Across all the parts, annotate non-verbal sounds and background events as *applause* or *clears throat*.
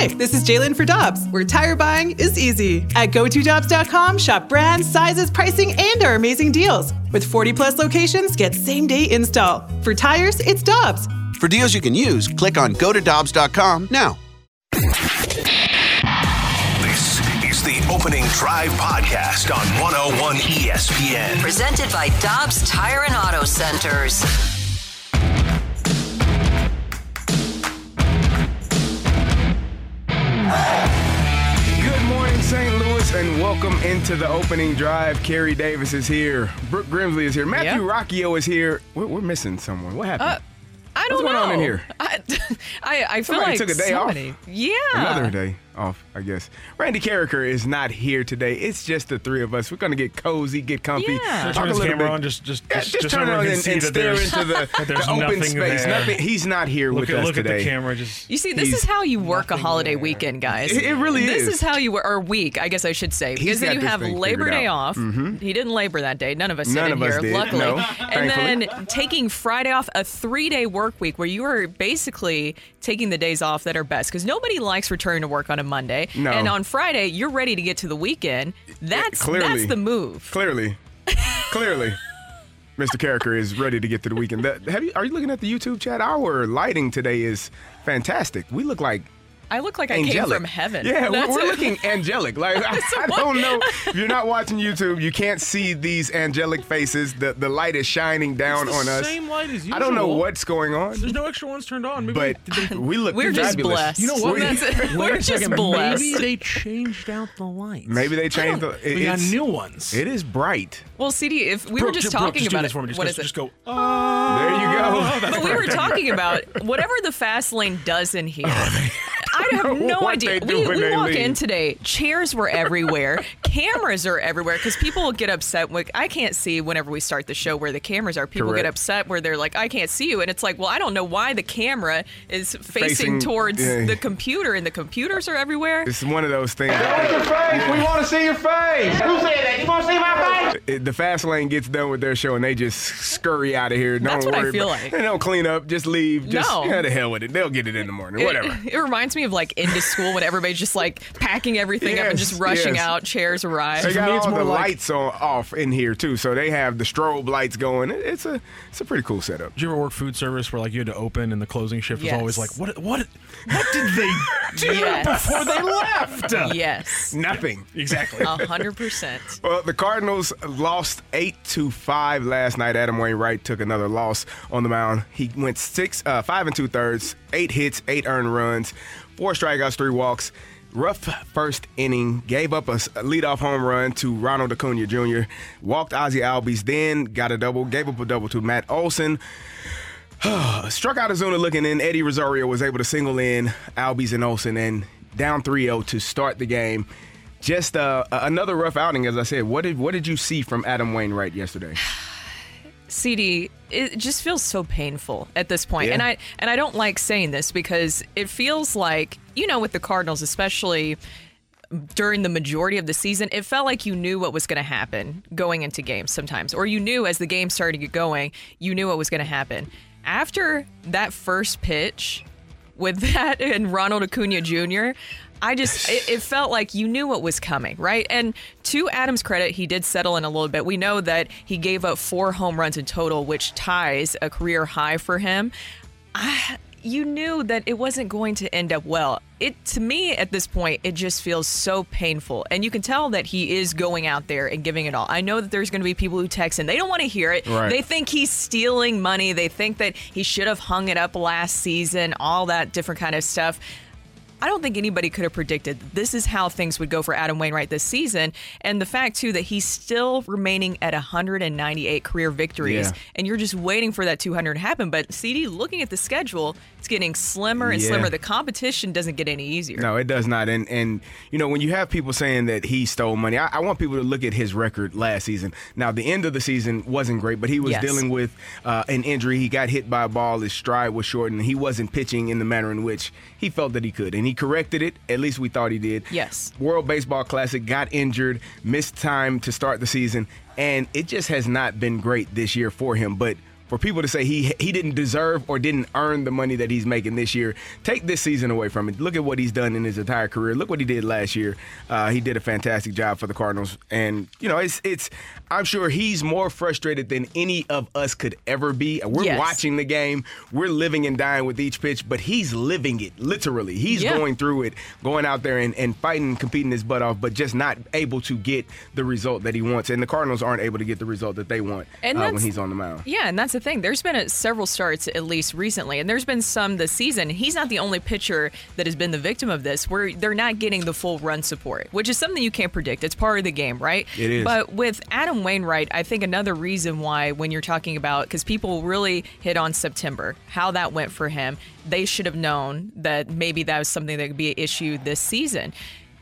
Hi, this is Jalen for Dobbs, where tire buying is easy. At GoToDobbs.com, shop brands, sizes, pricing, and our amazing deals. With 40 plus locations, get same day install. For tires, it's Dobbs. For deals you can use, click on go to Dobbs.com now. This is the Opening Drive Podcast on 101 ESPN. Presented by Dobbs Tire and Auto Centers. And welcome into the opening drive. Kerry Davis is here. Brooke Grimsley is here. Matthew Yeah. Rocchio is here. We're, we're missing someone. What happened? Uh, I don't know. What's going on in here? *laughs* I, *laughs* I, I feel like took a day off. somebody. Yeah. Another day off, I guess. Randy Karraker is not here today. It's just the three of us. We're going to get cozy, get comfy. Yeah. talk Turn a his little camera bit- on, just just Yeah, just, just, just turn so it on everyone and, can and stare into the, *laughs* the open space. there. Nothing. He's not here Look with at us look today. at the camera. Just You see, this is how you work a holiday there. weekend, guys. It- it really this is. This is how you work, or week, I guess I should say, because He's then you have Labor Day out. Mm-hmm. off. He didn't labor that day. None of us None did of in us here, did. luckily. No, and thankfully. then taking Friday off, a three-day work week where you are basically taking the days off that are best, because nobody likes returning to work on a Monday. No. And on Friday, you're ready to get to the weekend. That's clearly. that's the move. Clearly, *laughs* clearly, Mr. Karraker is ready to get to the weekend. That- have you? Are you looking at the YouTube chat? Our lighting today is fantastic. We look like I look like I angelic. came from heaven. Yeah, we're, That's we're it. looking *laughs* angelic. Like *laughs* I, I don't know *laughs* if you're not watching YouTube, you can't see these angelic faces. The the light is shining down It's the on us. same light as usual. I don't know what's going on, There's no extra ones turned on. Maybe but we look We're just blessed. you know what? We- That's it. Wait We're just second. blessed. Maybe they changed out the lights. Maybe they changed the. it- we got new ones. It is bright. Well, CD, if we were just Brooke, talking just about it. Just what go, is it? Just go. Ah. There you go. Oh, but we were talking about whatever the fast lane does in here. Oh, I have *laughs* no idea. We, we walk leave. in today, chairs were everywhere, *laughs* cameras are everywhere because people will get upset. With, I can't see whenever we start the show where the cameras are. People Correct. get upset where they're like, I can't see you. And it's like, well, I don't know why the camera is facing, Facing- towards yeah. the computer and the computers are everywhere. It's one of those things. What's your face? We want to see your face. Who said that? You want to see my face? it- the fast lane gets done with their show and they just scurry out of here. Don't That's what I worry feel about- like. They don't clean up, just leave. Just No. *laughs* yeah, the hell with it. They'll get it in the morning. It- Whatever. It, reminds me of like into school when everybody's just like packing everything up and just rushing yes. out. Chairs arrive. They got me, it's all the like- lights on off in here too, so they have the strobe lights going. It's a it's a pretty cool setup. Did you ever work food service where like you had to open and the closing shift was always like, what what what did they *laughs* do Yes. before they left? Yes, Nothing. Exactly. a hundred percent. Well, the Cardinals lost eight to five last night. Adam Wainwright took another loss on the mound. He went six, uh, five and two thirds, eight hits, eight earned runs, four strikeouts, three walks. Rough first inning, gave up a leadoff home run to Ronald Acuna Jr., walked Ozzy Albies, then got a double, gave up a double to Matt Olson. Struck out Azuna looking in. Eddie Rosario was able to single in Albies and Olson and down 3-0 to start the game. Just uh, another rough outing, as I said. What did what did you see from Adam Wainwright yesterday? CD, it just feels so painful at this point. Yeah. And I and I don't like saying this because it feels like, you know, with the Cardinals especially during the majority of the season, it felt like you knew what was going to happen going into games sometimes or you knew as the game started to get going, you knew what was going to happen. After that first pitch with *laughs* that and Ronald Acuna Jr., I just it, it felt like you knew what was coming, right? And to Adam's credit, he did settle in a little bit. We know that he gave up four home runs in total, which ties a career high for him. I, you knew that it wasn't going to end up well. It to me at this point, it just feels so painful, and you can tell that he is going out there and giving it all. I know that there's going to be people who text and they don't want to hear it. Right. They think he's stealing money. They think that he should have hung it up last season. All that different kind of stuff. I don't think anybody could have predicted this is how things would go for Adam Wainwright this season. And the fact, too, that he's still remaining at 198 career victories, Yeah. and you're just waiting for that 200 to happen. But CD, looking at the schedule, it's getting slimmer and Yeah. slimmer. The competition doesn't get any easier. No, it does not. And and you know when you have people saying that he stole money, I, I want people to look at his record last season. Now the end of the season wasn't great, but he was Yes. dealing with uh, an injury. He got hit by a ball. His stride was shortened. He wasn't pitching in the manner in which he felt that he could, and he corrected it. At least we thought he did. Yes. World Baseball Classic got injured, missed time to start the season, and it just has not been great this year for him. But for people to say he he didn't deserve or didn't earn the money that he's making this year, take this season away from it. Look at what he's done in his entire career. Look what he did last year. Uh, he did a fantastic job for the Cardinals, and you know it's it's. I'm sure he's more frustrated than any of us could ever be. We're Yes. watching the game. We're living and dying with each pitch, but he's living it literally. He's Yeah. going through it, going out there and, and fighting, competing his butt off, but just not able to get the result that he wants. And the Cardinals aren't able to get the result that they want And uh, when he's on the mound. Yeah, and that's the thing. There's been a, several starts, at least recently, and there's been some this season. He's not the only pitcher that has been the victim of this, where they're not getting the full run support, which is something you can't predict. It's part of the game, right? It is. But with Adam Wainwright, I think another reason why, when you're talking about, because people really hit on September, how that went for him, they should have known that maybe that was something that could be an issue this season.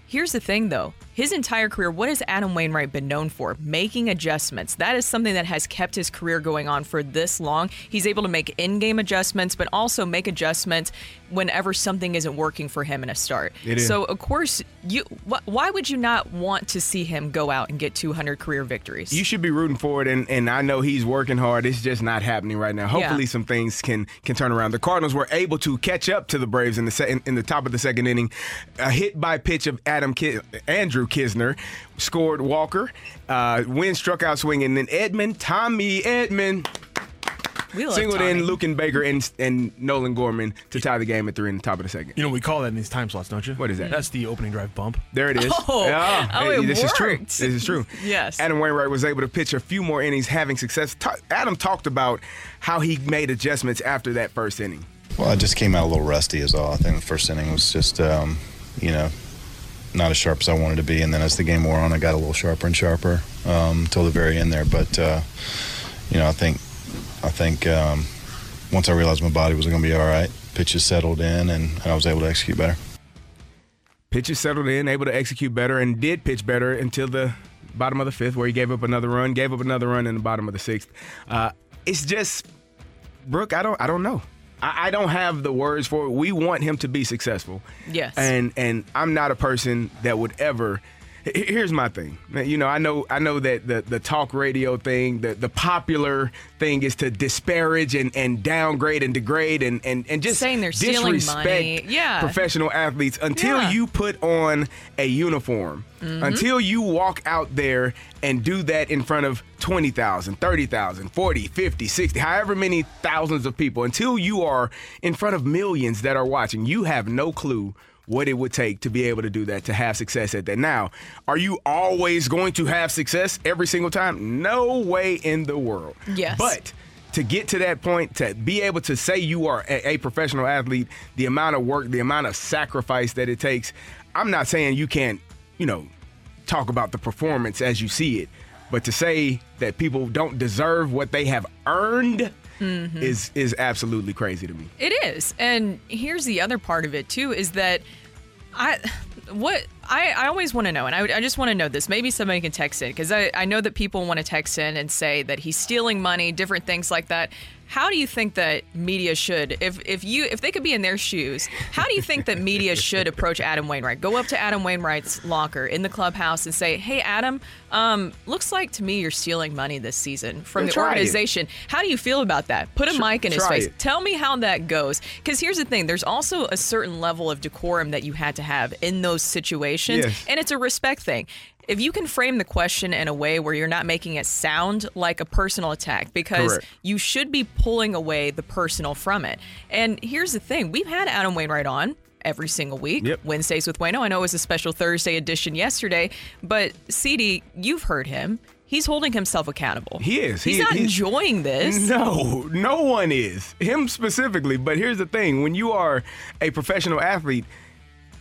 Here's the thing, though. His entire career, what has Adam Wainwright been known for? Making adjustments. That is something that has kept his career going on for this long. He's able to make in game adjustments, but also make adjustments whenever something isn't working for him in a start. It is. So, of course, you. Wh- why would you not want to see him go out and get 200 career victories? You should be rooting for it, and, and I know he's working hard. It's just not happening right now. Hopefully, Yeah. some things can can turn around. The Cardinals were able to catch up to the Braves in the se- in, in the top of the second inning. A hit by pitch of Adam Ki- Andrew Knizner scored Walker. Uh, Winn struck out swinging, and then Edman Tommy Edman we love singled Tommy. in Luken Baker and and Nolan Gorman to tie the game at three in the top of the second. You know, we call that in these time slots, don't you? What is that? That's the opening drive bump. There it is. *laughs* Oh, Yeah. oh, Hey, it this is true. This is true. *laughs* Yes. Adam Wainwright was able to pitch a few more innings, having success. Ta- Adam talked about how he made adjustments after that first inning. Well, I just came out a little rusty, is all. I think the first inning was just, um, you know, not as sharp as I wanted to be. And then as the game wore on, I got a little sharper and sharper um, till the very end there. But, uh, you know, I think, I think um, once I realized my body was going to be all right, pitches settled in, and, and I was able to execute better. Pitches settled in, able to execute better, and did pitch better until the bottom of the fifth, where he gave up another run, gave up another run in the bottom of the sixth. Uh, it's just, Brooke, I don't, I don't know. I, I don't have the words for it. We want him to be successful. Yes. And and I'm not a person that would ever. Here's my thing. You know, I know I know that the, the talk radio thing, the, the popular thing is to disparage and, and downgrade and degrade and, and, and just Saying they're stealing disrespect money. Yeah. professional athletes until Yeah. you put on a uniform, Mm-hmm. until you walk out there and do that in front of 20,000, 30,000, 40, 50, 60, however many thousands of people, until you are in front of millions that are watching, you have no clue what it would take to be able to do that, to have success at that. Now, are you always going to have success every single time? No way in the world. Yes. But to get to that point, to be able to say you are a, a professional athlete, the amount of work, the amount of sacrifice that it takes, I'm not saying you can't, you know, talk about the performance as you see it, but to say that people don't deserve what they have earned Mm-hmm. is is absolutely crazy to me. It is. And here's the other part of it too is that I what I, I always want to know, and I, I just want to know this. Maybe somebody can text in because I, I know that people want to text in and say that he's stealing money, different things like that. How do you think that media should, if if you if they could be in their shoes, how do you think that media should approach Adam Wainwright? Go up to Adam Wainwright's locker in the clubhouse and say, "Hey, Adam, um, looks like to me you're stealing money this season from Yeah, the it. organization. How do you feel about that? Put a Tr- mic in his face. it. Tell me how that goes. Because here's the thing there's also a certain level of decorum that you had to have in those situations, Yes. and it's a respect thing. If you can frame the question in a way where you're not making it sound like a personal attack, because Correct. you should be pulling away the personal from it. And here's the thing we've had Adam Wainwright on every single week. Yep. Wednesdays with Waino. I know it was a special Thursday edition yesterday, but CD, you've heard him. He's holding himself accountable. He is. He's He- not he's- enjoying this. No, no one is. Him specifically. But here's the thing when you are a professional athlete,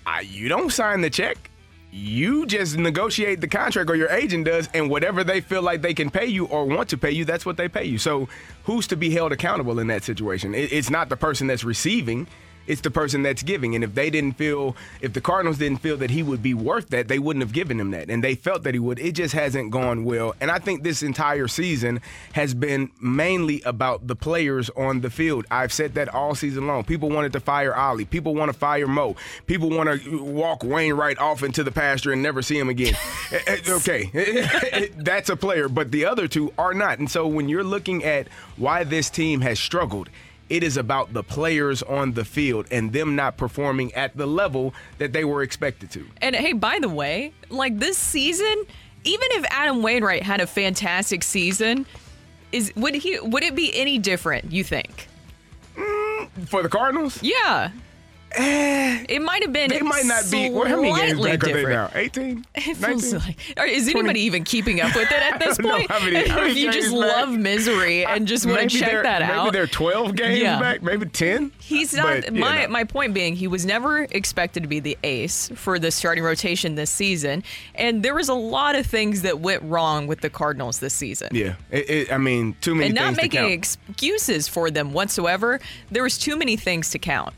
uh, you don't sign the check. You just negotiate the contract, or your agent does, and whatever they feel like they can pay you or want to pay you, that's what they pay you. So, who's to be held accountable in that situation? It's not the person that's receiving. It's the person that's giving. And if they didn't feel, if the Cardinals didn't feel that he would be worth that, they wouldn't have given him that. And they felt that he would. It just hasn't gone well. And I think this entire season has been mainly about the players on the field. I've said that all season long. People wanted to fire Ollie. People want to fire Mo. People want to walk Wainwright off into the pasture and never see him again. *laughs* Eh, eh, okay, *laughs* that's a player, but the other two are not. And so when you're looking at why this team has struggled, it is about the players on the field and them not performing at the level that they were expected to. And hey, by the way, like this season, even if Adam Wainwright had a fantastic season, is would he would it be any different? You think? Mm, for the Cardinals, Yeah. Eh, it might have been. they might not be. Well, how many games back are they different. now? 18? It feels 19? like, is anybody even keeping up with it at *laughs* this I don't know point? how many- how many if you just back? love misery and just want to check that out. Maybe they're 12 games Yeah. back, maybe 10. He's not. But, my know. my point being, he was never expected to be the ace for the starting rotation this season, and there was a lot of things that went wrong with the Cardinals this season. Yeah, it, it, I mean, too many and not making excuses for them whatsoever. There was too many things to count.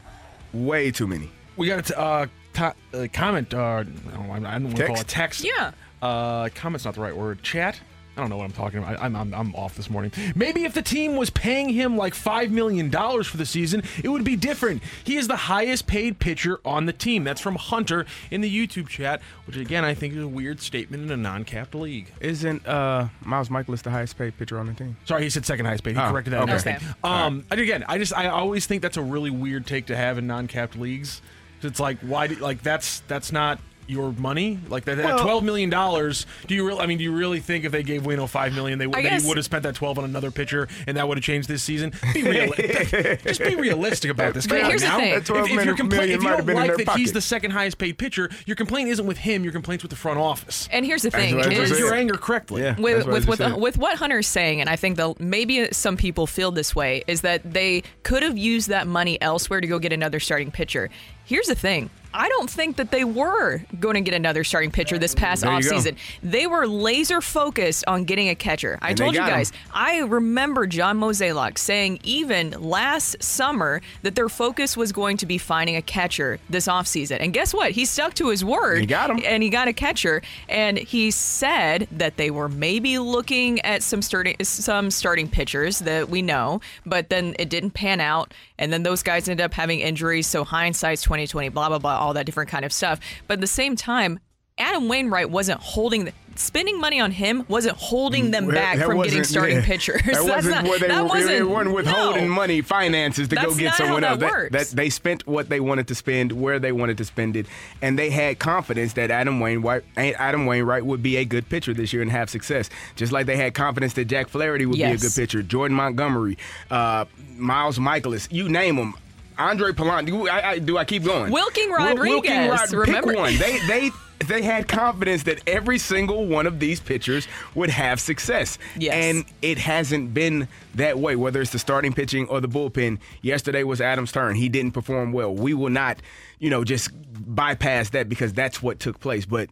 Way too many. We got a uh, to- uh, comment. Uh, I don't, I don't want to call it text. Yeah. Uh, comment's not the right word. Chat. I don't know what I'm talking about. I'm, I'm, I'm off this morning. Maybe if the team was paying him like $5 million for the season, it would be different. He is the highest paid pitcher on the team. That's from Hunter in the YouTube chat, which again, I think is a weird statement in a non capped league. Isn't uh, Miles Mikolas the highest paid pitcher on the team? Sorry, he said second highest paid. He Oh, corrected that. okay. Okay. Um, again, I just I always think that's a really weird take to have in non-capped leagues. It's like why do, like that's that's not your money like that, that Well- twelve million dollars. Do you really? I mean, do you really think if they gave Waino five million, they would I they would have spent that twelve on another pitcher and that would have changed this season? Be real, *laughs* *laughs* just be realistic about this. But Come on here's the now. thing. If, if you're million compla- if you might don't like their that he's the second highest paid pitcher, your complaint isn't with him. Your complaint's with the front office. And here's the thing: what I Direct just is- your anger correctly. Yeah. with what with with, said. with what Hunter's saying, and I think they'll maybe some people feel this way is that they could have used that money elsewhere to go get another starting pitcher. Here's the thing. I don't think that they were going to get another starting pitcher this past offseason. They were laser focused on getting a catcher. I And told you got him. guys, I remember John Mozeliak saying even last summer that their focus was going to be finding a catcher this offseason. And guess what? He stuck to his word. He got him. And he got a catcher. And he said that they were maybe looking at some starting some starting pitchers that we know, but then it didn't pan out. And then those guys ended up having injuries. So hindsight's 2020, blah, blah, blah, all that different kind of stuff. But at the same time, Adam Wainwright wasn't holding the, spending money on him wasn't holding them back that from getting starting *laughs* yeah. pitchers. That wasn't not, where they that were. wasn't, they weren't withholding no. money, finances to go get someone that else. works. that they spent what they wanted to spend, where they wanted to spend it, and they had confidence that Adam Wainwright, Adam Wainwright would be a good pitcher this year and have success. Just like they had confidence that Jack Flaherty would Yes. be a good pitcher, Jordan Montgomery, uh, Miles Mikolas, you name them. Andre Pallante. Do I, I, do I keep going? Wilking Wil- Rodriguez, Rod- remember- Pick one. They they they had confidence that every single one of these pitchers would have success. Yes. And it hasn't been that way, whether it's the starting pitching or the bullpen. Yesterday was Adam's turn. He didn't perform well. We will not, you know, just bypass that because that's what took place. But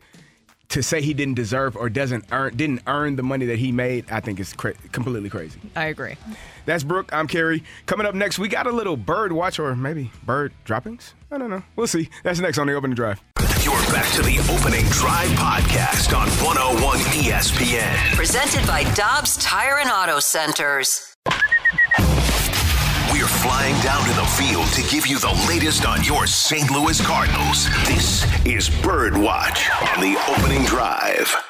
to say he didn't deserve or doesn't earn didn't earn the money that he made, I think is cra- completely crazy. I agree. That's Brooke. I'm Kerry. Coming up next, we got a little bird watch or maybe bird droppings. I don't know. We'll see. That's next on the opening drive. You're back to the opening drive podcast on 101 ESPN. Presented by Dobbs Tire and Auto Centers. We're flying down to the field to give you the latest on your St. Louis Cardinals. This is Bird Watch on the opening drive.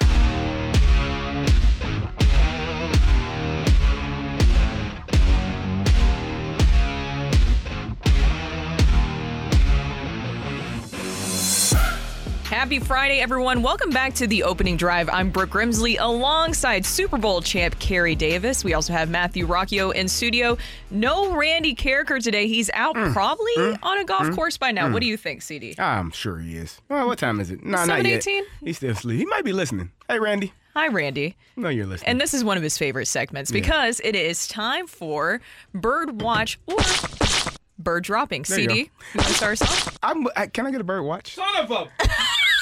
Happy Friday, everyone. Welcome back to the opening drive. I'm Brooke Grimsley alongside Super Bowl champ Kerry Davis. We also have Matthew Rocchio in studio. No Randy Karraker today. He's out mm. probably mm. on a golf mm. course by now. What do you think, CD? I'm sure he is. Well, what time is it? No, not yet. 7:18? He's still asleep. He might be listening. Hey, Randy. Hi, Randy. No, you're listening. And this is one of his favorite segments because it is time for Bird Watch or Bird Dropping. There CD, you want to start us off? I'm, I, can I get a bird watch? Son of a.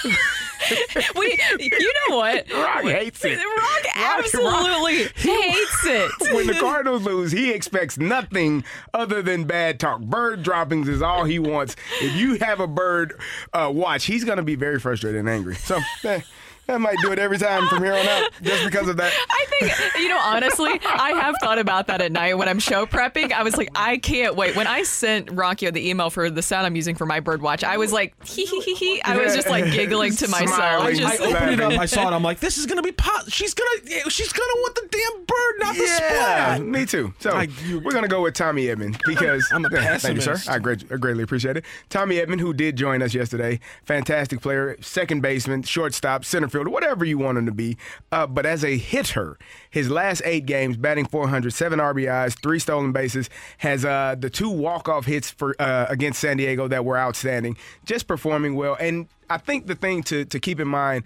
*laughs* we, you know what? Rock hates it. Rock absolutely *laughs* hates it. *laughs* when the Cardinals lose, he expects nothing other than bad talk. Bird droppings is all he wants. If you have a bird uh, watch, he's going to be very frustrated and angry. So eh, I might do it every time from here on out just because of that. I think, you know, honestly, I have thought about that at night when I'm show prepping. I was like, I can't wait. When I sent Rocky the email for the sound I'm using for my bird watch, I was like, hee hee hee hee. I was just like giggling to myself. Smiling. Just, I opened it up. I saw it. I'm like, this is gonna be pot. She's gonna, eh, she's gonna want the damn bird, not the Yeah, splat. me too. So I- you- we're gonna go with Tommy Edman because I'm a Yeah, *laughs* Thank you, sir. I, great, I greatly appreciate it. Tommy Edman, who did join us yesterday, fantastic player, second baseman, shortstop, center whatever you want him to be. Uh, but as a hitter, his last eight games, batting 400, seven RBIs, three stolen bases, has uh, the two walk-off hits for uh, against San Diego that were outstanding. Just performing well, and I think the thing to to keep in mind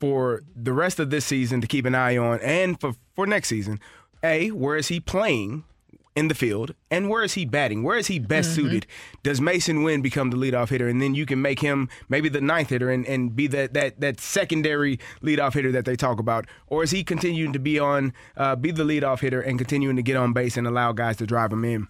for the rest of this season to keep an eye on, and for for next season, a where is he playing? In the field, and where is he batting? Where is he best suited? Does Masyn Winn become the leadoff hitter, and then you can make him maybe the ninth hitter and, and be that, that that secondary leadoff hitter that they talk about, or is he continuing to be on uh, be the leadoff hitter and continuing to get on base and allow guys to drive him in?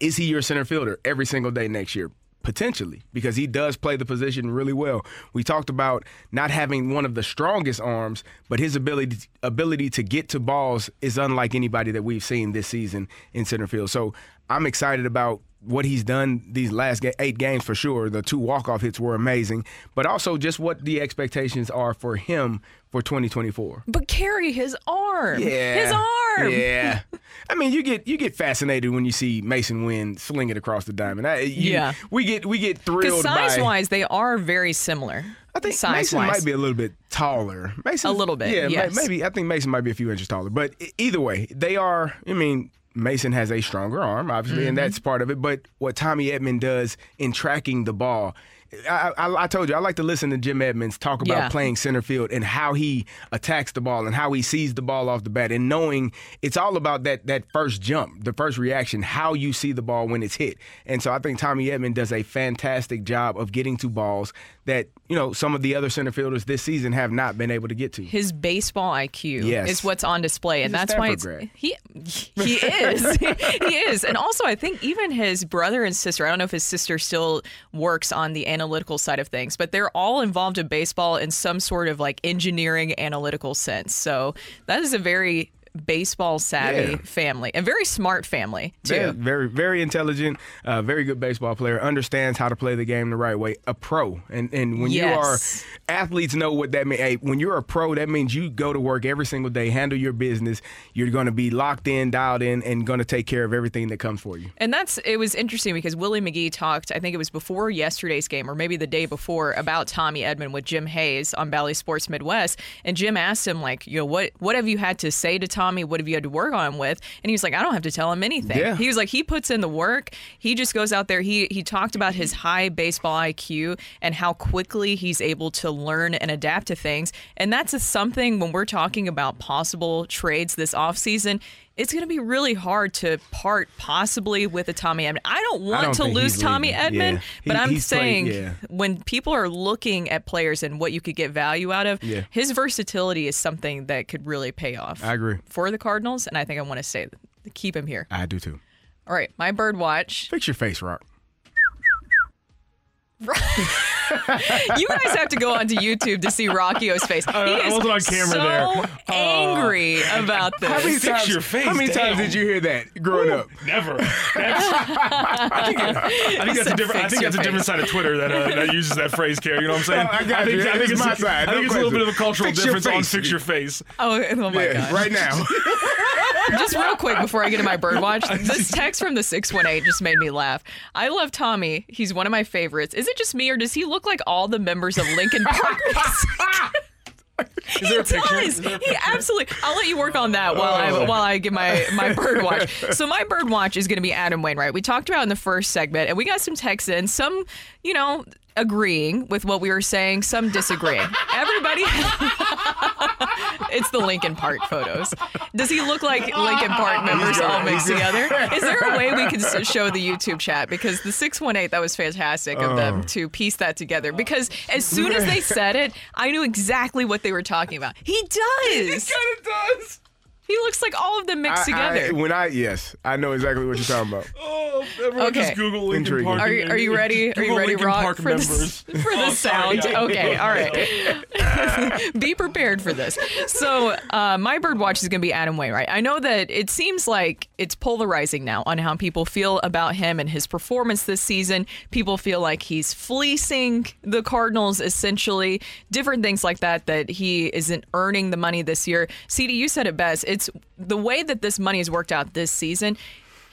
Is he your center fielder every single day next year? Potentially, because he does play the position really well. We talked about not having one of the strongest arms, but his ability ability to get to balls is unlike anybody that we've seen this season in center field. So I'm excited about what he's done these last ga- eight games for sure. The two walk off hits were amazing, but also just what the expectations are for him for 2024. but carry his arm. Yeah, His arm. Yeah, *laughs* I mean, you get you get fascinated when you see Masyn Winn sling it across the diamond. I, you- Yeah. we get we get Because thrilled size by. wise, they are very similar. I think size Masyn wise. might be a little bit taller. Masyn, A little bit, Yeah, yes. maybe I think Masyn might be a few inches taller. But either way, they are. I mean. Masyn has a stronger arm, obviously, and Mm-hmm. that's part of it. But what Tommy Edman does in tracking the ball, I, I, I told you I like to listen to Jim Edmonds talk about Yeah. playing center field and how he attacks the ball and how he sees the ball off the bat, and knowing it's all about that that first jump, the first reaction, how you see the ball when it's hit. And so I think Tommy Edman does a fantastic job of getting to balls that you know some of the other center fielders this season have not been able to get to. His baseball IQ Yes. is what's on display, and He's a that's why he he is *laughs* he is, and also I think even his brother and sister. I don't know if his sister still works on the analytical side of things, but they're all involved in baseball in some sort of like engineering analytical sense. So that is a very baseball savvy Yeah. family and very smart family too. Yeah, very, very intelligent, uh, very good baseball player. Understands how to play the game the right way. A pro, and and when Yes. you are athletes, know what that means. Hey, when you're a pro, that means you go to work every single day, handle your business. You're going to be locked in, dialed in, and going to take care of everything that comes for you. And that's it was interesting because Willie McGee talked, I think it was before yesterday's game or maybe the day before, about Tommy Edman with Jim Hayes on Bally Sports Midwest. And Jim asked him, like, you know, what what have you had to say to Tommy? What have you had to work on with? And he was like, I don't have to tell him anything. Yeah. He was like, he puts in the work. He just goes out there. He he talked about his high baseball IQ and how quickly he's able to learn and adapt to things. And that's a, something when we're talking about possible trades this offseason. It's going to be really hard to part possibly with a Tommy Edman. I don't want don't to lose Tommy. Edman, Yeah. but He- I'm he's played- saying yeah. when people are looking at players and what you could get value out of, Yeah. his versatility is something that could really pay off. I agree. For the Cardinals, and I think I want to say keep him here. I do too. All right, my bird watch. Fix your face, Rock. *laughs* *laughs* You guys have to go onto YouTube to see Rocchio's face. He I is wasn't on camera so there. angry about this. How many Fix times? your face, how many times did you hear that growing up? *laughs* Never. I think, I think that's a different. I think that's a different face. side of Twitter that uh, that uses that phrase, Kerry. You know what I'm saying? Oh, *laughs* I got think, you. I think It's it's, my a- side, I no think it's a little bit of a cultural Fix difference on fix your face. Oh, oh my Yeah, gosh. right now. just real quick before I get to my bird watch, this text from the 618 just made me laugh. I love Tommy. He's one of my favorites. Is it just me or does he look like all the members of Linkin Park? *laughs* Is there a he does. Is there a He absolutely. I'll let you work on that while I oh. while I give my my bird watch. *laughs* So my bird watch is going to be Adam Wainwright. We talked about in the first segment, and we got some texts in. Some, you know, agreeing with what we were saying. Some disagreeing. *laughs* Everybody. *laughs* It's the Linkin Park photos. Does he look like Linkin Park members all mixed together? Is there a way we can show the YouTube chat? Because the 618, that was fantastic of Oh. them to piece that together. Because as soon as they said it, I knew exactly what they were talking about. He does. He kind of does. He looks like all of them mixed together. I, when I yes, I know exactly what you're talking about. *laughs* Oh, everyone Okay. just Google Linkin Intriguing. Park. Are you, are you ready? Are you ready, Linkin Rock, Park for members. the, *laughs* for the Oh, sorry. sound? Okay, all right. *laughs* be prepared for this. So, uh, my bird watch is going to be Adam Wainwright. I know that it seems like it's polarizing now on how people feel about him and his performance this season. People feel like he's fleecing the Cardinals, essentially, different things like that, that he isn't earning the money this year. CD, you said it best. It's the way that this money has worked out this season.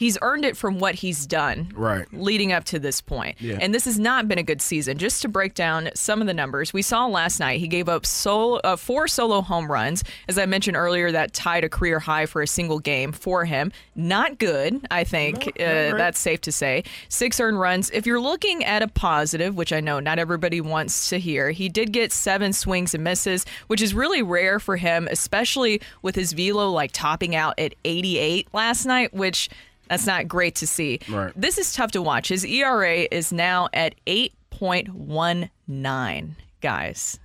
He's earned it from what he's done Right. leading up to this point. Yeah. And this has not been a good season. Just to break down some of the numbers, we saw last night he gave up solo, uh, four solo home runs. As I mentioned earlier, that tied a career high for a single game for him. Not good, I think. uh, that's safe to say. Six earned runs. If you're looking at a positive, which I know not everybody wants to hear, he did get seven swings and misses, which is really rare for him, especially with his velo like topping out at 88 last night, which. That's not great to see. Right. This is tough to watch. His ERA is now at 8.19, guys.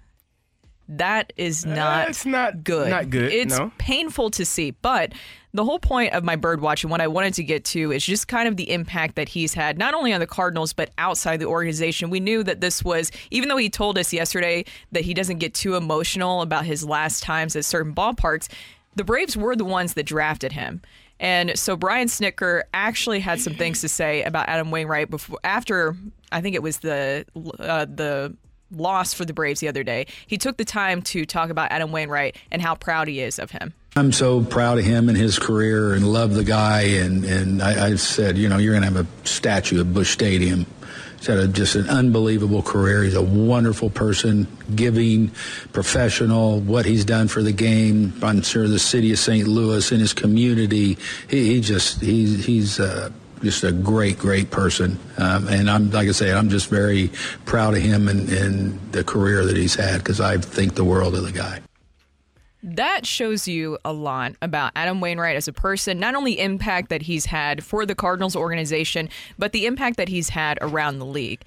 That is uh, not it's not- good. not good, It's no. painful to see. But the whole point of my bird watch and what I wanted to get to is just kind of the impact that he's had, not only on the Cardinals, but outside the organization. We knew that this was, even though he told us yesterday that he doesn't get too emotional about his last times at certain ballparks, the Braves were the ones that drafted him. And so Brian Snitker actually had some things to say about Adam Wainwright before, after I think it was the uh, the loss for the Braves the other day. He took the time to talk about Adam Wainwright and how proud he is of him. I'm so proud of him and his career and love the guy. And, and I, I said, you know, you're going to have a statue at Busch Stadium. He's had a, just an unbelievable career. He's a wonderful person, giving, professional, what he's done for the game. I'm sure the city of St. Louis and his community. He, he just, he's, he's, uh, just a great, great person. Um, and I'm, like I say, I'm just very proud of him and, and the career that he's had because I think the world of the guy. That shows you a lot about Adam Wainwright as a person, not only impact that he's had for the Cardinals organization, but the impact that he's had around the league.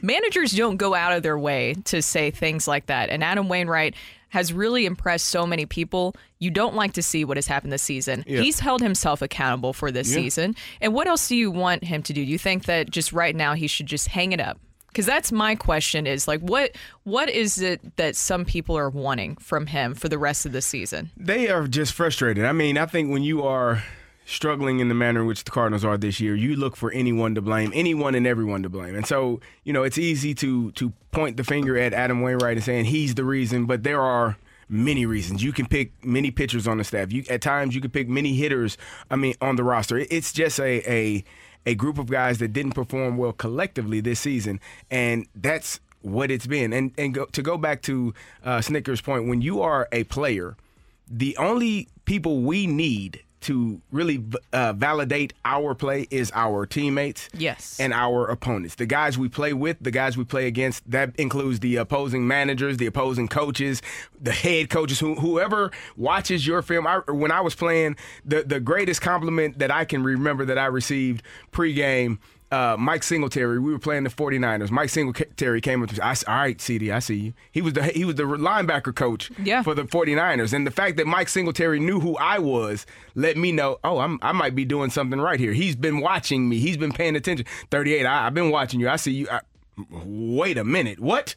Managers don't go out of their way to say things like that. And Adam Wainwright has really impressed so many people. You don't like to see what has happened this season. Yeah. He's held himself accountable for this season. And what else do you want him to do? Do you think that just right now he should just hang it up? Because that's my question is like what what is it that some people are wanting from him for the rest of the season? They are just frustrated. I mean, I think when you are struggling in the manner in which the Cardinals are this year, you look for anyone to blame, anyone and everyone to blame. And so, you know, it's easy to to point the finger at Adam Wainwright and saying he's the reason, but there are many reasons. You can pick many pitchers on the staff. You at times you can pick many hitters, I mean, on the roster. It- It's just a a a group of guys that didn't perform well collectively this season, and that's what it's been. And and go, to go back to uh, Snitker's point, when you are a player, the only people we need to really uh, validate our play is our teammates Yes. and our opponents the guys we play with the guys we play against that includes the opposing managers the opposing coaches the head coaches who, whoever watches your film I, when i was playing the, the greatest compliment that i can remember that i received pregame uh, Mike Singletary, we were playing the 49ers. Mike Singletary came up to me. I All right, CD, I see you. He was the he was the linebacker coach Yeah. for the 49ers. And the fact that Mike Singletary knew who I was let me know, oh, I'm, I might be doing something right here. He's been watching me. He's been paying attention. 38, I, I've been watching you. I see you. I, wait a minute. What?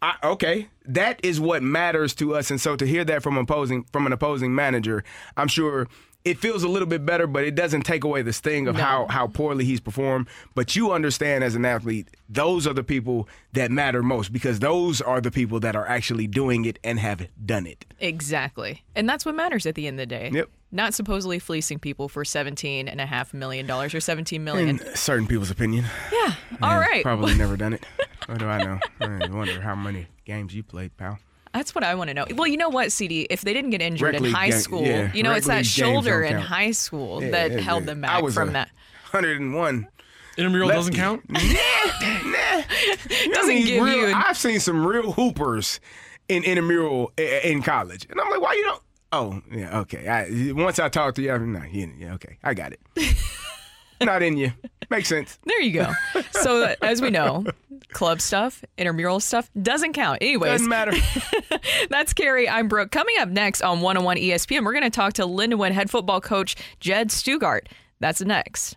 I, okay, that is what matters to us, and so to hear that from opposing from an opposing manager, I'm sure it feels a little bit better, but it doesn't take away the sting of how how poorly he's performed. But you understand as an athlete, those are the people that matter most because those are the people that are actually doing it and have done it. Exactly. And that's what matters at the end of the day. Yep. Not supposedly fleecing people for seventeen and a half million dollars or seventeen million. In certain people's opinion, yeah. All right. probably *laughs* never done it. What do I know? I wonder how many games you played, pal. That's what I want to know. Well, you know what, CD? If they didn't get injured Rec in high game- school, yeah, you know, rec it's that shoulder in high school Yeah, that yeah, held yeah. them I back was from a that. 101. Intramural doesn't Lefty. count. *laughs* Doesn't mean, give real- you. I've seen some real hoopers in intramural in college, and I'm like, why you don't? Oh, yeah, okay. I, once I talk to you, I'm not, yeah, yeah, okay, I got it. *laughs* not in you. Makes sense. There you go. So as we know, club stuff, intramural stuff doesn't count. Anyways, Doesn't matter. *laughs* That's Kerry. I'm Brooke. Coming up next on 101 ESPN, we're going to talk to Lindenwood head football coach Jed Stugart. That's next.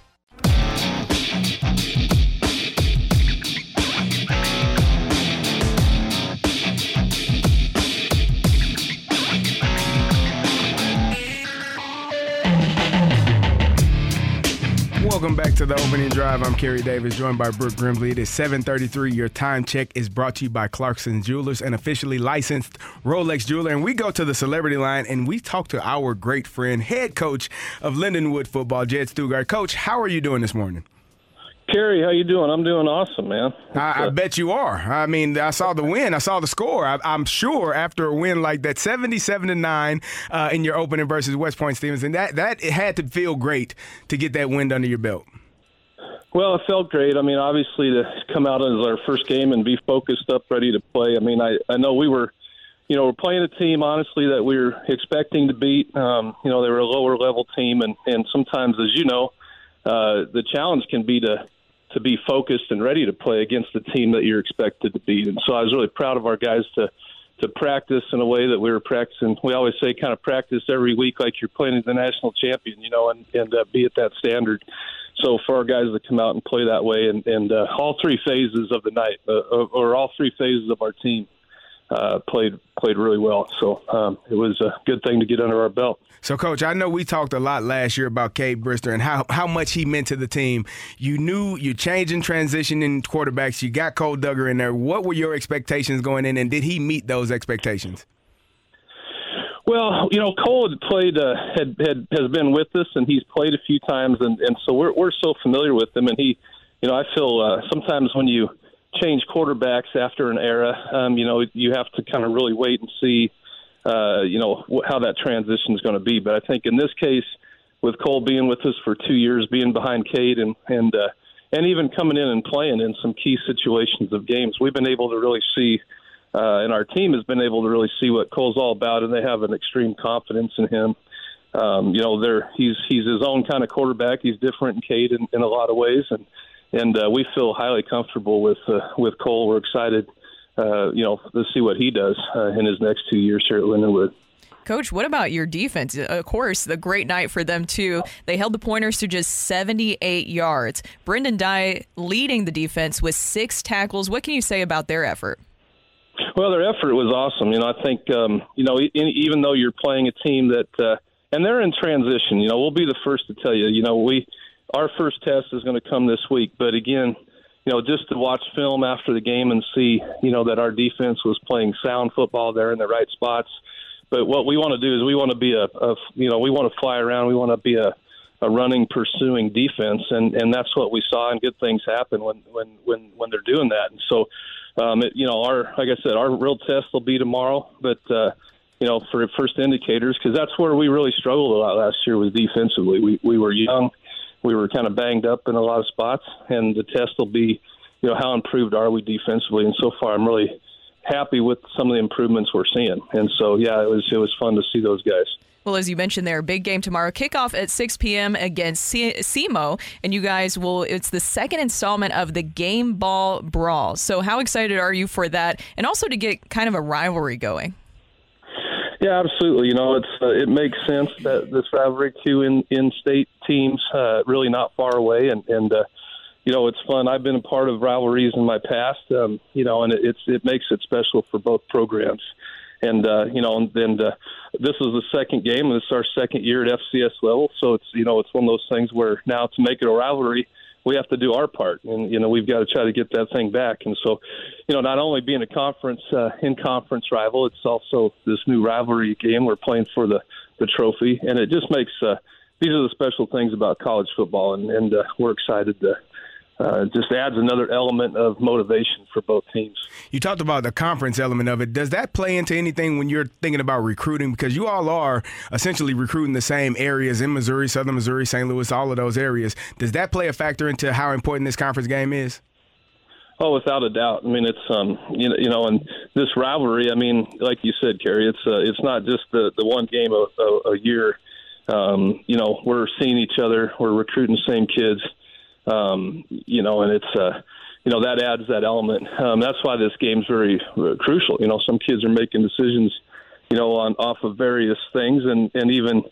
Welcome back to the opening drive. I'm Kerry Davis, joined by Brooke Grimsley. It is 7:33. Your time check is brought to you by Clarkson Jewelers, an officially licensed Rolex jeweler. And we go to the celebrity line and we talk to our great friend, head coach of Lindenwood football, Jed Stugart. Coach, how are you doing this morning? Kerry, how you doing? I'm doing awesome, man. I, I bet you are. I mean, I saw the win. I saw the score. I, I'm sure after a win like that, 77 to nine uh, in your opening versus West Point Stevenson, that that it had to feel great to get that win under your belt. Well, it felt great. I mean, obviously to come out as our first game and be focused up, ready to play. I mean, I I know we were, you know, we're playing a team honestly that we were expecting to beat. Um, you know, they were a lower level team, and and sometimes, as you know, uh, the challenge can be to to be focused and ready to play against the team that you're expected to beat. And so I was really proud of our guys to to practice in a way that we were practicing. We always say kind of practice every week like you're playing the national champion, you know, and and uh, be at that standard. So for our guys to come out and play that way, and and uh, all three phases of the night, uh, or all three phases of our team, uh, played played really well. So um, it was a good thing to get under our belt. So, Coach, I know we talked a lot last year about Cade Brister and how, how much he meant to the team. You knew you're changing transition in quarterbacks. You got Cole Duggar in there. What were your expectations going in, and did he meet those expectations? Well, you know, Cole had played, uh, had, had has been with us, and he's played a few times, and, and so we're we're so familiar with him. And he, you know, I feel uh, sometimes when you change quarterbacks after an era, um, you know, you have to kind of really wait and see, uh, you know, how that transition is going to be. But I think in this case, with Cole being with us for two years, being behind Cade, and and uh, and even coming in and playing in some key situations of games, we've been able to really see uh, and our team has been able to really see what Cole's all about, and they have an extreme confidence in him. Um, you know, they're he's he's his own kind of quarterback. He's different in Cade in, in a lot of ways, and and uh, we feel highly comfortable with uh, with Cole. We're excited, uh, you know, to see what he does uh, in his next two years here at Lindenwood. Coach, what about your defense? Of course, the great night for them too. They held the pointers to just 78 yards. Brendan Dye leading the defense with six tackles. What can you say about their effort? Well, their effort was awesome. You know, I think um, you know e- even though you're playing a team that uh, and they're in transition. You know, we'll be the first to tell you. You know, we our first test is going to come this week, but again, you know, just to watch film after the game and see, you know, that our defense was playing sound football, they're in the right spots. But what we want to do is we want to be a, a you know, we want to fly around. We want to be a a running, pursuing defense, and and that's what we saw, and good things happen when when when when they're doing that. And so, um, it, you know, our like I said, our real test will be tomorrow, but uh, you know, for first indicators, because that's where we really struggled a lot last year was defensively. We we were young, we were kind of banged up in a lot of spots, and the test will be, you know, how improved are we defensively? And so far, I'm really happy with some of the improvements we're seeing. And so, yeah, it was it was fun to see those guys. Well, as you mentioned there, big game tomorrow. Kickoff at 6 p.m. against SEMO. And you guys will, it's the second installment of the Game Ball Brawl. So, how excited are you for that? And also to get kind of a rivalry going? Yeah, absolutely. You know, it's uh, it makes sense that this rivalry two in in state teams uh, really not far away, and and uh, you know it's fun. I've been a part of rivalries in my past, um, you know, and it, it's it makes it special for both programs. And uh, you know, and, and uh, this is the second game, and it's our second year at FCS level. So it's you know it's one of those things where now to make it a rivalry, we have to do our part, and you know we've got to try to get that thing back. And so, you know, not only being a conference uh, in conference rival, it's also this new rivalry game. We're playing for the the trophy, and it just makes uh, these are the special things about college football, and, and uh, we're excited to. Uh, just adds another element of motivation for both teams. You talked about the conference element of it. Does that play into anything when you're thinking about recruiting? Because you all are essentially recruiting the same areas in Missouri, Southern Missouri, St. Louis, all of those areas. Does that play a factor into how important this conference game is? Oh, without a doubt. I mean, it's um, you know, you know, and this rivalry. I mean, like you said, Kerry, it's uh, it's not just the the one game a, a, a year. Um, you know, we're seeing each other. We're recruiting the same kids. Um, you know, and it's uh, you know that adds that element. Um, that's why this game's very uh, crucial. You know, some kids are making decisions, you know, on off of various things, and and even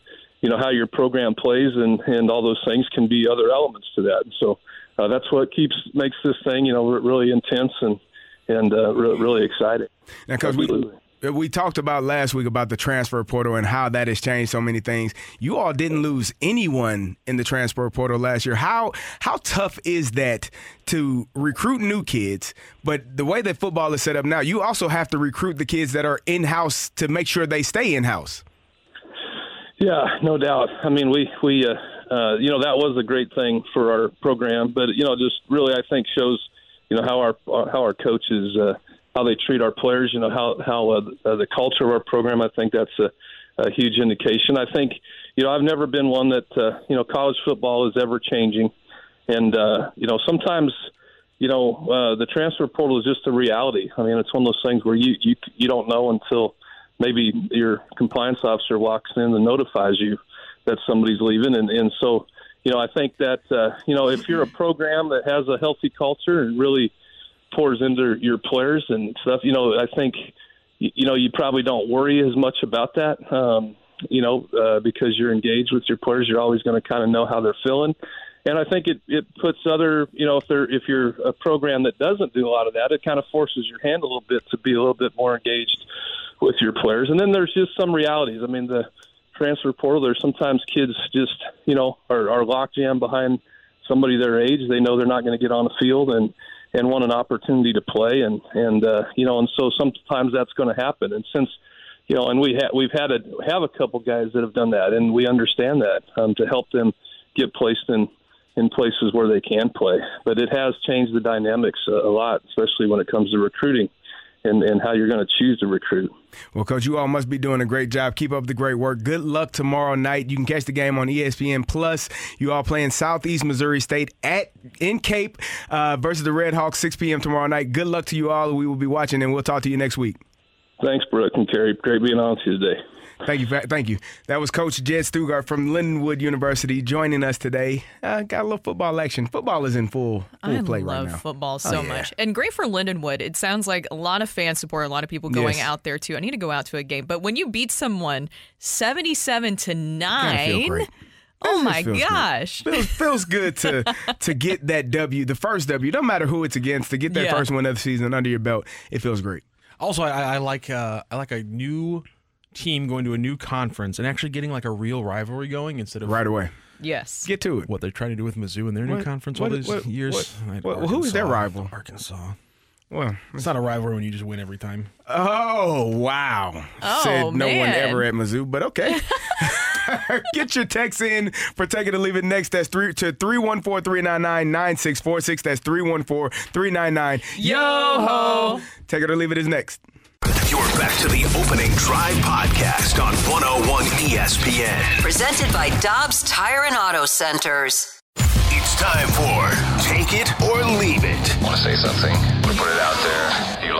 you know how your program plays, and and all those things can be other elements to that. So uh, that's what keeps makes this thing, you know, really intense and and uh, re- really exciting. Now, because we we talked about last week about the transfer portal and how that has changed so many things. You all didn't lose anyone in the transfer portal last year. How how tough is that to recruit new kids? But the way that football is set up now, you also have to recruit the kids that are in house to make sure they stay in house. Yeah, no doubt. I mean, we we uh, uh, you know that was a great thing for our program, but you know, just really I think shows you know how our how our coaches uh, how they treat our players. You know how how uh, uh, the culture of our program. I think that's a, a huge indication. I think you know I've never been one that uh, you know college football is ever changing, and uh, you know sometimes you know uh, the transfer portal is just a reality. I mean it's one of those things where you you you don't know until maybe your compliance officer walks in and notifies you that somebody's leaving, and and so you know I think that uh, you know if you're a program that has a healthy culture and really pours into your players and stuff. You know, I think you know you probably don't worry as much about that. Um, you know, uh, because you're engaged with your players, you're always going to kind of know how they're feeling. And I think it, it puts other, you know, if they're if you're a program that doesn't do a lot of that, it kind of forces your hand a little bit to be a little bit more engaged with your players. And then there's just some realities. I mean, the transfer portal, there's sometimes kids just, you know, are, are lockjam behind somebody their age. They know they're not going to get on the field, and and want an opportunity to play and and uh, you know and so sometimes that's going to happen. And since you know and we ha- we've had a have a couple guys that have done that and we understand that um, to help them get placed in in places where they can play. But it has changed the dynamics a, a lot especially when it comes to recruiting and, and how you're going to choose to recruit. Well, Coach, you all must be doing a great job. Keep up the great work. Good luck tomorrow night. You can catch the game on ESPN Plus. You all playing Southeast Missouri State at in Cape uh, versus the Red Hawks, 6 p.m. tomorrow night. Good luck to you all. We will be watching, and we'll talk to you next week. Thanks, Brooke and Kerry. Great being on with you today. Thank you. Thank you. That was Coach Jed Stugart from Lindenwood University joining us today. Uh, got a little football action. Football is in full, full I play right now. I love football so Oh, yeah. much. And great for Lindenwood. It sounds like a lot of fan support, a lot of people going Yes. out there too. I need to go out to a game. But when you beat someone 77 to 9, great. oh my just feels good. gosh. Feels, feels good to *laughs* to get that W, the first W. No matter who it's against, to get that Yeah. first win of the season under your belt, it feels great. Also, I, I like uh, I like a new team going to a new conference and actually getting like a real rivalry going instead of right away. Yes. Get to it. What they're trying to do with Mizzou in their new conference what- all these what- years. what- I- what- who is their rival? Arkansas. Well, it's not a rivalry when you just win every time. Oh wow! Oh, Said no one ever at Mizzou, but okay. *laughs* Get your text in for Take It or Leave It next. That's three to 314-399-9646. That's 314-399. Yo ho! Take It or Leave It is next. You're back to the opening drive podcast on 101 ESPN. Presented by Dobbs Tire and Auto Centers. It's time for Take It or Leave It. Want to say something? We put it out there.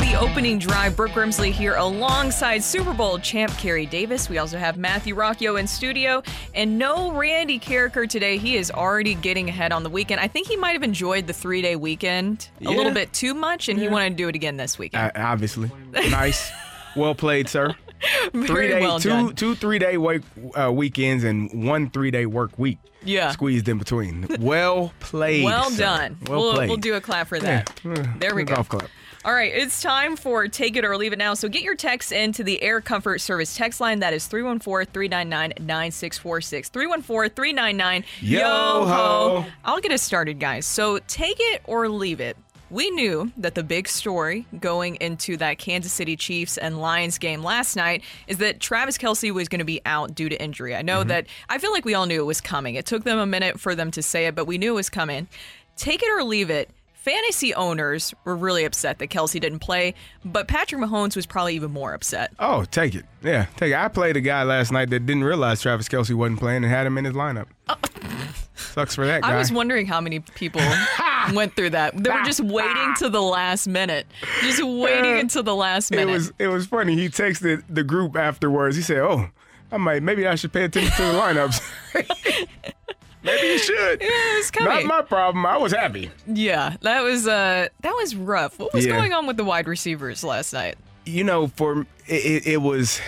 Opening drive. Brooke Grimsley here alongside Super Bowl champ Kerry Davis. We also have Matthew Rocchio in studio. And no Randy Karraker today. He is already getting ahead on the weekend. I think he might have enjoyed the three day weekend a Yeah. little bit too much, and he wanted to do it again this weekend. Uh, obviously, *laughs* nice, well played, sir. Very three day, well two two three day work uh, weekends and one three day work week. Yeah. squeezed in between. *laughs* Well played. Well sir. done. Well we'll, played. we'll do a clap for that. Yeah. There we go. Golf clap. All right, it's time for Take It or Leave It Now. So get your text into the Air Comfort Service text line. That is 314 399 9646. 314 399 Yo Yo ho. I'll get us started, guys. So take it or leave it. We knew that the big story going into that Kansas City Chiefs and Lions game last night is that Travis Kelce was going to be out due to injury. I know mm-hmm. that I feel like we all knew it was coming. It took them a minute for them to say it, but we knew it was coming. Take it or leave it. Fantasy owners were really upset that Kelce didn't play, but Patrick Mahomes was probably even more upset. Oh, take it. Yeah, take it. I played a guy last night that didn't realize Travis Kelce wasn't playing and had him in his lineup. Uh, Sucks for that guy. I was wondering how many people *laughs* went through that. They were just waiting to the last minute, just waiting uh, until the last minute. it was it was funny. He texted the group afterwards. He said, "Oh, I might maybe I should pay attention to the lineups." *laughs* maybe you should. Yeah, it's Not my problem. I was happy. Yeah, that was uh that was rough. What was Yeah. going on with the wide receivers last night? You know, for it, it, was.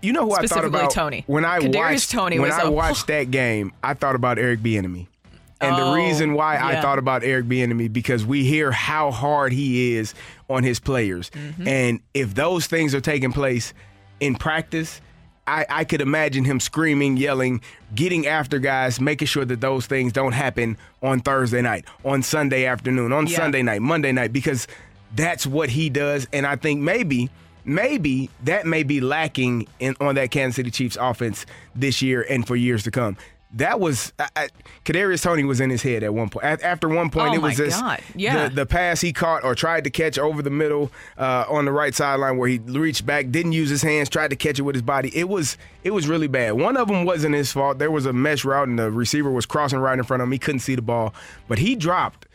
You know who I thought Specifically about Toney. when I Kadarius watched Toney when was I a- watched that game. I thought about Eric Bieniemy. And Oh, the reason why I yeah. thought about Eric Bieniemy because we hear how hard he is on his players, Mm-hmm. and if those things are taking place in practice, I, I could imagine him screaming, yelling, getting after guys, making sure that those things don't happen on Thursday night, on Sunday afternoon, on Yeah. Sunday night, Monday night, because that's what he does. And I think maybe, maybe that may be lacking in on that Kansas City Chiefs offense this year and for years to come. That was I, I, Kadarius Toney was in his head at one point. After one point, Oh it was just. Yeah. the, the pass he caught or tried to catch over the middle uh, on the right sideline where he reached back, didn't use his hands, tried to catch it with his body. It was it was really bad. One of them wasn't his fault. There was a mesh route and the receiver was crossing right in front of him. He couldn't see the ball, but he dropped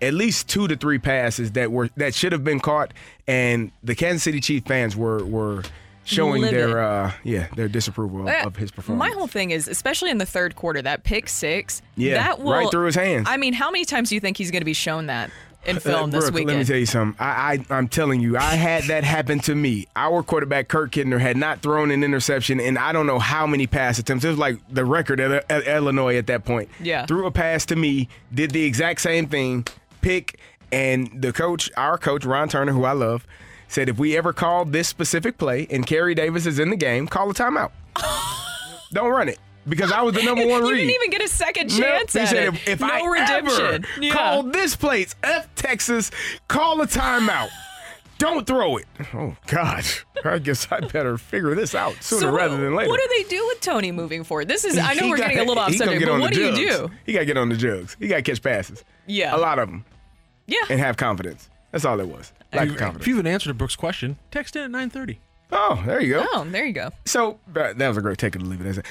at least two to three passes that were that should have been caught, and the Kansas City Chief fans were were showing Livid. their uh, yeah their disapproval of, Uh, of his performance. My whole thing is, especially in the third quarter, that pick six. Yeah, that will, right through his hands. I mean, how many times do you think he's going to be shown that in Uh, film this Brooke, weekend? Let me tell you something. I, I I'm telling you, I had that happen to me. Our quarterback Kurt Kittner had not thrown an interception in I don't know how many pass attempts. It was like the record at, at Illinois at that point. Yeah. Threw a pass to me, did the exact same thing, pick, and the coach, our coach Ron Turner, who I love, said if we ever call this specific play and Kerry Davis is in the game, call a timeout. *laughs* don't run it. Because I was the number *laughs* one you read. didn't even get a second No, chance he at said it. if, if no I redemption. ever yeah. call this place F Texas, call a timeout. Don't throw it. Oh God! I guess I better figure this out sooner so rather than later. What do they do with Toney moving forward? This is I know He we're getting a little off subject, but what do you do? He got to get on the jugs. He got to catch passes. Yeah. a lot of them, Yeah. and have confidence. That's all it was. Lack of If you have an answer to Brooke's question, text in at 9:30. Oh, there you go. Oh, there you go. So that that was a great take it or leave it.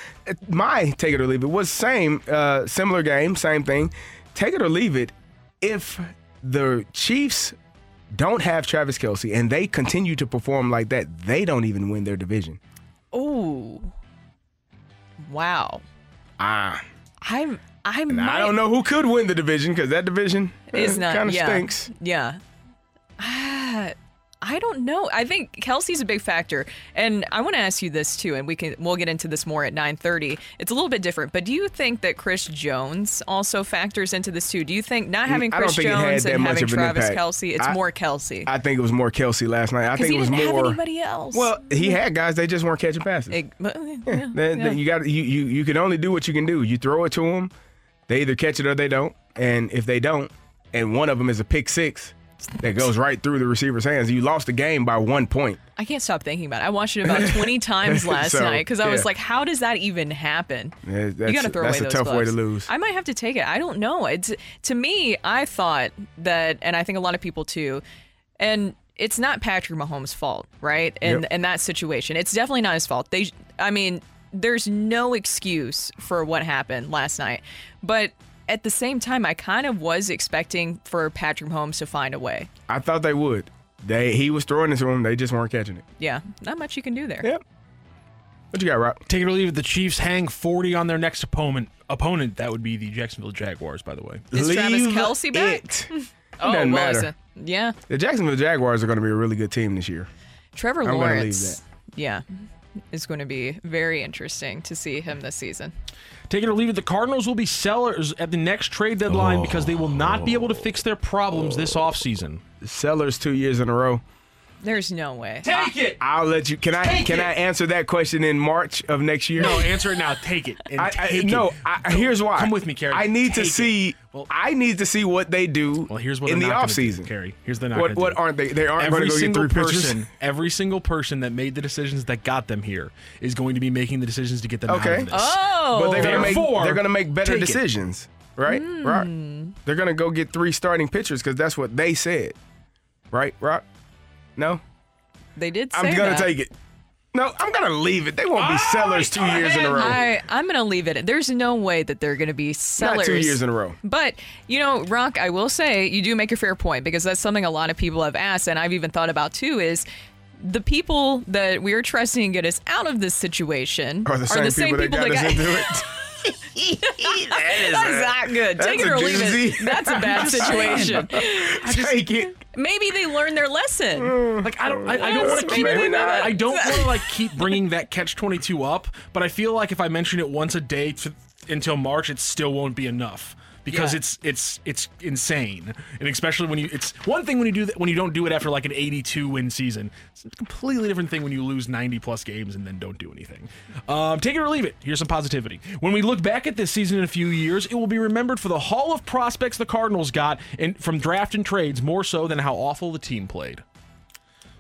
My take it or leave it was same, uh, similar game, same thing. Take it or leave it. If the Chiefs don't have Travis Kelce and they continue to perform like that, they don't even win their division. Oh, Wow. Ah, I'm I and might I don't know who could win the division because that division is not kind of yeah. stinks. Yeah. *sighs* I don't know. I think Kelce's a big factor, and I want to ask you this too, and we can we'll get into this more at 9:30. It's a little bit different, but do you think that Chris Jones also factors into this too? Do you think not having Chris think it had Jones and having Travis impact. Kelce, it's I- more Kelce? I think it was more Kelce last night. I think it was didn't more. have anybody else. Well, he had guys. They just weren't catching passes. It- but, yeah, Then, yeah. then you got you, you you can only do what you can do. You throw it to them, they either catch it or they don't. And if they don't, and one of them is a pick six that goes right through the receiver's hands, you lost the game by one point. I can't stop thinking about it. I watched it about 20 *laughs* times last So, night because I was like, how does that even happen? Yeah, you got to throw that's away a those tough way to lose. I might have to take it. I don't know. It's to me. I thought that, and I think a lot of people too, and it's not Patrick Mahomes' fault, right? In Yep. in that situation, it's definitely not his fault. They, I mean, there's no excuse for what happened last night, but. At the same time, I kind of was expecting for Patrick Mahomes to find a way. I thought they would. They he was throwing it to them. They just weren't catching it. Yeah, not much you can do there. Yep. What you got, Rob? Take it or leave it. The Chiefs hang 40 on their next opponent. Opponent that would be the Jacksonville Jaguars, by the way. Is Travis Kelce back? *laughs* it. *laughs* oh, doesn't well, matter. is it- Yeah, The Jacksonville Jaguars are going to be a really good team this year. Trevor I'm gonna leave Lawrence. Yeah, is going to be very interesting to see him this season. Take it or leave it. The Cardinals will be sellers at the next trade deadline because they will not be able to fix their problems this offseason. Sellers two years in a row. There's no way. Take it. I'll let you. Can I? Take can it. I answer that question in March of next year? No, answer it now. Take it. And I, I, take no. I, here's why. Come with me, Kerry. I need to Take it. see. I need to see what they do. Well, here's what in the not off gonna do. Kerry. Here's the not What? gonna What do. aren't they? They aren't going Every to go get single three person, pitchers. every single person that made the decisions that got them here is going to be making the decisions to get them out Okay. of this. Oh, But they're gonna make. They're gonna make better take it. decisions, right? Hmm. Rock. They're gonna go get three starting pitchers because that's what they said, right? Rock. No, they did say I'm gonna that. take it. No, I'm gonna leave it. They won't be ah, sellers two years in a row. I, I'm going to leave it. There's no way that they're going to be sellers. Not two years in a row. But, you know, Rock, I will say you do make a fair point because that's something a lot of people have asked, and I've even thought about too is the people that we are trusting to get us out of this situation Are the same, people, that got us into it. *laughs* *laughs* that is not good. Take it or leave it. That's a *laughs* bad situation. Take it. Maybe they learned their lesson. *sighs* Like I don't, I, I don't want to keep. know that. I don't want to like *laughs* keep bringing that catch twenty two up, but I feel like if I mention it once a day to, until March, it still won't be enough because Yeah. it's it's it's insane, and especially when you it's one thing when you do that when you don't do it after like an eighty two win season. It's a completely different thing when you lose ninety plus games and then don't do anything. Um, take it or leave it. Here's some positivity. When we look back at this season in a few years, it will be remembered for the Hall of prospects the Cardinals got and from draft and trades more so than how awful the team played.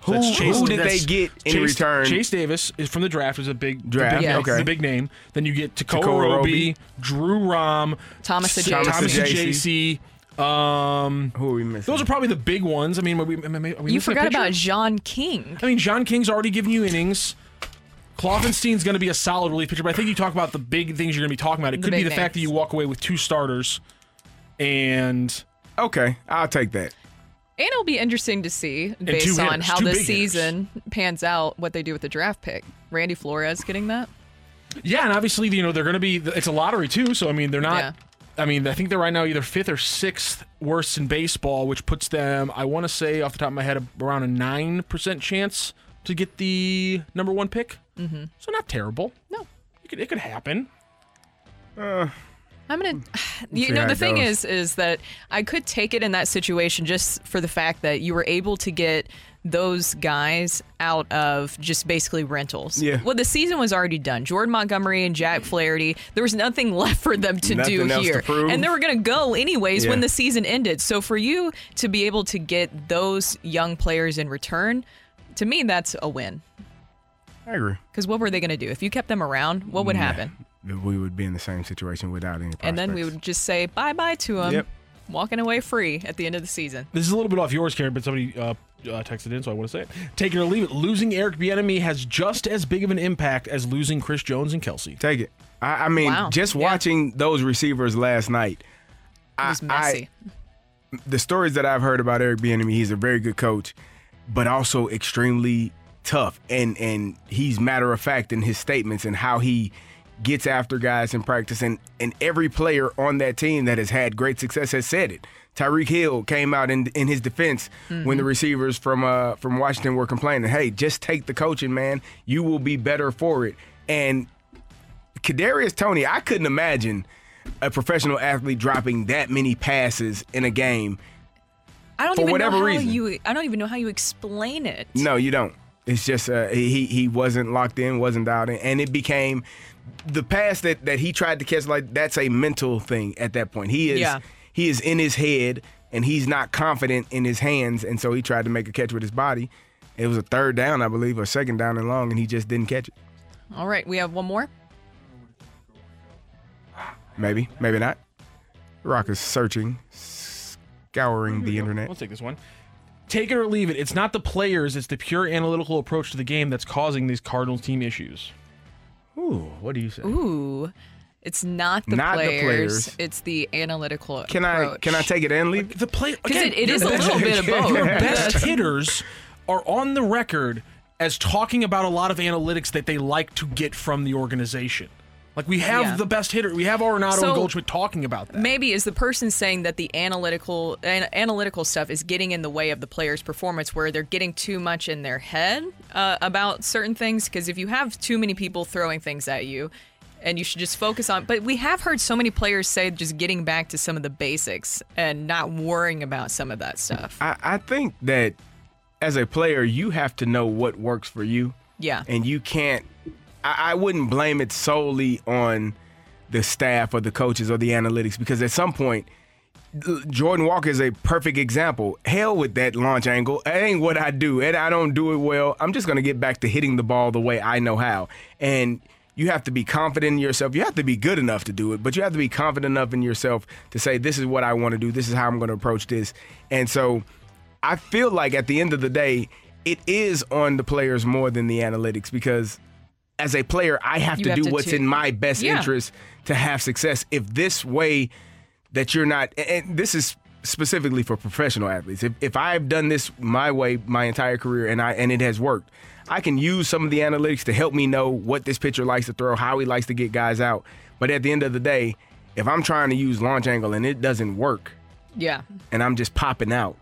Who, That's Chase- who did they get in Chase, return? Chase Davis is from the draft is a big Draft, the big, Yes. okay. the big name. Then you get Tekoah Tekoah Roby, Roby. Drew Rom, Thomas S- Thomas Thomas Saggese. Um, Who are we missing? those are probably the big ones. I mean, are we, are we You missing forgot pitcher? about John King. I mean, John King's already given you innings. Kloffenstein's going to be a solid relief pitcher, but I think you talk about the big things you're going to be talking about. It The could be big the fact that you walk away with two starters, and Okay, I'll take that. And it'll be interesting to see, based on hitters, how this big hitters. season pans out, what they do with the draft pick. Randy Flores getting that? Yeah, and obviously, you know, they're going to be. It's a lottery too, so I mean, they're not. Yeah. I mean, I think they're right now either fifth or sixth worst in baseball, which puts them, I want to say, off the top of my head, around a nine percent chance to get the number one pick. Mm-hmm. So not terrible. No. It could, it could happen. Uh, I'm gonna. Hmm. *sighs* You know, the thing goes. is, is that I could take it in that situation just for the fact that you were able to get those guys out of just basically rentals. Yeah. Well, the season was already done. Jordan Montgomery and Jack mm. Flaherty. There was nothing *laughs* left for them to do Nothing here, and they were gonna go anyways when the season ended. So for you to be able to get those young players in return, to me, that's a win. I agree. Because what were they gonna do if you kept them around? What would happen? We would be in the same situation without any. And then we would just say bye bye to them, Yep. walking away free at the end of the season. This is a little bit off yours, Karen, but somebody uh, uh, texted in, so I want to say it. Take it or leave it. Losing Eric Bieniemy has just as big of an impact as losing Chris Jones and Kelce. take it. I, I mean, Wow. just Yeah. watching those receivers last night. It was messy. the stories that I've heard about Eric Bieniemy, he's a very good coach, but also extremely tough, and and he's matter of fact in his statements and how he gets after guys in practice, and and every player on that team that has had great success has said it. Tyreek Hill came out in in his defense when the receivers from uh from Washington were complaining, "Hey, just take the coaching, man. You will be better for it." And Kadarius Toney, I couldn't imagine a professional athlete dropping that many passes in a game I don't For even whatever know how reason. you. I don't even know how you explain it. No, you don't. It's just uh, he he wasn't locked in, wasn't dialed in, and it became the pass that that he tried to catch. Like that's a mental thing at that point. He is Yeah. he is in his head, and he's not confident in his hands, and so he tried to make a catch with his body. It was a third down, I believe, or second down and long, and he just didn't catch it. All right, we have one more. Maybe, maybe not. Rock is searching, scouring the internet. Let's take this one. Take it or leave it. It's not the players, it's the pure analytical approach to the game that's causing these Cardinals team issues. Ooh, what do you say? Ooh, It's not the, Not the players, players. It's the analytical approach. Can I can I take it and leave? The play Because it, it is a little bit of both. Your *laughs* best hitters are on the record as talking about a lot of analytics that they like to get from the organization. Like we have Yeah. the best hitter, we have Arenado So- and Goldschmidt talking about that. Maybe is the person saying that the analytical an, analytical stuff is getting in the way of the player's performance, where they're getting too much in their head uh, about certain things. Because if you have too many people throwing things at you, and you should just focus on. But we have heard so many players say just getting back to some of the basics and not worrying about some of that stuff. I, I think that as a player, you have to know what works for you. Yeah. And you can't, I, I wouldn't blame it solely on the staff or the coaches or the analytics because at some point, Jordan Walker is a perfect example. Hell with that launch angle. That ain't what I do. And I don't do it well. I'm just going to get back to hitting the ball the way I know how. And you have to be confident in yourself. You have to be good enough to do it, but you have to be confident enough in yourself to say, this is what I want to do. This is how I'm going to approach this. And so I feel like at the end of the day, it is on the players more than the analytics because as a player, I have You to have do to what's in my best Yeah. interest to have success. If this way that you're not, and this is specifically for professional athletes. If, if I've done this my way my entire career and I and it has worked, I can use some of the analytics to help me know what this pitcher likes to throw, how he likes to get guys out. But at the end of the day, if I'm trying to use launch angle and it doesn't work, Yeah. and I'm just popping out,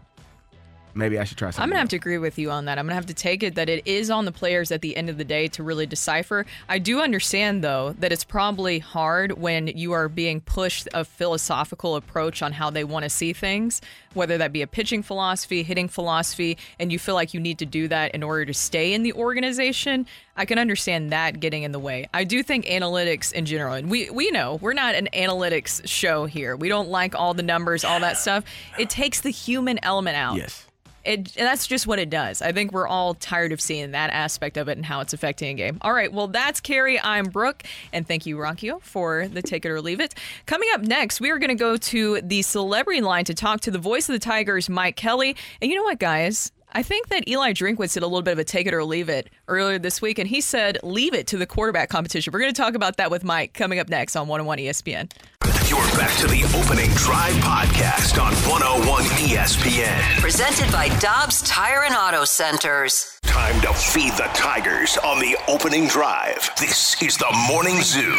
maybe I should try something. I'm gonna have to agree with you on that. I'm gonna have to take it that it is on the players at the end of the day to really decipher. I do understand though that it's probably hard when you are being pushed a philosophical approach on how they want to see things, whether that be a pitching philosophy, hitting philosophy, and you feel like you need to do that in order to stay in the organization. I can understand that getting in the way. I do think analytics in general, and we we know we're not an analytics show here. We don't like all the numbers, all that stuff. It takes the human element out. Yes. It, that's just what it does. I think we're all tired of seeing that aspect of it and how it's affecting a game. All right, well, that's Kerry. I'm Brooke, and thank you, Rocchio, for the take it or leave it. Coming up next, we are going to go to the celebrity line to talk to the voice of the Tigers, Mike Kelly. And you know what, guys? I think that Eli Drinkwitz did a little bit of a take it or leave it earlier this week, and he said leave it to the quarterback competition. We're going to talk about that with Mike coming up next on 101 ESPN. You're back to the opening drive podcast on 101 ESPN. Presented by Dobbs Tire and Auto Centers. Time to feed the Tigers on the opening drive. This is the Morning Zoo on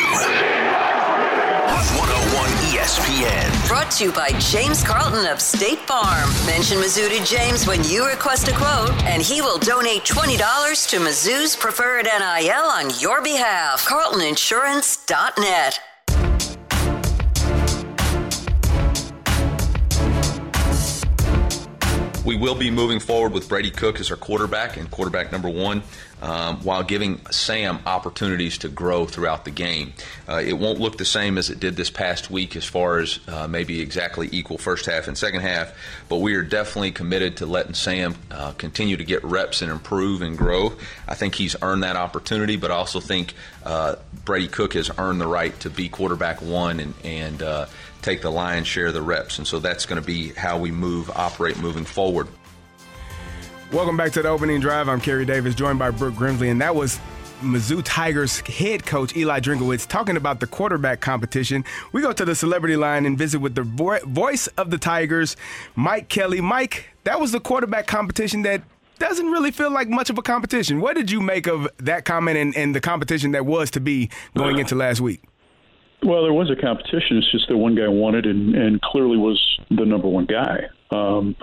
101 ESPN. Brought to you by James Carlton of State Farm. Mention Mizzou to James when you request a quote, and he will donate $20 to Mizzou's preferred NIL on your behalf. CarltonInsurance.net. We will be moving forward with Brady Cook as our quarterback and quarterback number one, um, while giving Sam opportunities to grow throughout the game. Uh, it won't look the same as it did this past week as far as uh, maybe exactly equal first half and second half, but we are definitely committed to letting Sam uh, continue to get reps and improve and grow. I think he's earned that opportunity, but I also think uh, Brady Cook has earned the right to be quarterback one and, and uh, take the lion's share of the reps. And so that's going to be how we move, operate moving forward. Welcome back to the opening drive. I'm Kerry Davis, joined by Brooke Grimsley, and that was Mizzou Tigers head coach Eli Drinkwitz talking about the quarterback competition. We go to the celebrity line and visit with the vo- voice of the Tigers, Mike Kelly. Mike, that was the quarterback competition that doesn't really feel like much of a competition. What did you make of that comment and, and the competition that was to be going uh, into last week? Well, there was a competition. It's just that one guy it and, and clearly was the number one guy. Um,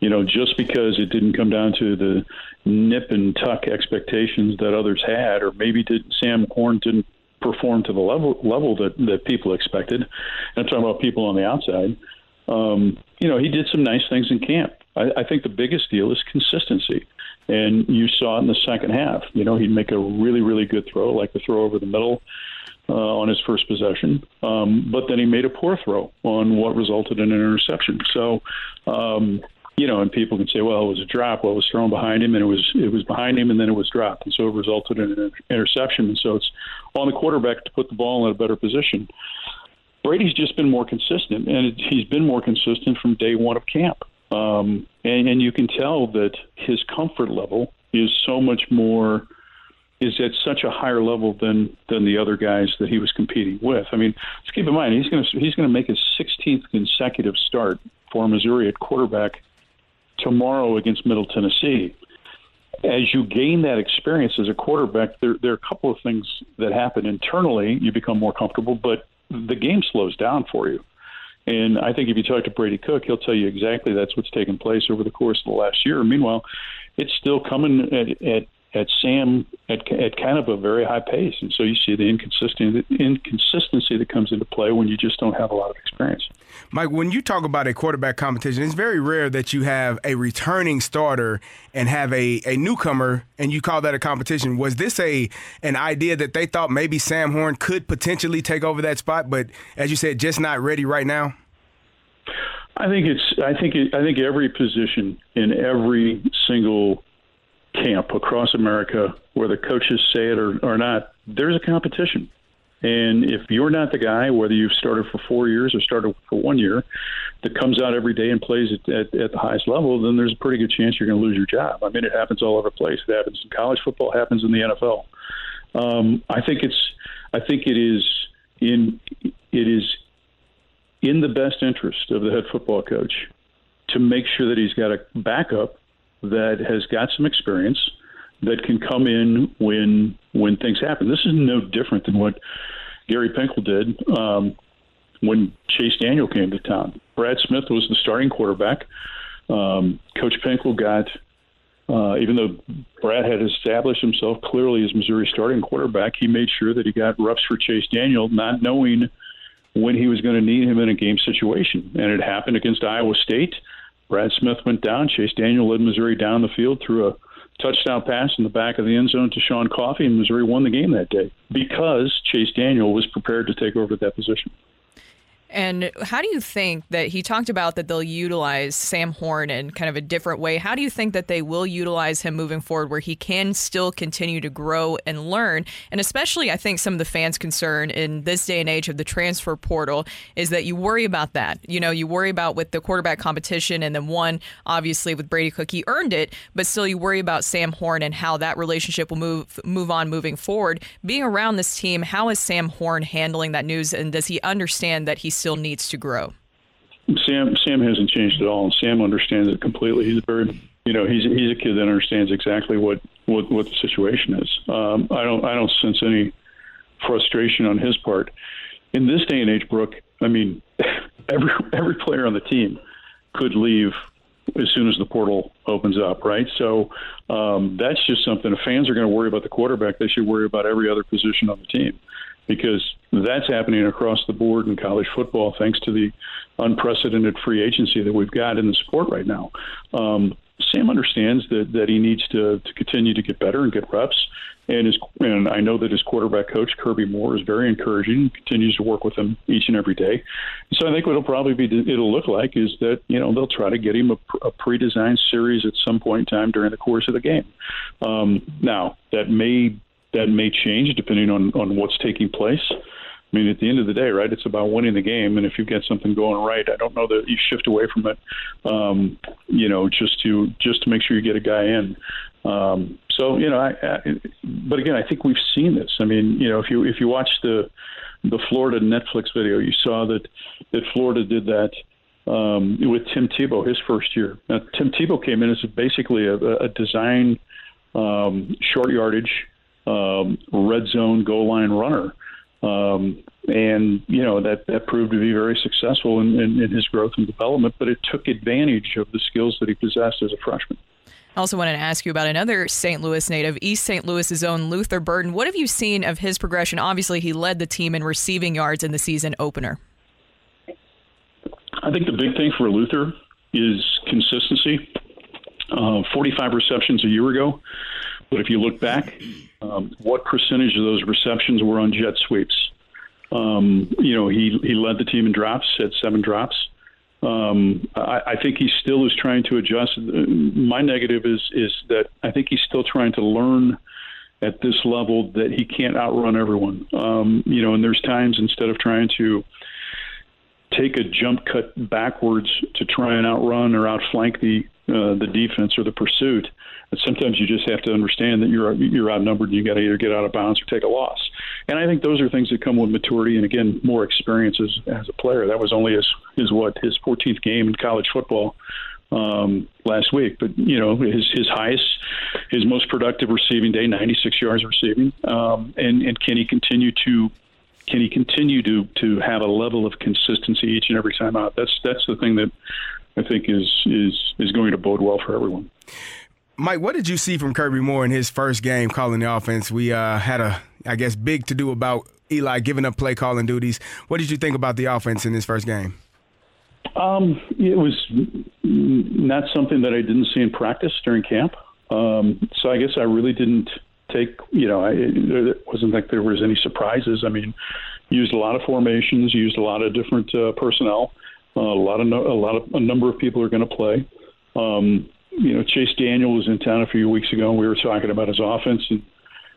you know, just because it didn't come down to the nip and tuck expectations that others had, or maybe did Sam Horn didn't perform to the level level that, that people expected. I'm talking about people on the outside. Um, you know, he did some nice things in camp. I, I think the biggest deal is consistency. And you saw it in the second half. You know, he'd make a really, really good throw, like the throw over the middle uh, on his first possession, um, but then he made a poor throw on what resulted in an interception. So, um, you know, and people can say, well, it was a drop. Well, it was thrown behind him, and it was it was behind him, and then it was dropped, and so it resulted in an interception. And so it's on the quarterback to put the ball in a better position. Brady's just been more consistent, and it, he's been more consistent from day one of camp. Um, and, and you can tell that his comfort level is so much more is at such a higher level than than the other guys that he was competing with. I mean, let's keep in mind he's going to he's going to make his 16th consecutive start for Missouri at quarterback tomorrow against Middle Tennessee. As you gain that experience as a quarterback, there there are a couple of things that happen internally. You become more comfortable, but the game slows down for you. And I think if you talk to Brady Cook, he'll tell you exactly that's what's taken place over the course of the last year. Meanwhile, it's still coming at, at at Sam at, at kind of a very high pace, and so you see the inconsistency inconsistency that comes into play when you just don't have a lot of experience. Mike, when you talk about a quarterback competition, it's very rare that you have a returning starter and have a, a newcomer and you call that a competition. Was this a an idea that they thought maybe Sam Horn could potentially take over that spot, but as you said, just not ready right now? I think it's I think it, I think every position in every single camp across America, whether coaches say it or, or not, there's a competition. And if you're not the guy, whether you've started for four years or started for one year, that comes out every day and plays at, at, at the highest level, then there's a pretty good chance you're going to lose your job. I mean, it happens all over the place. It happens in college football, happens in the NFL. Um, I think it's, I think it is in, it is in the best interest of the head football coach to make sure that he's got a backup that has got some experience that can come in when when things happen. This is no different than what Gary Pinkel did um, when Chase Daniel came to town. Brad Smith was the starting quarterback. Um, Coach Pinkel got, uh, even though Brad had established himself clearly as Missouri starting quarterback, he made sure that he got reps for Chase Daniel, not knowing when he was going to need him in a game situation. And it happened against Iowa State. Brad Smith went down. Chase Daniel led Missouri down the field through a touchdown pass in the back of the end zone to Sean Coffey, and Missouri won the game that day because Chase Daniel was prepared to take over that position. And how do you think that he talked about that they'll utilize Sam Horn in kind of a different way? How do you think that they will utilize him moving forward where he can still continue to grow and learn? And especially, I think some of the fans' concern in this day and age of the transfer portal is that you worry about that. You know, you worry about with the quarterback competition, and then one, obviously, with Brady Cook, he earned it, but still you worry about Sam Horn and how that relationship will move move on moving forward. Being around this team, how is Sam Horn handling that news, and does he understand that he's still needs to grow? Sam Sam hasn't changed at all, and Sam understands it completely. He's a very, you know, he's he's a kid that understands exactly what what, what the situation is. Um, I don't I don't sense any frustration on his part. In this day and age, Brooke, I mean, *laughs* every every player on the team could leave as soon as the portal opens up, right? So um, that's just something. If fans are going to worry about the quarterback, they should worry about every other position on the team because that's happening across the board in college football thanks to the unprecedented free agency that we've got in the sport right now. Um, Sam understands that, that he needs to, to continue to get better and get reps. And his, and I know that his quarterback coach Kirby Moore is very encouraging. and Continues to work with him each and every day. So I think what it'll probably be it'll look like is that you know they'll try to get him a, a pre-designed series at some point in time during the course of the game. Um, now that may that may change depending on on what's taking place. I mean, at the end of the day, right? It's about winning the game, and if you've got something going right, I don't know that you shift away from it. Um, you know, just to just to make sure you get a guy in. Um, so you know, I, I, but again, I think we've seen this. I mean, you know, if you if you watch the the Florida Netflix video, you saw that that Florida did that um, with Tim Tebow his first year. Now, Tim Tebow came in as basically a, a design um, short yardage um, red zone goal line runner. Um, and you know that that proved to be very successful in, in, in his growth and development. But it took advantage of the skills that he possessed as a freshman. I also wanted to ask you about another St. Louis native, East St. Louis's own Luther Burden. What have you seen of his progression? Obviously, he led the team in receiving yards in the season opener. I think the big thing for Luther is consistency. Uh, 45 receptions a year ago, but if you look back, um, what percentage of those receptions were on jet sweeps? Um, you know, he he led the team in drops, had seven drops. Um, I, I think he still is trying to adjust. My negative is is that I think he's still trying to learn at this level that he can't outrun everyone. Um, you know, and there's times instead of trying to take a jump cut backwards to try and outrun or outflank the uh, the defense or the pursuit. Sometimes you just have to understand that you're you're outnumbered. You got to either get out of bounds or take a loss. And I think those are things that come with maturity and again more experiences as, as a player. That was only his his what his 14th game in college football um, last week. But you know, his his highest, his most productive receiving day, 96 yards receiving. Um, and and can he continue to can he continue to to have a level of consistency each and every time out? That's that's the thing that I think is is is going to bode well for everyone. Mike, what did you see from Kirby Moore in his first game calling the offense? We uh, had a, I guess, big to do about Eli giving up play calling duties. What did you think about the offense in this first game? Um, it was not something that I didn't see in practice during camp. Um, so I guess I really didn't take, you know, I, it wasn't like there was any surprises. I mean, used a lot of formations, used a lot of different uh, personnel. Uh, a lot of no, a lot of a number of people are going to play. Um, you know, Chase Daniel was in town a few weeks ago, and we were talking about his offense. And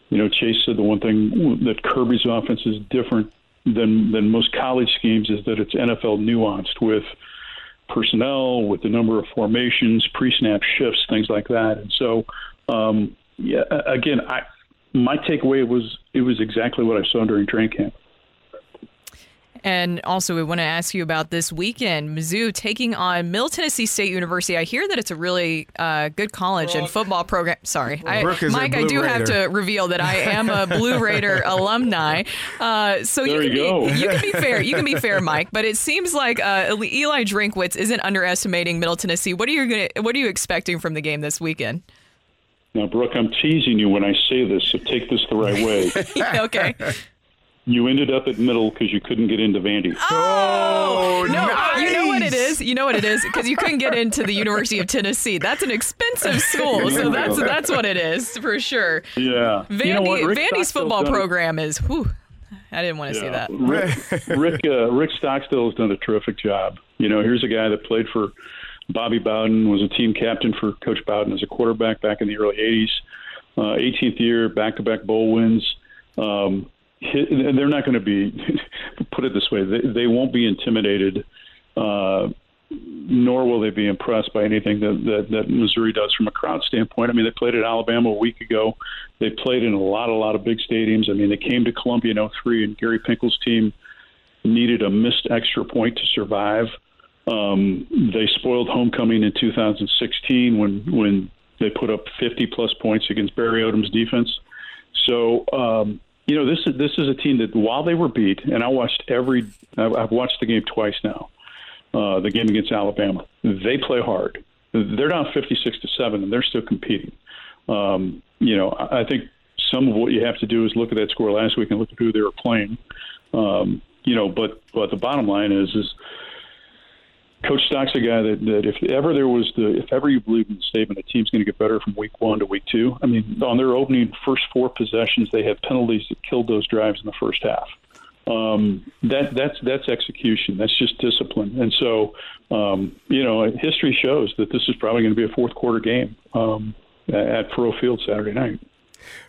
you know, Chase said the one thing that Kirby's offense is different than than most college schemes is that it's NFL nuanced with personnel, with the number of formations, pre-snap shifts, things like that. And so, um, yeah, again, I my takeaway was it was exactly what I saw during training camp. And also, we want to ask you about this weekend. Mizzou taking on Middle Tennessee State University. I hear that it's a really uh, good college and football program. Sorry, I, Brooke Mike, I do have to reveal that I am a Blue Raider *laughs* alumni. Uh, so There you you can go. be you can be fair. You can be fair, *laughs* Mike. But it seems like uh, Eli Drinkwitz isn't underestimating Middle Tennessee. What are you gonna, What are you expecting from the game this weekend? Now, Brooke, I'm teasing you when I say this, so take this the right way. *laughs* okay. You ended up at middle because you couldn't get into Vandy. Oh no! You know what it is. You know what it is because you couldn't get into the University of Tennessee. That's an expensive *laughs* school, so that's that's what it is for sure. Yeah. Vandy, You know what? Vandy's Stockstill's football program is. Whew, I didn't want to say that. Rick Rick, uh, Rick Stockstill has done a terrific job. You know, here's a guy that played for Bobby Bowden, was a team captain for Coach Bowden as a quarterback back in the early '80s. Uh, 18th year, back-to-back bowl wins. Um, hi- they're not going to be, *laughs* put it this way, they, they won't be intimidated, uh, nor will they be impressed by anything that, that, that Missouri does from a crowd standpoint. I mean, they played at Alabama a week ago. They played in a lot, a lot of big stadiums. I mean, they came to Columbia in 03, and Gary Pinkel's team needed a missed extra point to survive. Um, they spoiled homecoming in 2016 when when they put up 50 plus points against Barry Odom's defense. So um, you know this is this is a team that while they were beat, and I watched every I've watched the game twice now, uh, the game against Alabama. They play hard. They're down 56 to seven, and they're still competing. Um, you know, I I think some of what you have to do is look at that score last week and look at who they were playing. Um, you know, but but the bottom line is is Coach Stock's a guy that, that if ever there was the if ever you believe in the statement the team's going to get better from week one to week two. I mean, on their opening first four possessions, they had penalties that killed those drives in the first half. Um, that that's that's execution. That's just discipline. And so, um, you know, history shows that this is probably going to be a fourth quarter game um, at Faurot Field Saturday night.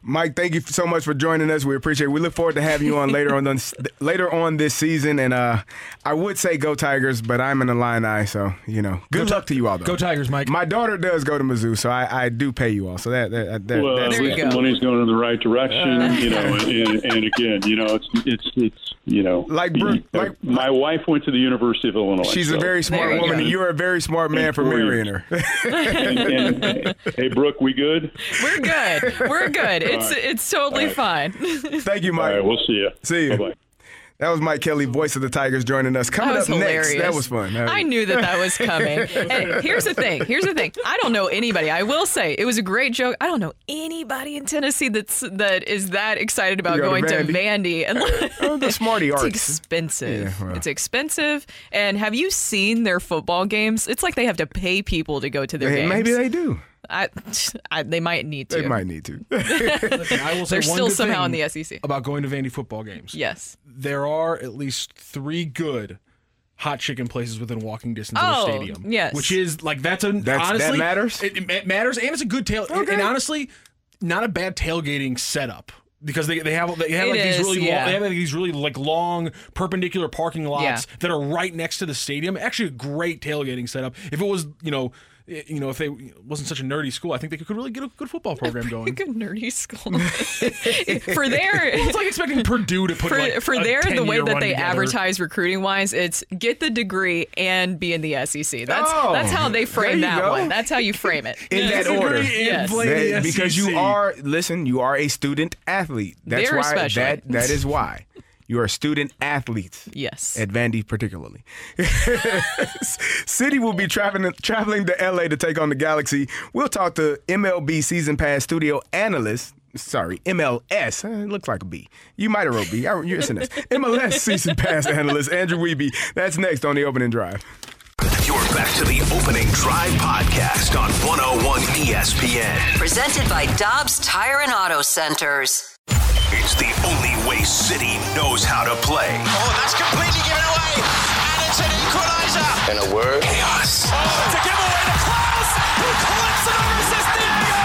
Mike, thank you so much for joining us. We appreciate it. We look forward to having you on later on this, *laughs* later on this season. And uh, I would say go Tigers, but I'm an Illini, so you know. Good luck to you all. Though. Go Tigers, Mike. My daughter does go to Mizzou, so I, I do pay you all. So that, that, that well, that's at least the money's going in the right direction, you know. And, and again, you know, it's it's it's you know, Like Brooke- you- like- my wife went to the University of Illinois. She's a very smart woman, and you're a very smart man for marrying her. and, and, hey, Brooke, we good? We're good. We're good. *laughs* It's it's totally fine. *laughs* Thank you, Mike. All right, we'll see you. See you. Bye-bye. That was Mike Kelly, voice of the Tigers, joining us. Coming That was up hilarious. next, that was fun. That I knew that that was coming. *laughs* and here's the thing. Here's the thing. I don't know anybody. I will say it was a great joke. I don't know anybody in Tennessee that's that is that excited about go to going to Vandy? Vandy. And *laughs* Oh, the smarty it's expensive. Yeah, well. It's expensive. And have you seen their football games? It's like they have to pay people to go to their Hey, games. maybe they do. I, I, they might need to. They might need to. *laughs* Listen, I will say They're one still somehow thing in the SEC. about going to Vandy football games. Yes. There are at least three good hot chicken places within walking distance Oh, of the oh, stadium. yes. Which is like that's a That's- that honestly matters? It, it matters and it's a good tail and, and honestly not a bad tailgating setup. Because they, they have they have It like these really yeah. long, they have like these really like long perpendicular parking lots Yeah. that are right next to the stadium. Actually, a great tailgating setup. If it was you know i- you know, if they wasn't such a nerdy school, I think they could really get a good football program going. Good nerdy school. *laughs* *laughs* for their Well, it's like expecting Purdue to put for, like, for their the way that they together. advertise recruiting wise, it's get the degree and be in the SEC. That's Oh, that's how they frame that go. one. That's how you frame it. in that order. Yes. That- because you are listen, you are a student athlete. That's Very why especially. that that is why. You are a student athletes. Yes. At Vandy particularly. *laughs* City will be traveling traveling to LA to take on the Galaxy. We'll talk to MLB season pass studio analyst. Sorry, MLS. Uh, It looks like a B. You might have wrote B. I- You're an *laughs* S. MLS season pass analyst Andrew Wiebe. That's next on the opening drive. You're back to the opening drive podcast on 101 ESPN. Presented by Dobbs Tire and Auto Centers. It's the only way City knows how to play. Oh, that's completely given away. And it's an equalizer. In a word, chaos. Oh, it's a giveaway to Klauss, who clips it over Diego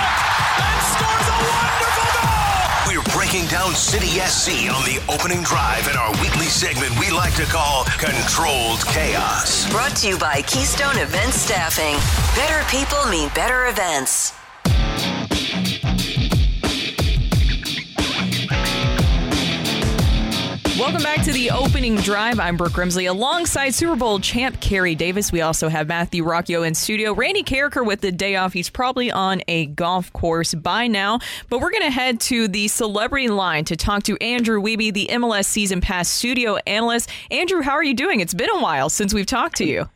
and scores a wonderful goal. We're breaking down City SC on the opening drive in our weekly segment we like to call Controlled Chaos. Brought to you by Keystone Event Staffing. Better people mean better events. Welcome back to the opening drive. I'm Brooke Grimsley alongside Super Bowl champ Kerry Davis. We also have Matthew Rocchio in studio. Randy Karraker with the day off. He's probably on a golf course by now. But we're going to head to the celebrity line to talk to Andrew Wiebe, the MLS season pass studio analyst. Andrew, how are you doing? It's been a while since we've talked to you.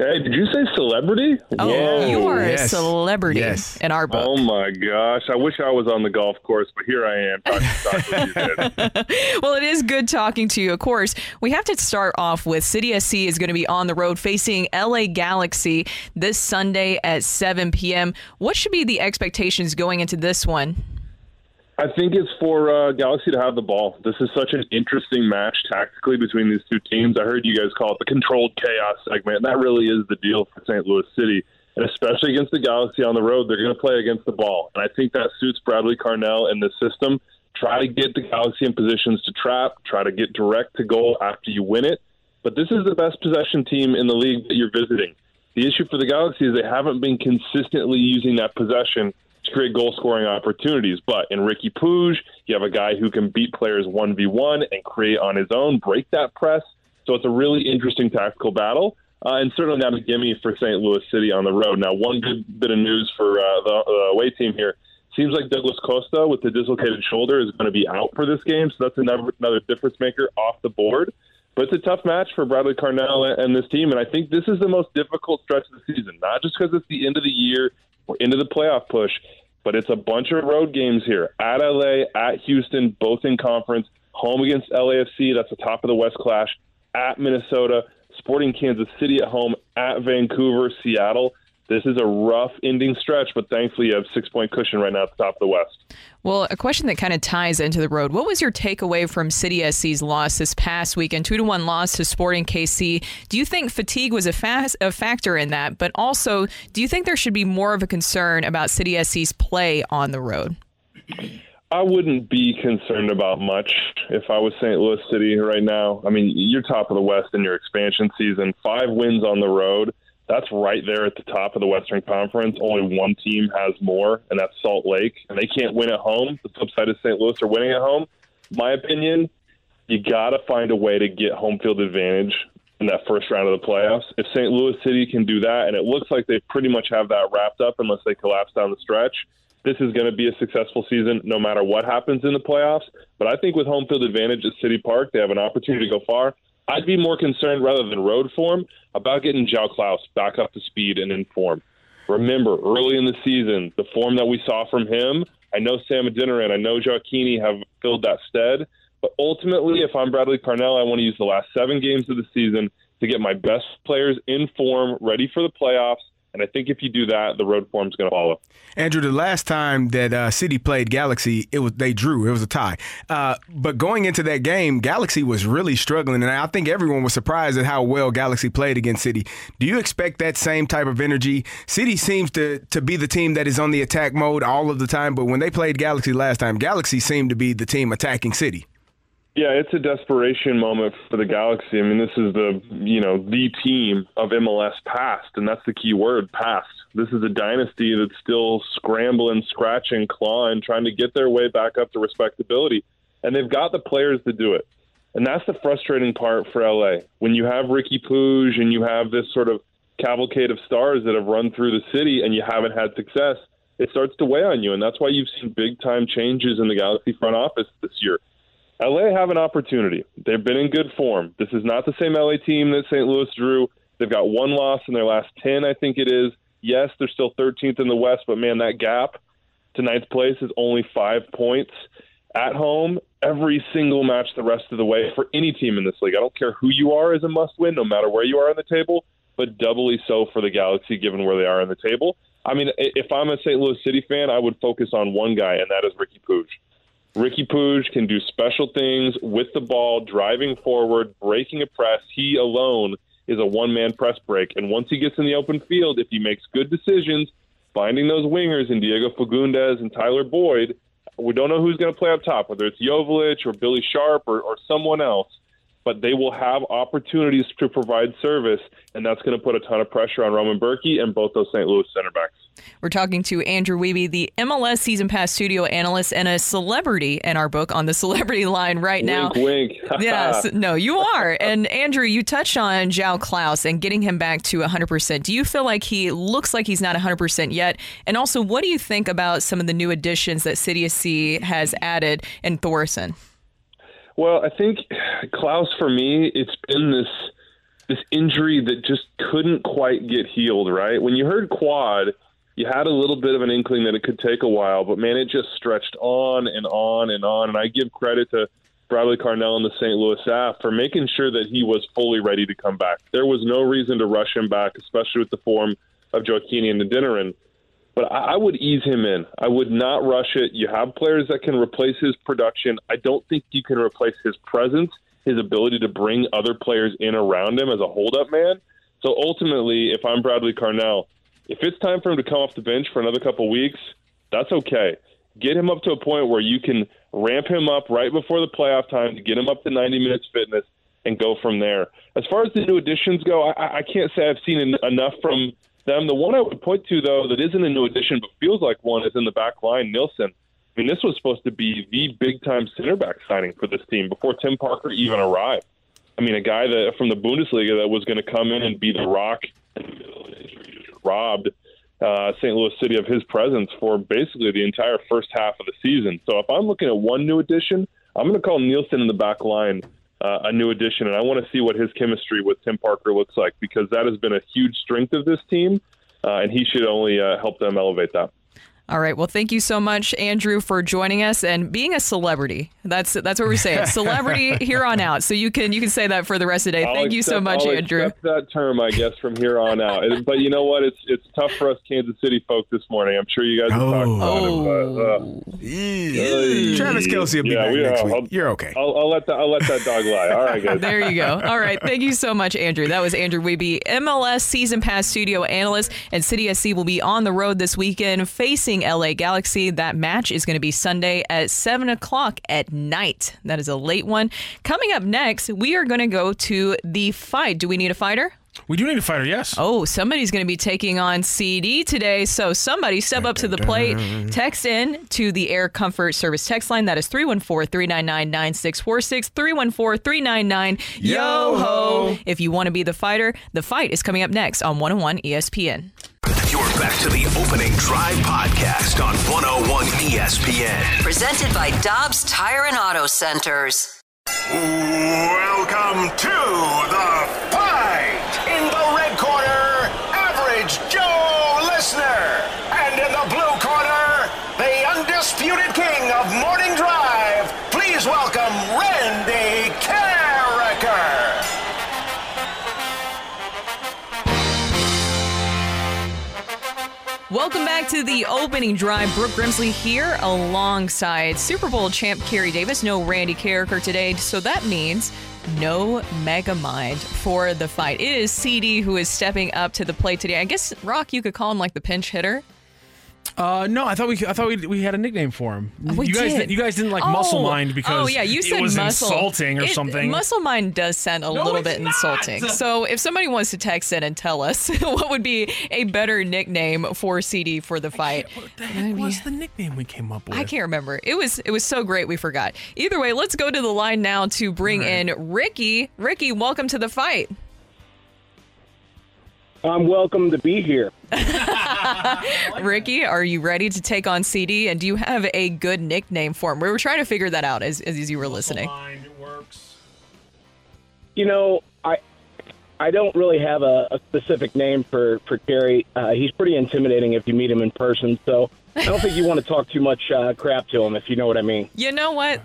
Hey, did you say celebrity? Oh, you are a celebrity in our book. Oh my gosh! I wish I was on the golf course, but here I am talking talking to you guys. *laughs* well, it is good talking to you. Of course, we have to start off with City SC is going to be on the road facing LA Galaxy this Sunday at 7 p.m. What should be the expectations going into this one? I think it's for uh, Galaxy to have the ball. This is such an interesting match tactically between these two teams. I heard you guys call it the controlled chaos segment. And that really is the deal for St. Louis City. And especially against the Galaxy on the road, they're going to play against the ball. And I think that suits Bradley Carnell in the system. Try to get the Galaxy in positions to trap, try to get direct to goal after you win it. But this is the best possession team in the league that you're visiting. The issue for the Galaxy is they haven't been consistently using that possession create goal scoring opportunities. But in Riqui Puig, you have a guy who can beat players 1v1 and create on his own, break that press. So it's a really interesting tactical battle. Uh, and certainly not a gimme for St. Louis City on the road. Now, one good bit of news for uh, the uh, away team here. Seems like Douglas Costa with the dislocated shoulder is going to be out for this game, so that's another, another difference maker off the board. But it's a tough match for Bradley Carnell and this team, and I think this is the most difficult stretch of the season. Not just because it's the end of the year, we're into the playoff push, but it's a bunch of road games here at LA, at Houston, both in conference. Home against LAFC, that's the top of the West clash. At Minnesota, Sporting Kansas City at home. At Vancouver, Seattle. This is a rough ending stretch, but thankfully you have six point cushion right now at the top of the West. Well, a question that kind of ties into the road. What was your takeaway from City SC's loss this past weekend? Two to one loss to Sporting KC. Do you think fatigue was a, fast, a factor in that? But also, do you think there should be more of a concern about City SC's play on the road? I wouldn't be concerned about much if I was St. Louis City right now. I mean, you're top of the West in your expansion season, five wins on the road. That's right there at the top of the Western Conference. Only one team has more, and that's Salt Lake, and they can't win at home. The flip side is St. Louis are winning at home. My opinion, you got to find a way to get home field advantage in that first round of the playoffs. If St. Louis City can do that, and it looks like they pretty much have that wrapped up unless they collapse down the stretch, this is going to be a successful season no matter what happens in the playoffs. But I think with home field advantage at City Park, they have an opportunity to go far. I'd be more concerned rather than road form about getting Joao Klauss back up to speed and in form. Remember, early in the season, the form that we saw from him, I know Sam Adeniran, I know Joaquini have filled that stead. But ultimately, if I'm Bradley Carnell, I want to use the last seven games of the season to get my best players in form, ready for the playoffs. And I think if you do that, the road form's going to follow. Andrew, the last time that uh, City played Galaxy, it was they drew. It was a tie. Uh, but going into that game, Galaxy was really struggling, and I think everyone was surprised at how well Galaxy played against City. Do you expect that same type of energy? City seems to to be the team that is on the attack mode all of the time, but when they played Galaxy last time, Galaxy seemed to be the team attacking City. Yeah, it's a desperation moment for the Galaxy. I mean, this is the you know the team of MLS past, and that's the key word, past. This is a dynasty that's still scrambling, scratching, clawing, trying to get their way back up to respectability, and they've got the players to do it. And that's the frustrating part for LA. When you have Riqui Puig and you have this sort of cavalcade of stars that have run through the city and you haven't had success, it starts to weigh on you. And that's why you've seen big time changes in the Galaxy front office this year. LA have an opportunity. They've been in good form. This is not the same LA team that St. Louis drew. They've got one loss in their last 10, I think it is. Yes, they're still 13th in the West, but man, that gap to ninth place is only five points. At home, every single match the rest of the way for any team in this league. I don't care who you are as a must win, no matter where you are on the table, but doubly so for the Galaxy given where they are on the table. I mean, if I'm a St. Louis City fan, I would focus on one guy, and that is Riqui Puig. Riqui Puig can do special things with the ball, driving forward, breaking a press. He alone is a one man press break. And once he gets in the open field, if he makes good decisions, finding those wingers in Diego Fagundes and Tyler Boyd, we don't know who's going to play up top, whether it's Joveljic or Billy Sharp or, or someone else but they will have opportunities to provide service, and that's going to put a ton of pressure on Roman Bürki and both those St. Louis center backs. We're talking to Andrew Wiebe, the MLS Season Pass studio analyst and a celebrity in our book on the *laughs* celebrity line right now. Wink, wink. *laughs* yes, no, you are. And Andrew, you touched on João Klauss and getting him back to 100%. Do you feel like he looks like he's not 100% yet? And also, what do you think about some of the new additions that City SC has added in Thoresen? Well, I think Klauss, for me, it's been this this injury that just couldn't quite get healed. Right when you heard quad, you had a little bit of an inkling that it could take a while, but man, it just stretched on and on and on. And I give credit to Bradley Carnell and the St. Louis staff for making sure that he was fully ready to come back. There was no reason to rush him back, especially with the form of Joaquin and Adeniran but I, would ease him in. I would not rush it. You have players that can replace his production. I don't think you can replace his presence, his ability to bring other players in around him as a holdup man. So ultimately, if I'm Bradley Carnell, if it's time for him to come off the bench for another couple weeks, that's okay. Get him up to a point where you can ramp him up right before the playoff time to get him up to 90 minutes fitness and go from there. As far as the new additions go, I, I can't say I've seen enough from them. The one I would point to, though, that isn't a new addition but feels like one is in the back line, Nilsson. I mean, this was supposed to be the big time center back signing for this team before Tim Parker even arrived. I mean, a guy that from the Bundesliga that was going to come in and be the rock and robbed uh, St. Louis City of his presence for basically the entire first half of the season. So if I'm looking at one new addition, I'm going to call Nilsson in the back line uh, a new addition, and I want to see what his chemistry with Tim Parker looks like because that has been a huge strength of this team, uh, and he should only uh, help them elevate that. All right. Well, thank you so much, Andrew, for joining us and being a celebrity. That's that's what we're saying. Celebrity *laughs* here on out. So you can you can say that for the rest of the day. I'll thank accept, you so much, I'll Andrew. Accept that term, I guess, from here on out. but you know what? It's it's tough for us Kansas City folk this morning. I'm sure you guys have talked about it. But, uh, yeah. Travis Kelce will be yeah, back we, next uh, week. I'll- You're okay. I'll, I'll let that I'll let that dog lie. All right, guys. There you go. All right. Thank you so much, Andrew. That was Andrew Wiebe, MLS Season Pass Studio Analyst, and City SC will be on the road this weekend facing LA Galaxy. That match is going to be Sunday at 7 o'clock at night. That is a late one. Coming up next, we are going to go to the fight. Do we need a fighter? We do need a fighter, yes. Oh, somebody's going to be taking on CD today. So somebody step up to the plate. Text in to the Air Comfort Service text line. That is 314 399 9646. 314 399 Yo ho. If you want to be the fighter, the fight is coming up next on 101 ESPN. You're back to the opening drive podcast on 101 ESPN. Presented by Dobbs Tire and Auto Centers. Welcome to the fight. In the red corner, Average Joe Listener. And in the blue corner, the undisputed king of morning Welcome back to the opening drive. Brooke Grimsley here alongside Super Bowl champ Kerry Davis. No Randy Karraker today, so that means no Mega Mind for the fight. It is CD who is stepping up to the plate today. I guess Rock, you could call him like the pinch hitter. Uh, no, I thought we I thought we, we had a nickname for him. We you guys did. you guys didn't like muscle Oh. mind because oh yeah, you said it was muscle. insulting or It- something. Muscle mind does sound a little bit insulting. So if somebody wants to text in and tell us *laughs* what would be a better nickname for CD for the fight, what the heck was the nickname we came up with? I can't remember. It was it was so great we forgot. Either way, let's go to the line now to bring in Ricky. Ricky, welcome to the fight. I'm welcome to be here. *laughs* Ricky, are you ready to take on CD? And do you have a good nickname for him? We were trying to figure that out as, as you were listening. You know, I I don't really have a, a specific name for for Kerry. Uh, he's pretty intimidating if you meet him in person. So I don't think you want to talk too much uh, crap to him, if you know what I mean. You know what?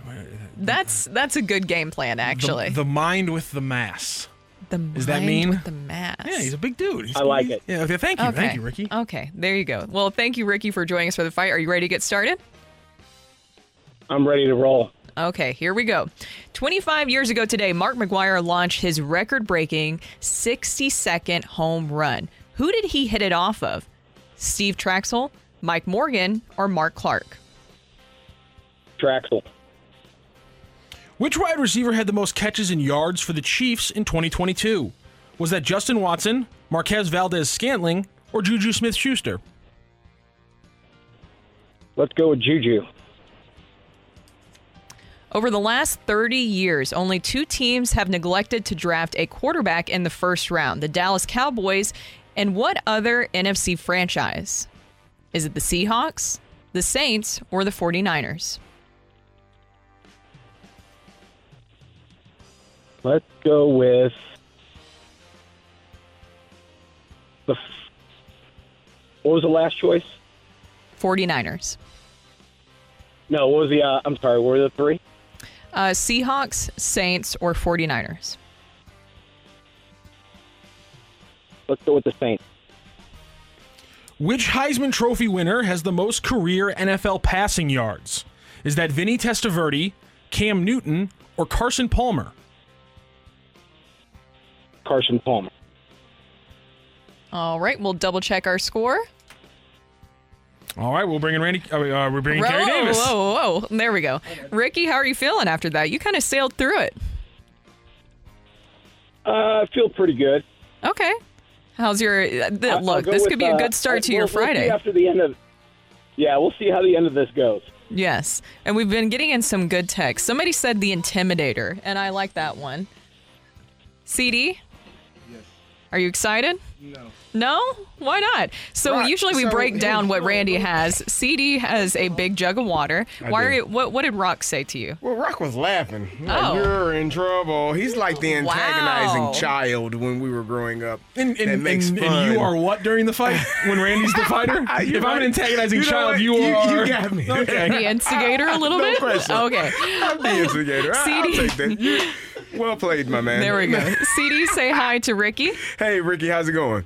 That's that's a good game plan, actually. The, the mind with the mass. The Is that mean? with the mass. Yeah, he's a big dude. He's- I like it. Yeah, okay, thank you. Okay. Thank you, Ricky. Okay, there you go. Well, thank you, Ricky, for joining us for the fight. Are you ready to get started? I'm ready to roll. Okay, here we go. 25 years ago today, Mark McGwire launched his record breaking 60 second home run. Who did he hit it off of? Steve Trachsel, Mike Morgan, or Mark Clark? Trachsel. Which wide receiver had the most catches and yards for the Chiefs in 2022? Was that Justin Watson, Marquez Valdes Scantling, or Juju Smith Schuster? Let's go with Juju. Over the last 30 years, only two teams have neglected to draft a quarterback in the first round the Dallas Cowboys and what other NFC franchise? Is it the Seahawks, the Saints, or the 49ers? Let's go with the. f- What was the last choice? 49ers. No, what was the? Uh, I'm sorry. What were the three? Uh, Seahawks, Saints, or 49ers? Let's go with the Saints. Which Heisman Trophy winner has the most career NFL passing yards? Is that Vinny Testaverde, Cam Newton, or Carson Palmer? Carson Palmer. All right, we'll double check our score. All right, we'll bring in Randy. Uh, uh, we're bringing Kerry whoa, Davis. whoa, whoa, whoa. There we go. Ricky, how are you feeling after that? You kind of sailed through it. Uh, I feel pretty good. Okay. How's your uh, th- I'll look? go This with, could be a uh, good start to we'll- your we'll see Friday. after the end of. Yeah, we'll see how the end of this goes. Yes, and we've been getting in some good text. Somebody said the Intimidator, and I like that one. CD, Yes. Are you excited? No. No? Why not? So Right, usually we so- break *laughs* down what Randy *laughs* has. CD has a big jug of water. I Why do. are you, what what did Rock say to you? Well, Rock was laughing. Like, Oh. You're in trouble. He's like the antagonizing Wow. child when we were growing up. And, that makes and, fun. and you are what during the fight when Randy's the *laughs* fighter? I- if you're I'm an antagonizing You know child, you You- are. you got me. Okay. The instigator a little No bit? pressure. Okay. I'm the instigator. I- I'll take that. You- well played, my man. There we go. *laughs* CD, say hi to Ricky. Hey, Ricky, how's it going?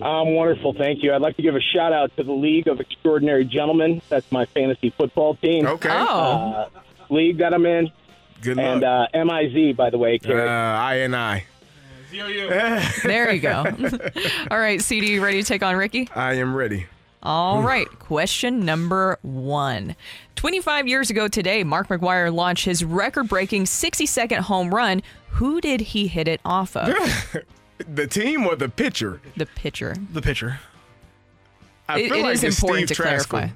I'm um, wonderful, thank you. I'd like to give a shout out to the League of Extraordinary Gentlemen. That's my fantasy football team. Okay. Uh, league that I'm in. Good luck. And uh, MIZ, by the way, Uh, I and I. *laughs* There you go. *laughs* All right, CD, ready to take on Ricky? I am ready. All right, question number one. 25 years ago today, Mark McGwire launched his record breaking 60 second home run. Who did he hit it off of? *laughs* The team or the pitcher? The pitcher. The pitcher. I It- feel it like is it's important Steve to Traskell. clarify.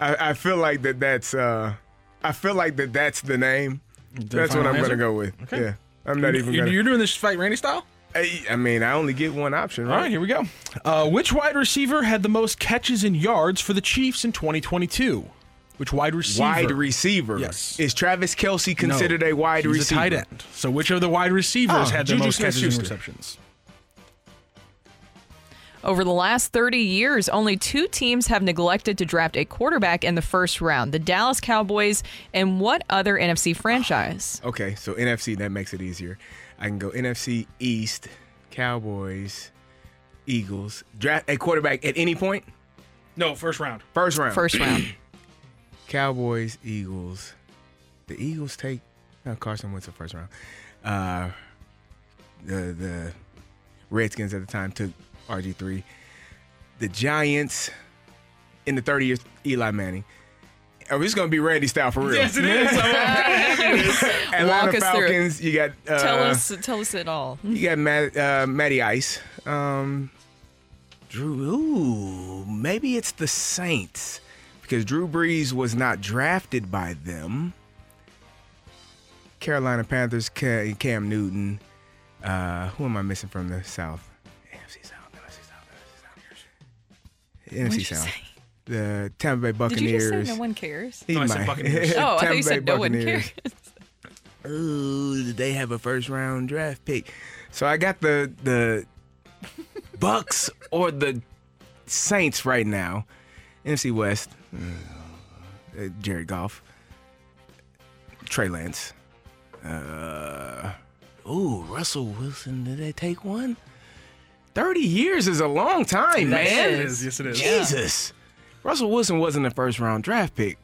I, I feel like that. That's. Uh, I feel like that. That's the name. That's what final I'm answer? gonna go with. Okay. Yeah, I'm not You're- even. you're, Gonna, you're doing this fight Randy style? I, I mean, I only get one option, All right? right, here we go. Uh, which wide receiver had the most catches and yards for the Chiefs in 2022? Which wide receiver? Wide receiver. Yes. Is Travis Kelce considered No, a wide he's receiver? A tight end. So which of the wide receivers Oh, had the Juju most catches and receptions? Over the last 30 years, only two teams have neglected to draft a quarterback in the first round the Dallas Cowboys and what other NFC franchise? Okay, so NFC that makes it easier. I can go NFC East, Cowboys, Eagles. Draft a quarterback at any point. No, first round. First round. First round. *clears throat* Cowboys, Eagles. The Eagles take no, Carson Wentz the first round. Uh, the the Redskins at the time took RG three. the Giants in the 30 years, Eli Manning. Oh, it's going to be Randy style for real. Yes, it is. *laughs* it is. Atlanta Walk us Falcons. through. You got uh, tell us, tell us it all. You got Matt, uh, Matty Ice. Um, Drew. Ooh, maybe it's the Saints because Drew Brees was not drafted by them. Carolina Panthers. Ca- Cam Newton. Uh, who am I missing from the South? NFC South. NFC South. NFC South. What'd NFC South. Say? The Tampa Bay Buccaneers. Did Buccaneers. you just say no one cares? He No, I said might. Buccaneers. *laughs* Oh, I thought you said Bay no one cares. *laughs* Ooh, did they have a first round draft pick? So I got the the Bucks *laughs* or the Saints right now. NFC West. Uh, Jared Goff. Trey Lance. Uh, ooh, Russell Wilson. Did they take one? Thirty years is a long time, That man. is. Yes, it is. Jesus. Russell Wilson wasn't a first round draft pick.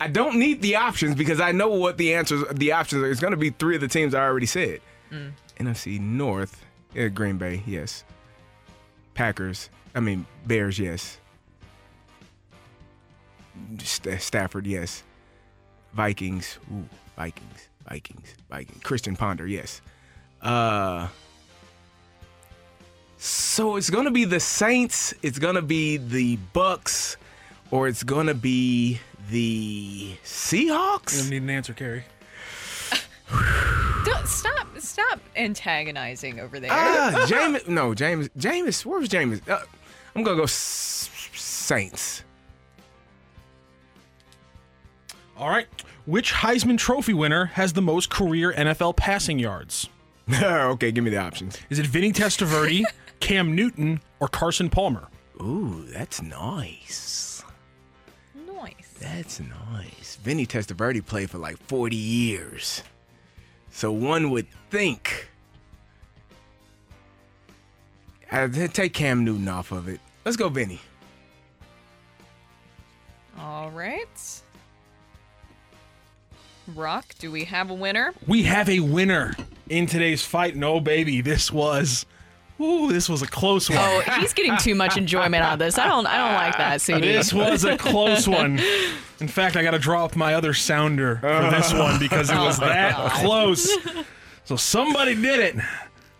I don't need the options because I know what the answers, the options are. It's going to be three of the teams I already said. Mm. NFC North, yeah, Green Bay, yes. Packers, I mean Bears, yes. St- Stafford, yes. Vikings, ooh, Vikings, Vikings, Vikings. Christian Ponder, yes. Uh, so it's gonna be the Saints, it's gonna be the Bucks, or it's gonna be the Seahawks. You need an answer, Kerry. Don't stop, stop antagonizing over there. Ah, James. No, James. James. Where was James? Uh, I'm gonna go S- Saints. All right. Which Heisman Trophy winner has the most career NFL passing yards? *laughs* okay, give me the options. Is it Vinny Testaverde, *laughs* Cam Newton, or Carson Palmer? Ooh, that's nice. Nice. That's nice. Vinny Testaverde played for like 40 years, so one would think. Uh, I'd take Cam Newton off of it. Let's go, Vinny. All right. Rock, do we have a winner? We have a winner in today's fight. No, baby, this was. Ooh, this was a close one. Oh, he's getting too much enjoyment out of this. I don't. I don't like that, CD. This was a close one. In fact, I got to draw up my other sounder for this one because it *laughs* oh was Oh, that God. close. So somebody did it.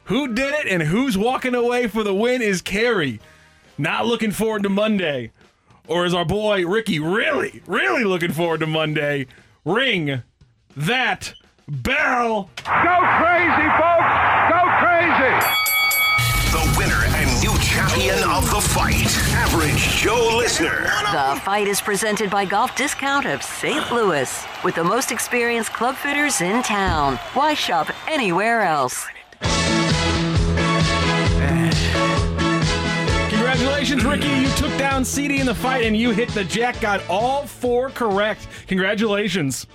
Who did it and who's walking away for the win is Kerry. Not looking forward to Monday. Or is our boy Ricky really, really looking forward to Monday? Ring that bell. Go crazy, folks! Go crazy! The fight, Average Joe Listener. The fight is presented by Golf Discount of St. Louis with the most experienced club fitters in town. Why shop anywhere else? Congratulations, Ricky. You took down CD in the fight and you hit the jack. Got all four correct. Congratulations.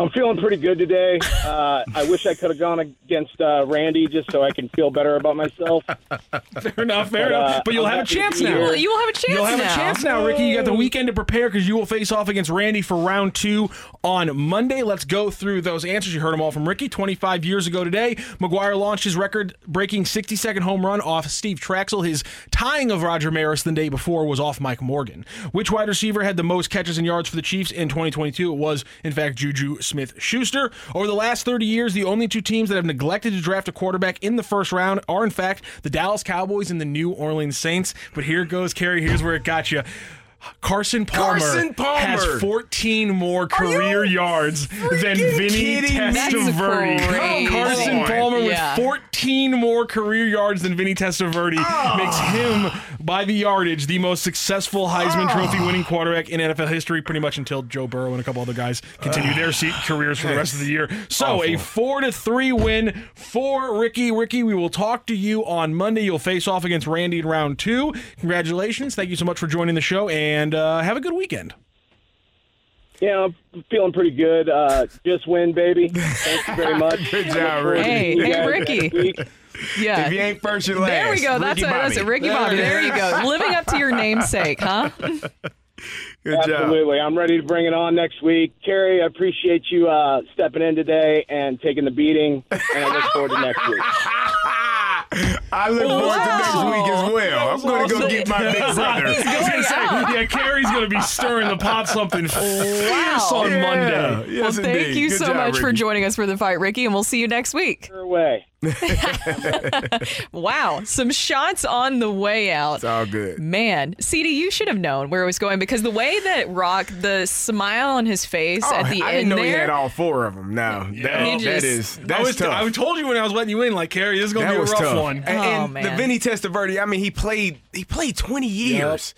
I'm feeling pretty good today. Uh, I wish I could have gone against uh, Randy just so I can feel better about myself. *laughs* Fair enough, fair But, uh, enough. But you'll I'm have a happy to chance now. Well, you will have a chance You'll have now. a chance now, Ricky. You got the weekend to prepare because you will face off against Randy for round two on Monday. Let's go through those answers. You heard them all from Ricky. 25 years ago today, McGwire launched his record-breaking 60-second home run off Steve Trachsel. His tying of Roger Maris the day before was off Mike Morgan. Which wide receiver had the most catches and yards for the Chiefs in 2022? It was, in fact, Juju Smith-Schuster. Over the last 30 years, the only two teams that have neglected to draft a quarterback in the first round are, in fact, the Dallas Cowboys and the New Orleans Saints. But here goes, Kerry. Here's where it got you. Carson Palmer, Carson Palmer. has 14 more career yards than Vinny kidding me? That's Testaverde. Carson on. Palmer Yeah. with 14 more career yards than Vinny Testaverde ah. makes him, by the yardage, the most successful Heisman ah. Trophy winning quarterback in NFL history, pretty much until Joe Burrow and a couple other guys continue their se- careers for the rest of the year. So a four to three win for Ricky. Ricky, we will talk to you on Monday. You'll face off against Randy in round two. Congratulations. Thank you so much for joining the show and uh, have a good weekend. Yeah, I'm feeling pretty good. Uh, just win, baby. *laughs* Thank you very much. Good job, Ricky. Hey, hey, Ricky. Yeah. If you ain't first, you're last. There we go. That's Ricky it. That's Bobby. it. Ricky Bobby. There you go. Living up to your namesake, huh? *laughs* Good job. Absolutely. I'm ready to bring it on next week. Kerry, I appreciate you uh, stepping in today and taking the beating, and I look forward to next week. *laughs* I look forward to next week as well. I'm going to go get my big brother. I was gonna say, yeah, Kerry's gonna be stirring the pot something fierce on Yeah. Monday. Yes, well, thank indeed. you Good so job, much for Ricky. joining us for the fight, Ricky, and we'll see you next week. Your way. *laughs* Wow, some shots on the way out. It's all good. Man, CD, you should have known where it was going because the way that Rock, the smile on his face Oh, at the I end didn't know there. he had all four of them. Now that, You that just- is I was tough. I told you when I was letting you in, like Kerry, this is gonna that be a rough tough. one. Oh, and, Oh, and the man. Vinny Testaverde, I mean, he played he played 20 years.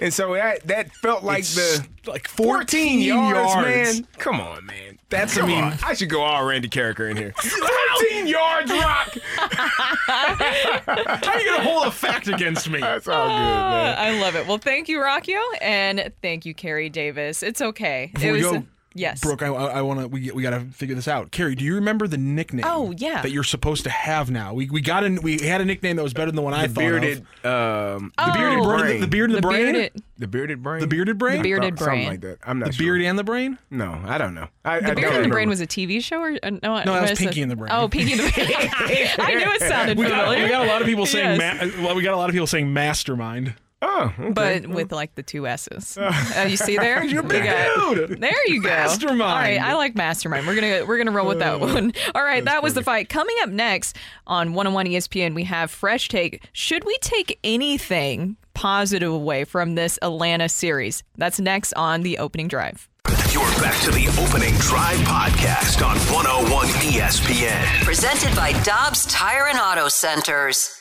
And so that that felt like It's the like 14 14 yards, yards. man. Come on, man. That's- I Come mean- on. I should go all Randy Karraker in here. *laughs* 14 yards, Rock. *laughs* How are you gonna hold a fact against me? That's all good, Ah, man. I love it. Well, thank you, Rocchio, and thank you, Kerry Davis. It's okay. Before it was go, yes. Brooke, I, I want to. We, we got to figure this out. Kerry, do you remember the nickname? Oh, yeah. that you're supposed to have now. We we got an, we had a nickname that was better than the one I The thought bearded, of. um, Oh. The bearded brain. brain. The, the bearded the brain. bearded, the bearded brain. The bearded brain. The bearded Something like that. I'm not The sure. beard and the brain. No, I don't know. I, I The don't Beard and the. Brain was a TV show, or uh, no? No, that was Pinky and the Brain. Oh, Pinky and the Brain. *laughs* I knew it sounded We got, familiar. we got a lot of people saying. Yes. Ma- well, we got a lot of people saying mastermind. Oh, okay. but with like the two S's. Uh, *laughs* you see there? You're a big got- dude. There you go. Mastermind. All right, I like mastermind. We're gonna we're gonna roll with that one. *laughs* All right, that was the fight. Coming up next on 101 ESPN, we have fresh take. Should we take anything positive away from this Atlanta series? That's next on the opening drive. You're back to the opening drive podcast on 101 ESPN. Presented by Dobbs Tire and Auto Centers.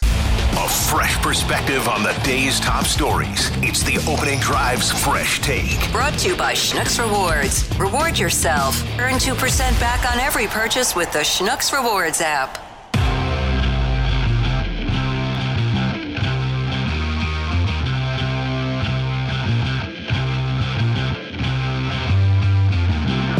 A fresh perspective on the day's top stories. It's the opening drive's fresh take. Brought to you by Schnucks Rewards. Reward yourself. Earn 2% back on every purchase with the Schnucks Rewards app.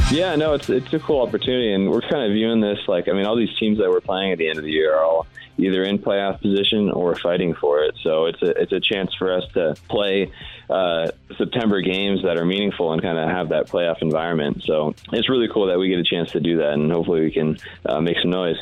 Yeah, no, it's it's a cool opportunity, and we're kind of viewing this like I mean, all these teams that we're playing at the end of the year are all either in playoff position or fighting for it. So it's a it's a chance for us to play uh, September games that are meaningful and kind of have that playoff environment. So it's really cool that we get a chance to do that, and hopefully we can uh, make some noise.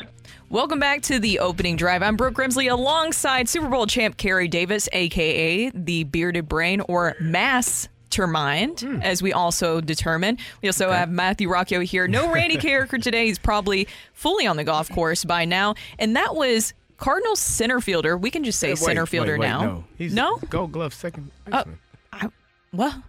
Welcome back to the opening drive. I'm Brooke Grimsley alongside Super Bowl champ Kerry Davis, aka the bearded brain or mass Termind, as we also determine. We also have Matthew Rocchio here. No Randy *laughs* Carricker today. He's probably fully on the golf course by now. And that was Cardinals center fielder. We can just say Wait, center wait, fielder wait, now. No, he's No? Gold Glove second. Uh. I, well,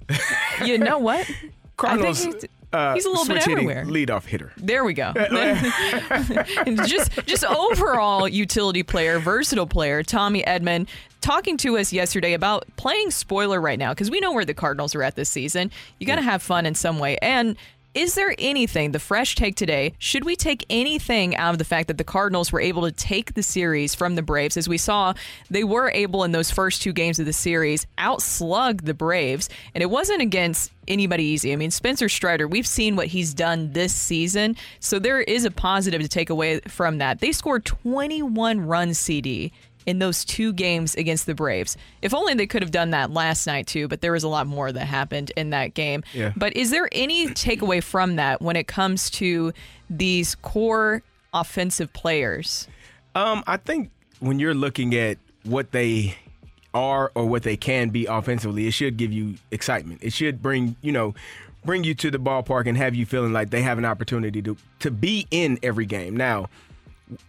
you know what? Cardinals. *laughs* I think he's, uh, he's a little bit everywhere. Leadoff hitter. There we go. *laughs* Just just overall utility player, versatile player, Tommy Edman talking to us yesterday about playing spoiler right now because we know where the Cardinals are at this season. You got to have fun in some way. And is there anything, the fresh take today, should we take anything out of the fact that the Cardinals were able to take the series from the Braves? As we saw, they were able in those first two games of the series outslug the Braves, and it wasn't against anybody easy. I mean, Spencer Strider, we've seen what he's done this season, so there is a positive to take away from that. They scored 21 runs, CD. In those two games against the Braves. If only they could have done that last night, too, but there was a lot more that happened in that game. Yeah. But is there any takeaway from that when it comes to these core offensive players? Um, I think when you're looking at what they are or what they can be offensively, it should give you excitement. It should bring, you know, bring you to the ballpark and have you feeling like they have an opportunity to to be in every game. Now,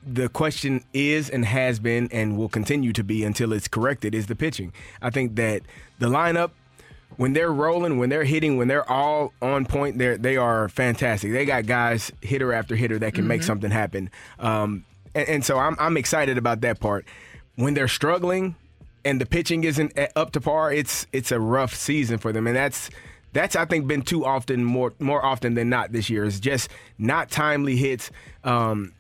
the question is and has been and will continue to be until it's corrected is the pitching. I think that the lineup when they're rolling, when they're hitting, when they're all on point, they they are fantastic. They got guys hitter after hitter that can make something happen. Um, and, and so I'm I'm excited about that part. When they're struggling and the pitching isn't up to par, it's it's a rough season for them, and that's that's I think been too often more more often than not this year. It's just not timely hits. Um,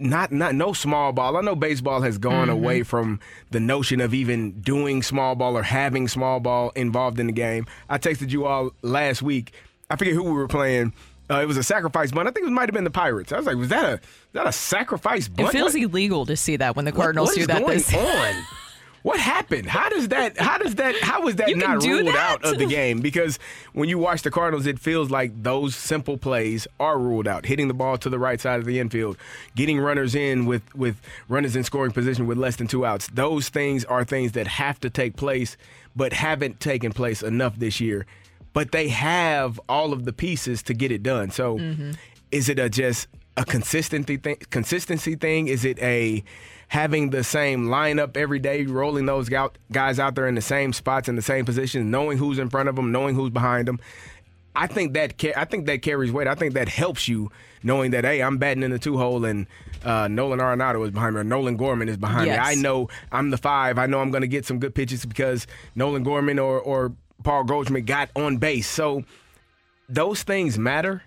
not not no small ball. I know baseball has gone Mm-hmm. away from the notion of even doing small ball or having small ball involved in the game. I texted you all last week. I forget who we were playing. Uh, it was a sacrifice bunt. I think it might have been the Pirates. I was like, was that a is that a sacrifice bunt? It feels What- illegal to see that when the Cardinals what do is that going this on? *laughs* What happened? How does that? How does that? How was that not ruled that? out of the game? Because when you watch the Cardinals, it feels like those simple plays are ruled out. Hitting the ball to the right side of the infield, getting runners in with with runners in scoring position with less than two outs. Those things are things that have to take place, but haven't taken place enough this year. But they have all of the pieces to get it done. So, Mm-hmm. is it a just a consistency thing? Consistency thing? Is it a having the same lineup every day, rolling those guys out there in the same spots in the same positions, knowing who's in front of them, knowing who's behind them? I think that I think that carries weight. I think that helps you knowing that hey, I'm batting in the two hole and uh, Nolan Arenado is behind me or Nolan Gorman is behind Yes. me. I know I'm the five. I know I'm going to get some good pitches because Nolan Gorman or or Paul Goldschmidt got on base. So those things matter.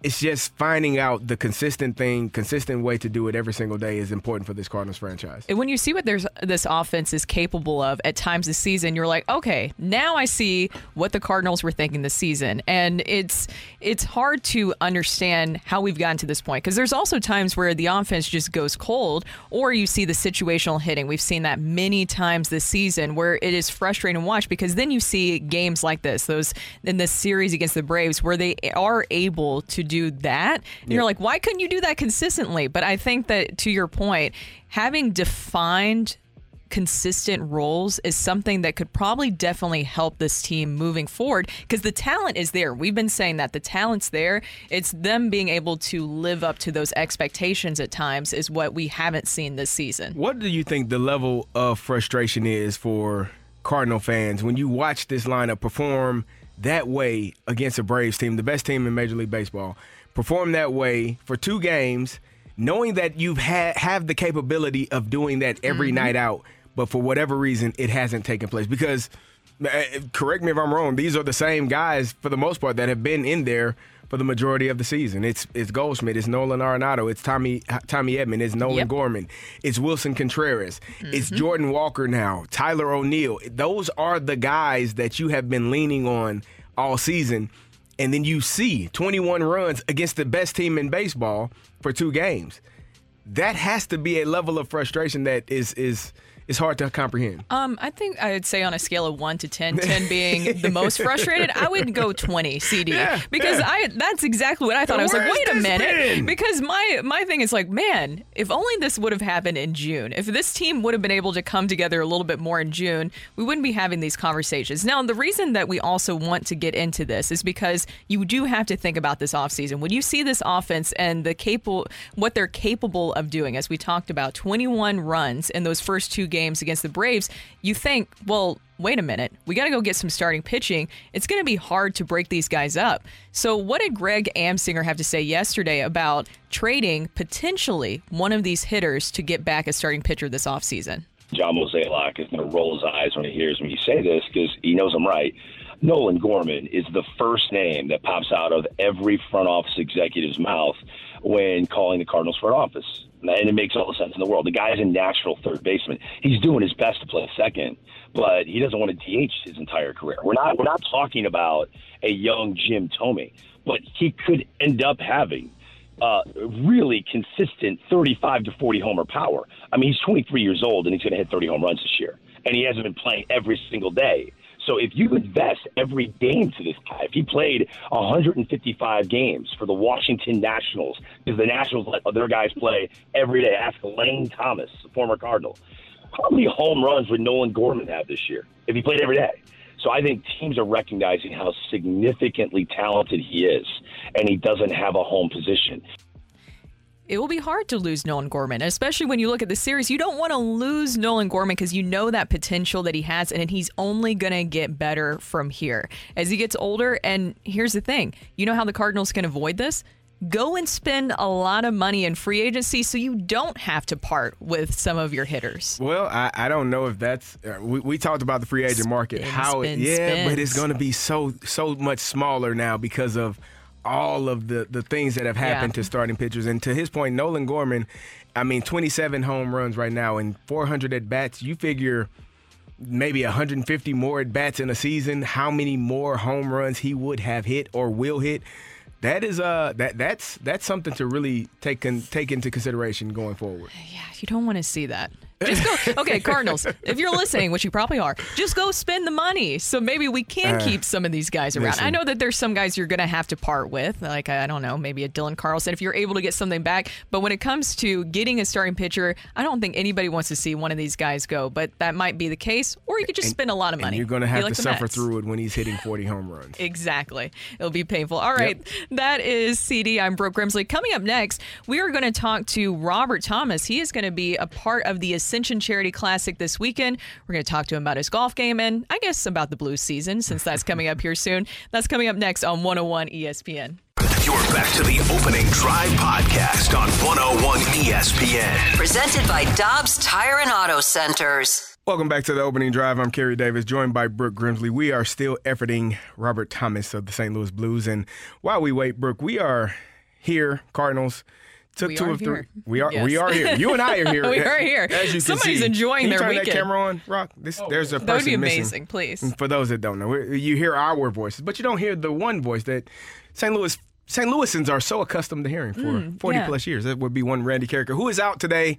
It's just finding out the consistent thing, consistent way to do it every single day is important for this Cardinals franchise. And when you see what there's this offense is capable of at times this season, you're like, okay, now I see what the Cardinals were thinking this season, and it's it's hard to understand how we've gotten to this point because there's also times where the offense just goes cold, or you see the situational hitting. We've seen that many times this season where it is frustrating to watch because then you see games like this, those in this series against the Braves where they are able to do that. And you're like, why couldn't you do that consistently? But I think that to your point, having defined consistent roles is something that could probably definitely help this team moving forward because the talent is there. We've been saying that the talent's there. It's them being able to live up to those expectations at times is what we haven't seen this season. What do you think the level of frustration is for Cardinal fans when you watch this lineup perform that way against a Braves team, the best team in Major League Baseball, perform that way for two games, knowing that you've had have the capability of doing that every Mm-hmm. night out, but for whatever reason it hasn't taken place because. uh, Correct me if I'm wrong. These are the same guys for the most part that have been in there for the majority of the season. It's it's Goldschmidt, it's Nolan Arenado, it's Tommy Tommy Edman, it's Nolan Yep. Gorman, it's Willson Contreras, it's mm-hmm. Jordan Walker now, Tyler O'Neill. Those are the guys that you have been leaning on all season. And then you see 21 runs against the best team in baseball for two games. That has to be a level of frustration that is is is hard to comprehend. Um, I think I would say on a scale of one to 10, *laughs* 10 being the most frustrated, I would go 20 CD Yeah, because yeah. I that's exactly what I thought. I was like, wait a minute, been? because my my thing is like, man, if only this would have happened in June. If this team would have been able to come together a little bit more in June, we wouldn't be having these conversations. Now, the reason that we also want to get into this is because you do have to think about this offseason. When you see this offense and the capable what they're capable of doing, as we talked about, 21 runs in those first two games against the Braves, you think, well, wait a minute, we got to go get some starting pitching. It's going to be hard to break these guys up. So, what did Greg Amsinger have to say yesterday about trading potentially one of these hitters to get back a starting pitcher this offseason? John Mozeliak is going to roll his eyes when he hears me say this because he knows I'm right. Nolan Gorman is the first name that pops out of every front office executive's mouth when calling the Cardinals front office. And it makes all the sense in the world. The guy's a natural third baseman. He's doing his best to play second, but he doesn't want to DH his entire career. We're not we're not talking about a young Jim Thome, but he could end up having uh, really consistent 35 to 40 homer power. I mean, he's 23 years old and he's going to hit 30 home runs this year, and he hasn't been playing every single day. So if you invest every game to this guy, if he played 155 games for the Washington Nationals, because the Nationals let their guys play every day. Ask Lane Thomas, the former Cardinal. How many home runs would Nolan Gorman have this year if he played every day? So I think teams are recognizing how significantly talented he is, and he doesn't have a home position. It will be hard to lose Nolan Gorman, especially when you look at the series. You don't want to lose Nolan Gorman because you know that potential that he has, and he's only going to get better from here as he gets older. And here's the thing you know how the Cardinals can avoid this? Go and spend a lot of money in free agency so you don't have to part with some of your hitters. Well, I, I don't know if that's uh, we, we talked about the free agent market Spin, how it, spin, yeah, but it's going to be so so much smaller now because of all of the the things that have happened Yeah. to starting pitchers. And to his point, Nolan Gorman, I mean, 27 home runs right now and 400 at bats. You figure maybe 150 more at bats in a season. How many more home runs he would have hit or will hit? That is uh that that's that's something to really take con, take into consideration going forward. Yeah, you don't want to see that. Just go. *laughs* Okay, Cardinals. If you're listening, which you probably are, just go spend the money. So maybe we can Uh, keep some of these guys around. listen. I know that there's some guys you're going to have to part with, like I don't know, maybe a Dylan Carlson. If you're able to get something back, but when it comes to getting a starting pitcher, I don't think anybody wants to see one of these guys go. But that might be the case, or you could just spend a lot of And money. you're going to have like to suffer Mets. through it when he's hitting 40 home runs. *laughs* Exactly. It'll be painful. All right. That is CD. I'm Brooke Grimsley. Coming up next, we are going to talk to Robert Thomas. He is going to be a part of the Ascension Charity Classic this weekend. We're going to talk to him about his golf game and I guess about the Blues season since that's coming up here soon. That's coming up next on 101 ESPN. You're back to the opening drive podcast on 101 ESPN. Presented by Dobbs Tire and Auto Centers. Welcome back to the opening drive. I'm Kerry Davis, joined by Brooke Grimsley. We are still efforting Robert Thomas of the St. Louis Blues. And while we wait, Brooke, we are here, Cardinals. Took We two are of three. here. We are Yes. we are here. You and I are here. *laughs* We are here. As you can Somebody's see. enjoying Can you their turn weekend. that camera on, Rock. This, there's a person That would be missing. amazing, please. For those that don't know, you hear our voices, but you don't hear the one voice that St. Louis St. Louisans are so accustomed to hearing for Mm, 40 yeah. plus years. That would be one Randy Karraker who is out today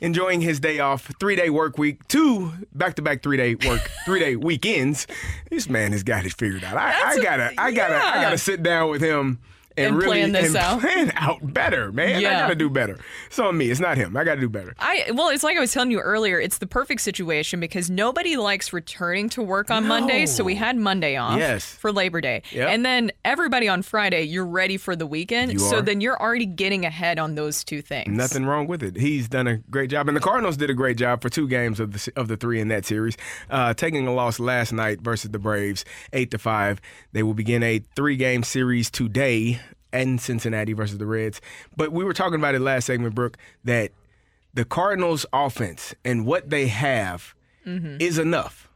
enjoying his day off, three day work week, two back to back three day work, *laughs* three day weekends. This man has got it figured out. I, I gotta, I gotta, I gotta sit down with him. And, And really plan this and out. plan *laughs* out better, man. I gotta do better. It's on me. It's not him. I gotta do better. I well, it's like I was telling you earlier. It's the perfect situation because nobody likes returning to work on Monday, so we had Monday off Yes. for Labor Day, Yep. and then everybody on Friday, you're ready for the weekend. You so are. then you're already getting ahead on those two things. Nothing wrong with it. He's done a great job, and the Cardinals did a great job for two games of the of the three in that series, uh, taking a loss last night versus the Braves, eight to five. They will begin a three game series today in Cincinnati versus the Reds. But we were talking about it last segment, Brooke, that the Cardinals' offense and what they have Mm-hmm. is enough.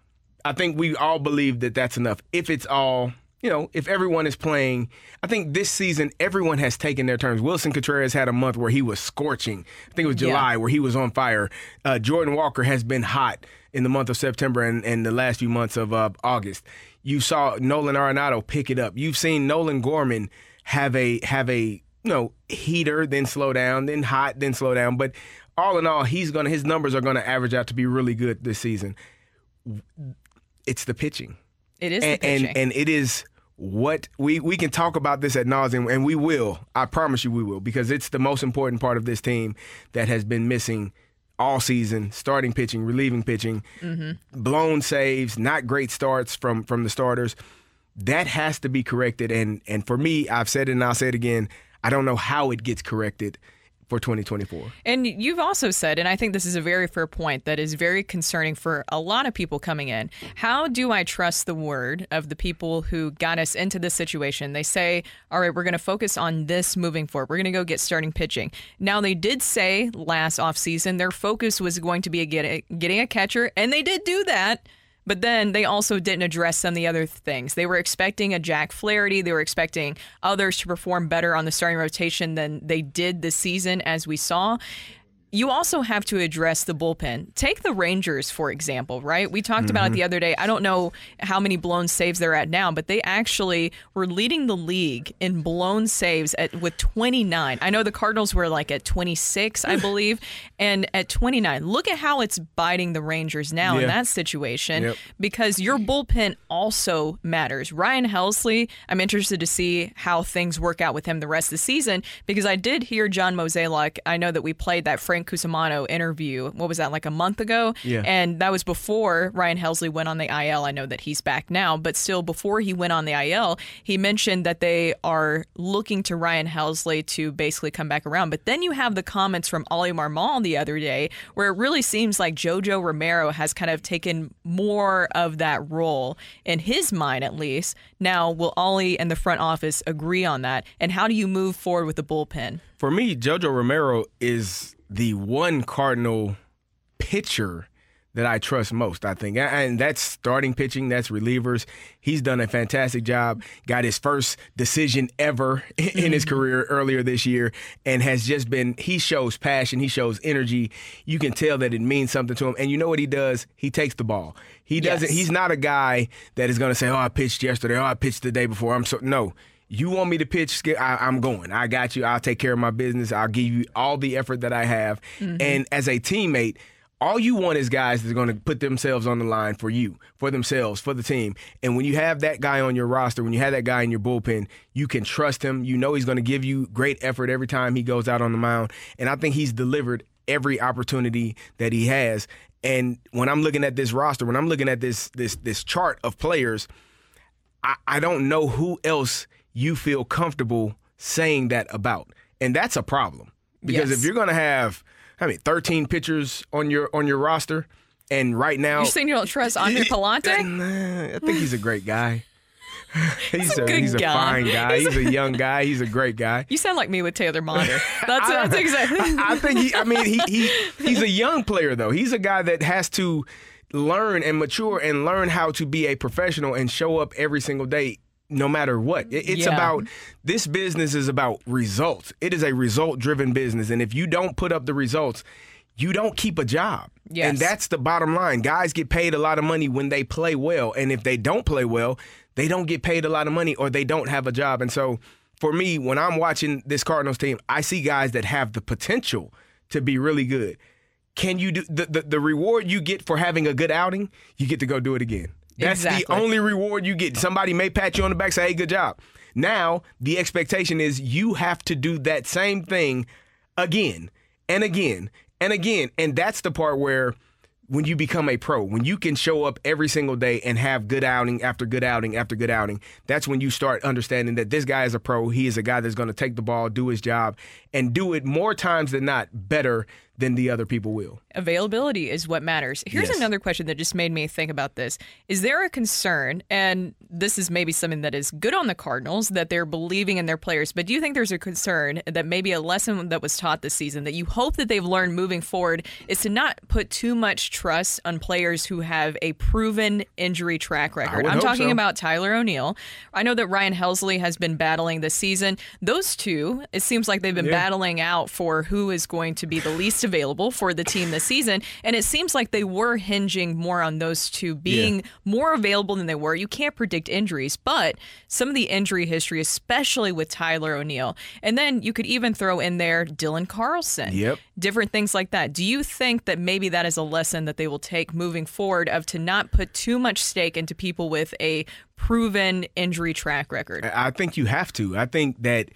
I think we all believe that that's enough. If it's all, you know, if everyone is playing, I think this season everyone has taken their turns. Willson Contreras had a month where he was scorching. I think it was Yeah. July where he was on fire. Uh, Jordan Walker has been hot in the month of September and, and the last few months of uh, August. You saw Nolan Arenado pick it up. You've seen Nolan Gorman have a have a you know heater, then slow down, then hot, then slow down. But all in all, he's gonna his numbers are gonna average out to be really good this season. It's the pitching It is and, the pitching. and and it is what we we can talk about this at nauseum, and we will. I promise you, we will, because it's the most important part of this team that has been missing all season: starting pitching, relieving pitching, Mhm. blown saves, not great starts from from the starters. That has to be corrected, and and for me, I've said it and I'll say it again. I don't know how it gets corrected for 2024. And you've also said, and I think this is a very fair point that is very concerning for a lot of people coming in. How do I trust the word of the people who got us into this situation? They say, all right, we're going to focus on this moving forward. We're going to go get starting pitching. Now, they did say last offseason their focus was going to be getting a catcher, and they did do that. But then they also didn't address some of the other things. They were expecting a Jack Flaherty. They were expecting others to perform better on the starting rotation than they did this season, as we saw. You also have to address the bullpen. Take the Rangers, for example, right? We talked about it Mm-hmm. Mhm. the other day. I don't know how many blown saves they're at now, but they actually were leading the league in blown saves at with 29. I know the Cardinals were like at 26, I *sighs* believe, and at 29. Look at how it's biting the Rangers now in that situation Yep. because your bullpen also matters. Ryan Helsley, I'm interested to see how things work out with him the rest of the season because I did hear John Mozeliak. I know that we played that Frank Cusimano interview. What was that, like a month ago? Yeah. And that was before Ryan Helsley went on the IL. I know that he's back now, but still, before he went on the IL, he mentioned that they are looking to Ryan Helsley to basically come back around. But then you have the comments from Ollie Marmol the other day, where it really seems like JoJo Romero has kind of taken more of that role in his mind, at least. Now, will Ollie and the front office agree on that? And how do you move forward with the bullpen? For me, Jojo Romero is the one Cardinal pitcher that I trust most, I think. And that's starting pitching, that's relievers. He's done a fantastic job. Got his first decision ever *laughs* in his mm-hmm. career earlier this year and has just been, he shows passion, he shows energy. You can tell that it means something to him. And you know what he does? He takes the ball. He doesn't, Yes. he's not a guy that is going to say, oh, I pitched yesterday, oh, I pitched the day before. I'm so, no. You want me to pitch? I, I'm going. I got you. I'll take care of my business. I'll give you all the effort that I have. Mhm. And as a teammate, all you want is guys that are going to put themselves on the line for you, for themselves, for the team. And when you have that guy on your roster, when you have that guy in your bullpen, you can trust him. You know he's going to give you great effort every time he goes out on the mound. And I think he's delivered every opportunity that he has. And when I'm looking at this roster, when I'm looking at this this this chart of players, I, I don't know who else you feel comfortable saying that about. And that's a problem. Because Yes. if you're gonna have I mean 13 pitchers on your on your roster, and right now You're saying you don't trust Andre *laughs* Pallante? I think he's a great guy. *laughs* he's, a a, he's a guy. fine guy. He's He's a young guy. He's a great guy. *laughs* You sound like me with Taylor Monder. That's, that's exactly. I, I think he. I mean, he, he he's a young player though. He's a guy that has to learn and mature and learn how to be a professional and show up every single day. No matter what, it's Yeah. about this business is about results. It is a result driven business, and if you don't put up the results, you don't keep a job. Yes. And that's the bottom line. Guys get paid a lot of money when they play well, and if they don't play well, they don't get paid a lot of money or they don't have a job. And so, for me, when I'm watching this Cardinals team, I see guys that have the potential to be really good. Can you do the, the, the reward you get for having a good outing? You get to go do it again. That's Exactly. the only reward you get. Somebody may pat you on the back, say, "Hey, good job." Now the expectation is you have to do that same thing again and again and again, and that's the part where when you become a pro, when you can show up every single day and have good outing after good outing after good outing, that's when you start understanding that this guy is a pro. He is a guy that's going to take the ball, do his job, and do it more times than not better than the other people will. Availability is what matters. Here's Yes. another question that just made me think about this. Is there a concern, and this is maybe something that is good on the Cardinals, that they're believing in their players, but do you think there's a concern that maybe a lesson that was taught this season that you hope that they've learned moving forward is to not put too much trust on players who have a proven injury track record? I'm talking so. about Tyler O'Neill. I know that Ryan Helsley has been battling this season. Those two, it seems like they've been Yeah. battling out for who is going to be the least available for the team this season. And it seems like they were hinging more on those two being more available than they were. You can't predict injuries, but some of the injury history, especially with Tyler O'Neill. And then you could even throw in there Dylan Carlson. Yep. Different things like that. Do you think that maybe that is a lesson that they will take moving forward of to not put too much stake into people with a proven injury track record? I I think you have to. I think that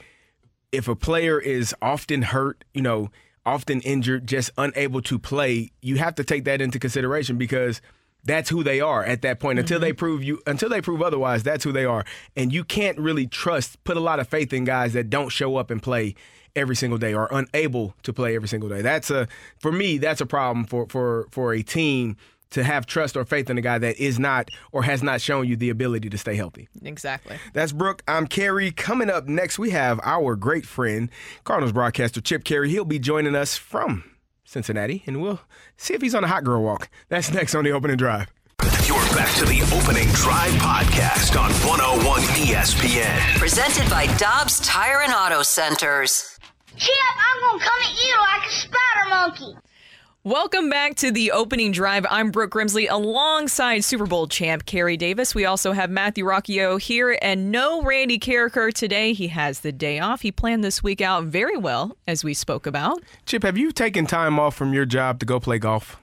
if a player is often hurt, you know, often injured, just unable to play, you have to take that into consideration because that's who they are at that point. Until they mm-hmm. prove you until they prove otherwise, that's who they are. And you can't really trust, put a lot of faith in guys that don't show up and play every single day or unable to play every single day. That's a for me, that's a problem for for for a team to have trust or faith in a guy that is not or has not shown you the ability to stay healthy. Exactly. That's Brooke. I'm Kerry. Coming up next, we have our great friend, Cardinals broadcaster Chip Caray. He'll be joining us from Cincinnati, and we'll see if he's on a hot girl walk. That's next on the opening drive. You're back to the opening drive podcast on 101 ESPN. Presented by Dobbs Tire and Auto Centers. Chip, I'm gonna come at you like a spider monkey. Welcome back to the opening drive. I'm Brooke Grimsley alongside Super Bowl champ Kerry Davis. We also have Matthew Rocchio here and no Randy Karraker today. He has the day off. He planned this week out very well, as we spoke about. Chip, have you taken time off from your job to go play golf?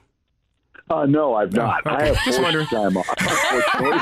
Uh, no, I've not. okay. I have *laughs* Just forced wondering. time off. Unfortunately.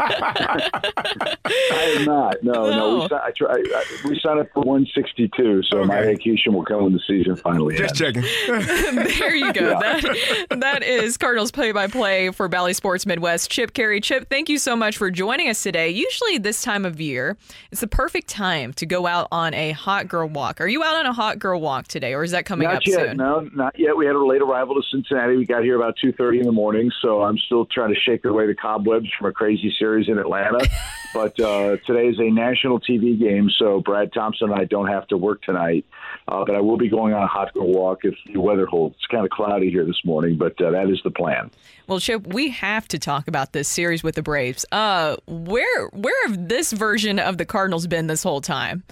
*laughs* I have not. No, no. No. We, si- I try, I, we signed up for 162, so my Okay. vacation will come when the season finally Just ends. checking. *laughs* there you go. Yeah. That, that is Cardinals play by play for Bally Sports Midwest. Chip Caray. Chip, thank you so much for joining us today. Usually, this time of year, it's the perfect time to go out on a hot girl walk. Are you out on a hot girl walk today, or is that coming Not up yet. soon? No, not yet. We had a late arrival to Cincinnati. We got here about two thirty in the morning, so I'm still trying to shake away the cobwebs from a crazy series in Atlanta. *laughs* but uh, today is a national TV game, so Brad Thompson and I don't have to work tonight. Uh, but I will be going on a hot girl walk if the weather holds. It's kind of cloudy here this morning, but uh, that is the plan. Well, Chip, we have to talk about this series with the Braves. Uh, where where have this version of the Cardinals been this whole time?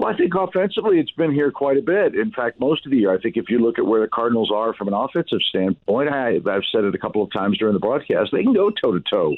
Well, I think offensively it's been here quite a bit. In fact, most of the year. I think if you look at where the Cardinals are from an offensive standpoint, I, I've said it a couple of times during the broadcast, they can go toe to toe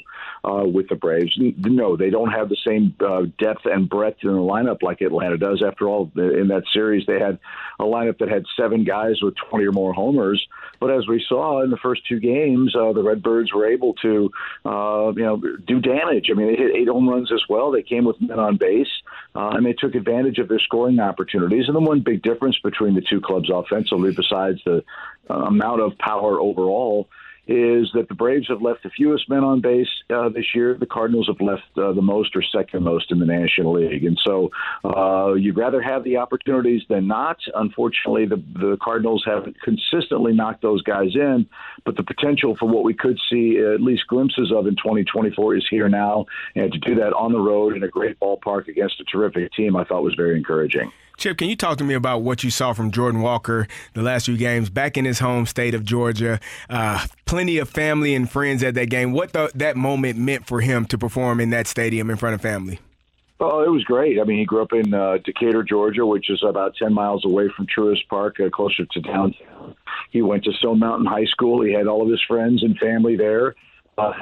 with the Braves. No, they don't have the same uh, depth and breadth in the lineup like Atlanta does. After all, in that series, they had a lineup that had seven guys with 20 or more homers. But as we saw in the first two games, uh, the Redbirds were able to, uh, you know, do damage. I mean, they hit eight home runs as well. They came with men on base, uh, and they took advantage of their scoring opportunities. And the one big difference between the two clubs offensively, besides the uh, amount of power overall, is that the Braves have left the fewest men on base uh, this year. The Cardinals have left uh, the most or second most in the National League. And so uh, you'd rather have the opportunities than not. Unfortunately, the, the Cardinals have consistently knocked those guys in, but the potential for what we could see at least glimpses of in 2024 is here now. And to do that on the road in a great ballpark against a terrific team, I thought was very encouraging. Chip, can you talk to me about what you saw from Jordan Walker the last few games back in his home state of Georgia? Uh, plenty of family and friends at that game. What the, that moment meant for him to perform in that stadium in front of family? Well, it was great. I mean, he grew up in uh, Decatur, Georgia, which is about 10 miles away from Truist Park, uh, closer to downtown. He went to Stone Mountain High School. He had all of his friends and family there. Uh,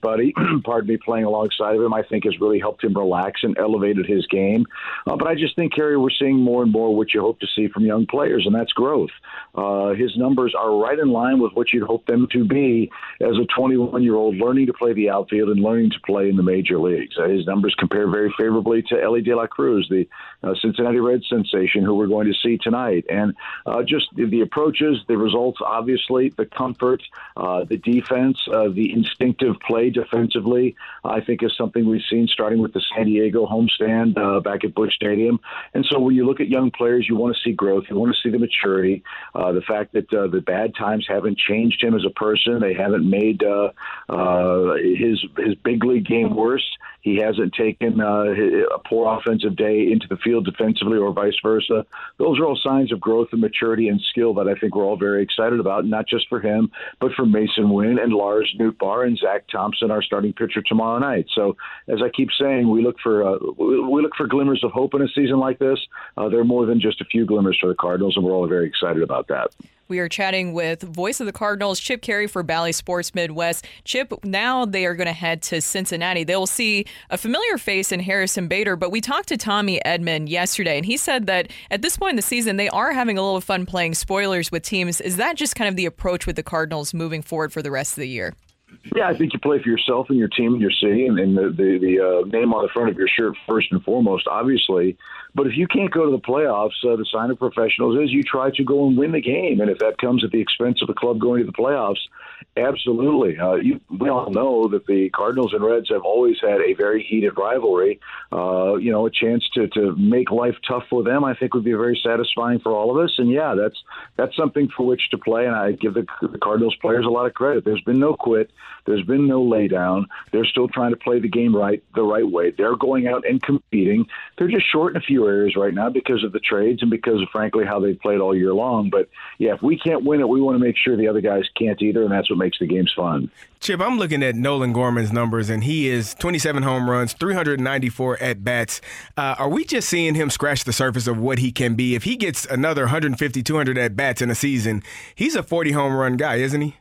buddy, *clears throat* pardon me, playing alongside of him, I think has really helped him relax and elevated his game. Uh, but I just think, Kerry, we're seeing more and more what you hope to see from young players, and that's growth. Uh, his numbers are right in line with what you'd hope them to be as a 21 year old learning to play the outfield and learning to play in the major leagues. Uh, his numbers compare very favorably to Elly De La Cruz, the uh, Cincinnati Reds sensation, who we're going to see tonight. And uh, just the, the, approaches, the results, obviously, the comfort, uh, the defense, the instinctive play defensively, I think is something we've seen starting with the San Diego homestand uh, back at Busch Stadium. And so when you look at young players, you want to see growth, you want to see the maturity, uh, the fact that uh, the bad times haven't changed him as a person, they haven't made uh, uh, his his big league game worse. He hasn't taken uh, a poor offensive day into the field defensively or vice versa. Those are all signs of growth and maturity and skill that I think we're all very excited about, not just for him, but for Masyn Winn and Lars Nootbaar and Zack Thompson, our starting pitcher tomorrow night. So, as I keep saying, we look for uh, we look for glimmers of hope in a season like this. Uh, there are more than just a few glimmers for the Cardinals, and we're all very excited about that. We are chatting with voice of the Cardinals, Chip Caray for Bally Sports Midwest. Chip, now they are going to head to Cincinnati. They will see a familiar face in Harrison Bader, but we talked to Tommy Edman yesterday, and he said that at this point in the season, they are having a little fun playing spoilers with teams. Is that just kind of the approach with the Cardinals moving forward for the rest of the year? Yeah, I think you play for yourself and your team and your city, and, and the the, the uh, name on the front of your shirt first and foremost, obviously. But if you can't go to the playoffs, uh, the sign of professionals is you try to go and win the game, and if that comes at the expense of the club going to the playoffs, absolutely. Uh, you, we all know that the Cardinals and Reds have always had a very heated rivalry. Uh, you know, a chance to to make life tough for them, I think, would be very satisfying for all of us. And yeah, that's that's something for which to play, and I give the, the Cardinals players a lot of credit. There's been no quit. There's been no lay down. They're still trying to play the game right, the right way. They're going out and competing. They're just short in a few areas right now because of the trades and because of, frankly, how they've played all year long. But yeah, if we can't win it, we want to make sure the other guys can't either, and that's what makes the games fun. Chip, I'm looking at Nolan Gorman's numbers, and he is 27 home runs, 394 at bats. Uh, are we just seeing him scratch the surface of what he can be? If he gets another 150, 200 at bats in a season, he's a 40 home run guy, isn't he?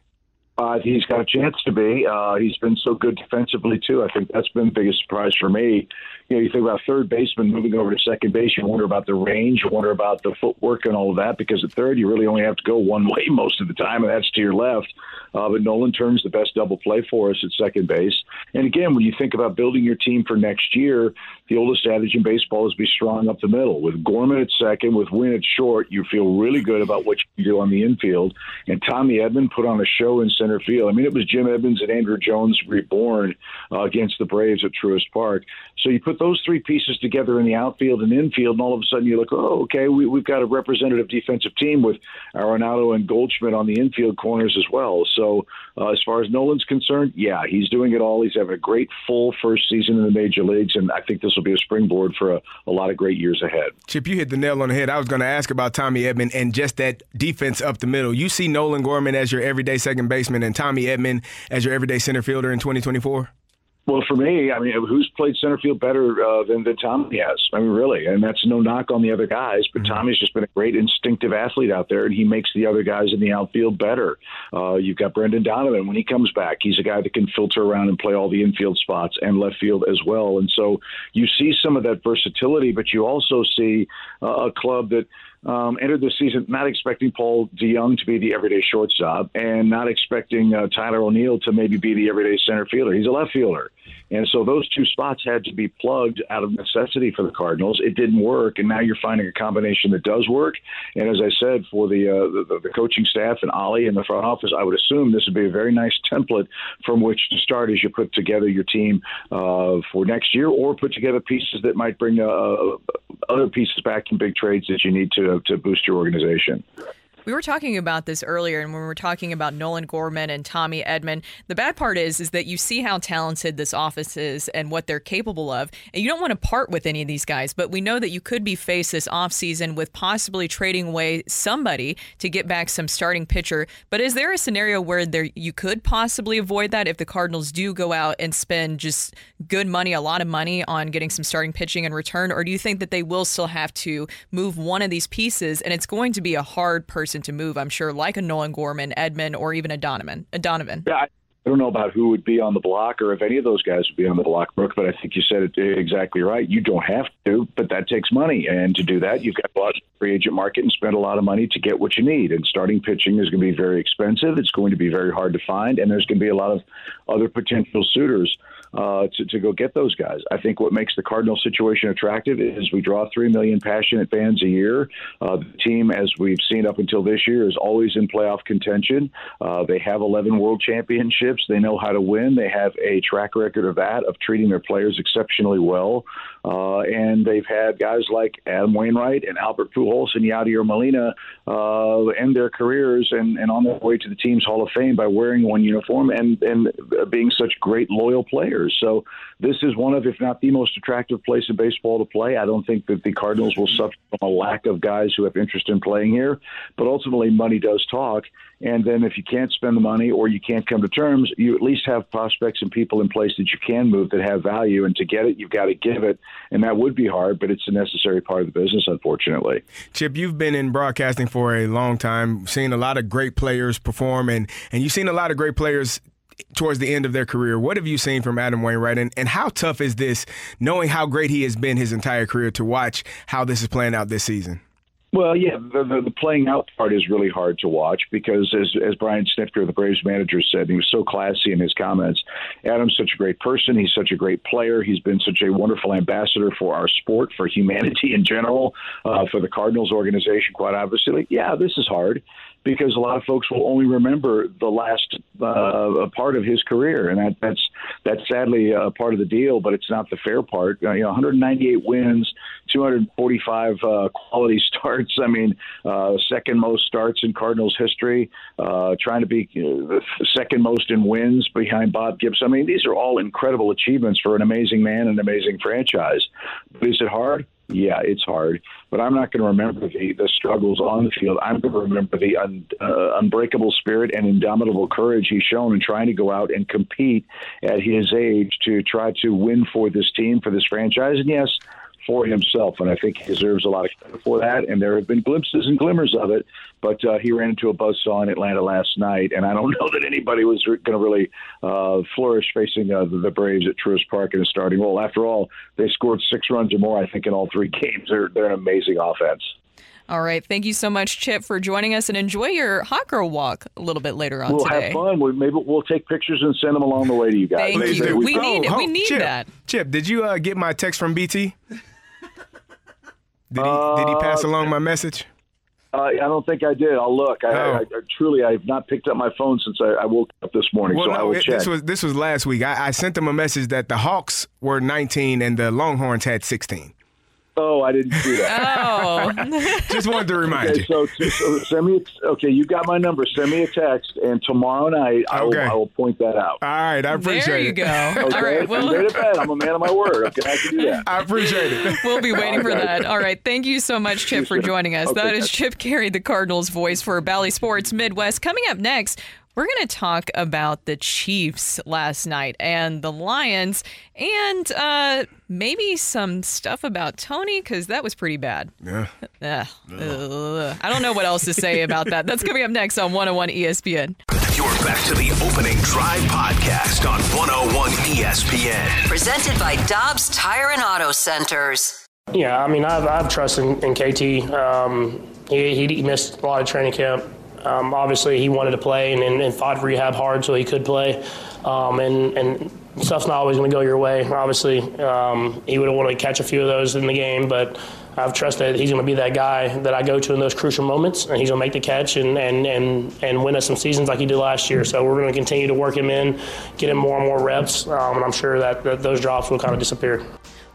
Uh, he's got a chance to be. Uh, he's been so good defensively too. I think that's been the biggest surprise for me. You know, you think about third baseman moving over to second base. You wonder about the range. You wonder about the footwork and all of that. Because at third, you really only have to go one *laughs* way most of the time, and that's to your left. Uh, but Nolan turns the best double play for us at second base. And again, when you think about building your team for next year, the oldest adage in baseball is be strong up the middle. With Gorman at second, with Winn at short, you feel really good about what you do on the infield. And Tommy Edman put on a show in center field. I mean, it was Jim Edmonds and Andruw Jones reborn uh, against the Braves at Truist Park. So you put those three pieces together in the outfield and infield, and all of a sudden you look, oh, okay, we, we've got a representative defensive team with Arenado and Goldschmidt on the infield corners as well. So uh, as far as Nolan's concerned, yeah, he's doing it all. He's having a great full first season in the major leagues, and I think this will be a springboard for a, a lot of great years ahead. Chip, you hit the nail on the head. I was going to ask about Tommy Edman and just that defense up the middle. You see Nolan Gorman as your everyday second baseman and Tommy Edman as your everyday center fielder in 2024? Well, for me, I mean, who's played center field better uh, than, than Tommy has? I mean, really, and that's no knock on the other guys, but Mm-hmm. Tommy's just been a great instinctive athlete out there, and he makes the other guys in the outfield better. Uh, you've got Brendan Donovan when he comes back; he's a guy that can filter around and play all the infield spots and left field as well. And so you see some of that versatility, but you also see uh, a club that um, entered the season not expecting Paul DeJong to be the everyday shortstop and not expecting uh, Tyler O'Neill to maybe be the everyday center fielder. He's a left fielder. And so those two spots had to be plugged out of necessity for the Cardinals. It didn't work, and now you're finding a combination that does work. And as I said, for the uh, the, the coaching staff and Ollie in the front office, I would assume this would be a very nice template from which to start as you put together your team uh, for next year, or put together pieces that might bring uh, other pieces back in big trades that you need to to boost your organization. We were talking about this earlier, and when we were talking about Nolan Gorman and Tommy Edman, the bad part is is that you see how talented this office is and what they're capable of, and you don't want to part with any of these guys. But we know that you could be faced this offseason with possibly trading away somebody to get back some starting pitcher. But is there a scenario where there you could possibly avoid that if the Cardinals do go out and spend just good money, a lot of money on getting some starting pitching in return, or do you think that they will still have to move one of these pieces, and it's going to be a hard person to move, I'm sure, like a Nolan Gorman, Edman, or even a Donovan. A Donovan. Yeah, I don't know about who would be on the block or if any of those guys would be on the block, Brooke, but I think you said it eh, exactly right. You don't have to, but that takes money. And to do that, you've got to to the free agent market and spend a lot of money to get what you need. And starting pitching is going to be very expensive. It's going to be very hard to find. And there's going to be a lot of other potential suitors uh, to, to go get those guys. I think what makes the Cardinal situation attractive is we draw 3 million passionate fans a year. Uh, the team, as we've seen up until this year, is always in playoff contention. Uh, they have 11 world championships. They know how to win. They have a track record of that, of treating their players exceptionally well. Uh, and they've had guys like Adam Wainwright and Albert Pujols and Yadier Molina uh, end their careers and, and on their way to the team's Hall of Fame by wearing one uniform and, and being such great, loyal players. So this is one of, if not the most attractive place in baseball to play. I don't think that the Cardinals will suffer from a lack of guys who have interest in playing here, but ultimately money does talk. And then if you can't spend the money or you can't come to terms, you at least have prospects and people in place that you can move that have value. And to get it, you've got to give it. And that would be hard, but it's a necessary part of the business, unfortunately. Chip, you've been in broadcasting for a long time, seen a lot of great players perform, and, and you've seen a lot of great players towards the end of their career. What have you seen from Adam Wainwright, and, and how tough is this, knowing how great he has been his entire career, to watch how this is playing out this season? Well, yeah, the, the, the playing out part is really hard to watch because, as as Brian Snitker, the Braves manager, said, he was so classy in his comments. Adam's such a great person. He's such a great player. He's been such a wonderful ambassador for our sport, for humanity in general, uh, for the Cardinals organization. Quite obviously, yeah, this is hard because a lot of folks will only remember the last uh, part of his career, and that, that's that's sadly a part of the deal. But it's not the fair part. Uh, you know, 198 wins, 245 uh, quality *laughs* starts. I mean, uh, second most starts in Cardinals history. Uh, trying to be uh, second most in wins behind Bob Gibson. I mean, these are all incredible achievements for an amazing man and an amazing franchise. But is it hard? Yeah, it's hard, but I'm not going to remember the, the struggles on the field. I'm going to remember the un, uh, unbreakable spirit and indomitable courage he's shown in trying to go out and compete at his age to try to win for this team, for this franchise, and yes, for himself. And I think he deserves a lot of credit for that. And there have been glimpses and glimmers of it, but uh, he ran into a buzzsaw in Atlanta last night, and I don't *laughs* know that anybody was going to really uh, flourish facing uh, the, the Braves at Truist Park in a starting role. After all, they scored six runs or more, I think, in all three *laughs* games. They're they're an amazing offense. All right. Thank you so much, Chip, for joining us and enjoy your hot girl walk a little bit later on we'll today. have fun. We, maybe we'll take pictures and send them along the way to you guys. Thank you. We need it. We need Chip, that. Chip, did you uh, get my text from BT? Did he, did he pass along my message? Uh, I don't think I did. I'll look. I, Oh. I, I truly, I've not picked up my phone since I, I woke up this morning, Well, so I no, will it- check. this was this was last week. I, I sent them a message that the Hawks were 19 and the Longhorns had 16. Oh, I didn't see that. Oh. *laughs* Just wanted to remind okay, you. so, so send me. A, okay, you got my number. Send me a text, and tomorrow night I, will, I will point that out. All right, I appreciate it. There you it. go. Okay, All right. Well, day to bed, I'm a man of my word. Okay, I can do that. I appreciate it. *laughs* We'll be waiting for that. All right. Thank you so much, Chip, for joining us. Okay, that is guys. Chip Caray, the Cardinals voice for Bally Sports Midwest. Coming up next, We're going to talk about the Chiefs last night and the Lions and uh, maybe some stuff about Toney because that was pretty bad. Yeah. *laughs* Ugh. Ugh. I don't know what else to say about that. That's coming up next on 101 ESPN. You're back to the opening drive podcast on 101 ESPN. Presented by Dobbs Tire and Auto Centers. Yeah, I mean, I've, I've trust in, in KT. Um, he, he missed a lot of training camp. Um, obviously, he wanted to play and, and, and fought rehab hard so he could play. Um, and, and stuff's not always going to go your way. Obviously, um, he would have wanted to catch a few of those in the game, but I've trusted that he's going to be that guy that I go to in those crucial moments, and he's going to make the catch and, and, and, and win us some seasons like he did last year. So we're going to continue to work him in, get him more and more reps, um, and I'm sure that, that those drops will kind of disappear.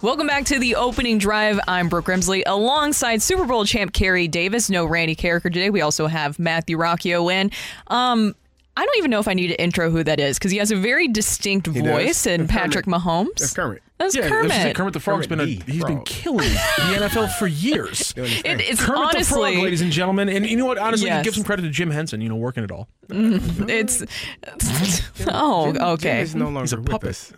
Welcome back to the opening drive. I'm Brooke Grimsley alongside Super Bowl champ Kerry Davis. No Randy Karraker today. We also have Matthew Rocchio in. Um, I don't even know if I need to intro who that is because he has a very distinct He voice does. and That's Patrick Kermit. Mahomes. That's Kermit. That's yeah, Kermit. gonna Kermit the Frog's been a, Kermit the he's been killing the NFL for years. *laughs* It- it's Kermit the Frog, ladies and gentlemen, and you know what? Honestly, Yes. give some credit to Jim Henson. You know, working it all. Mm, it's *laughs* oh Jim okay. is no longer He's a with puppet.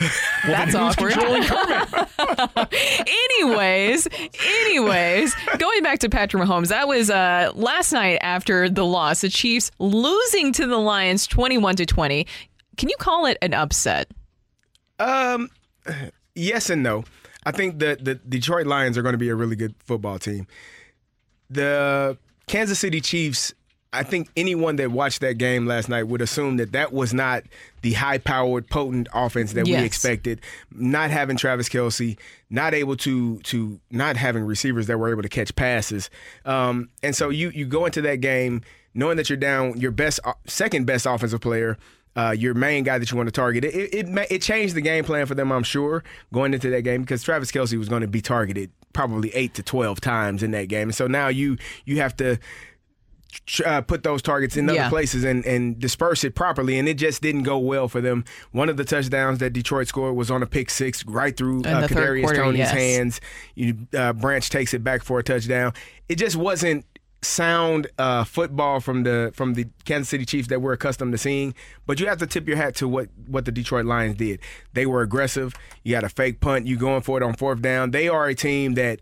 Us. That's Who's awkward. controlling Kermit? *laughs* anyways, anyways, going back to Patrick Mahomes, that was uh, last night after the loss, the Chiefs losing to the Lions 21 to 20. Can you call it an upset? Um, yes and no. I think that the Detroit Lions are going to be a really good football team. The Kansas City Chiefs, I think anyone that watched that game last night would assume that that was not the high-powered, potent offense that Yes. we expected. Not having Travis Kelce, not able to to not having receivers that were able to catch passes, um, and so you you go into that game knowing that you're down your best second best offensive player uh, your main guy that you want to target. It, it it it changed the game plan for them, I'm sure, going into that game because Travis Kelce was going to be targeted probably eight to twelve times in that game, and so now you you have to. Uh, put those targets in other Yeah. places and, and disperse it properly, and it just didn't go well for them. One of the touchdowns that Detroit scored was on a pick six, right through In uh, Kadarius quarter, Toney's yes. hands. You, uh, Branch takes it back for a touchdown. It just wasn't sound uh, football from the from the Kansas City Chiefs that we're accustomed to seeing. But you have to tip your hat to what what the Detroit Lions did. They were aggressive. You got a fake punt. You going for it on fourth down. They are a team that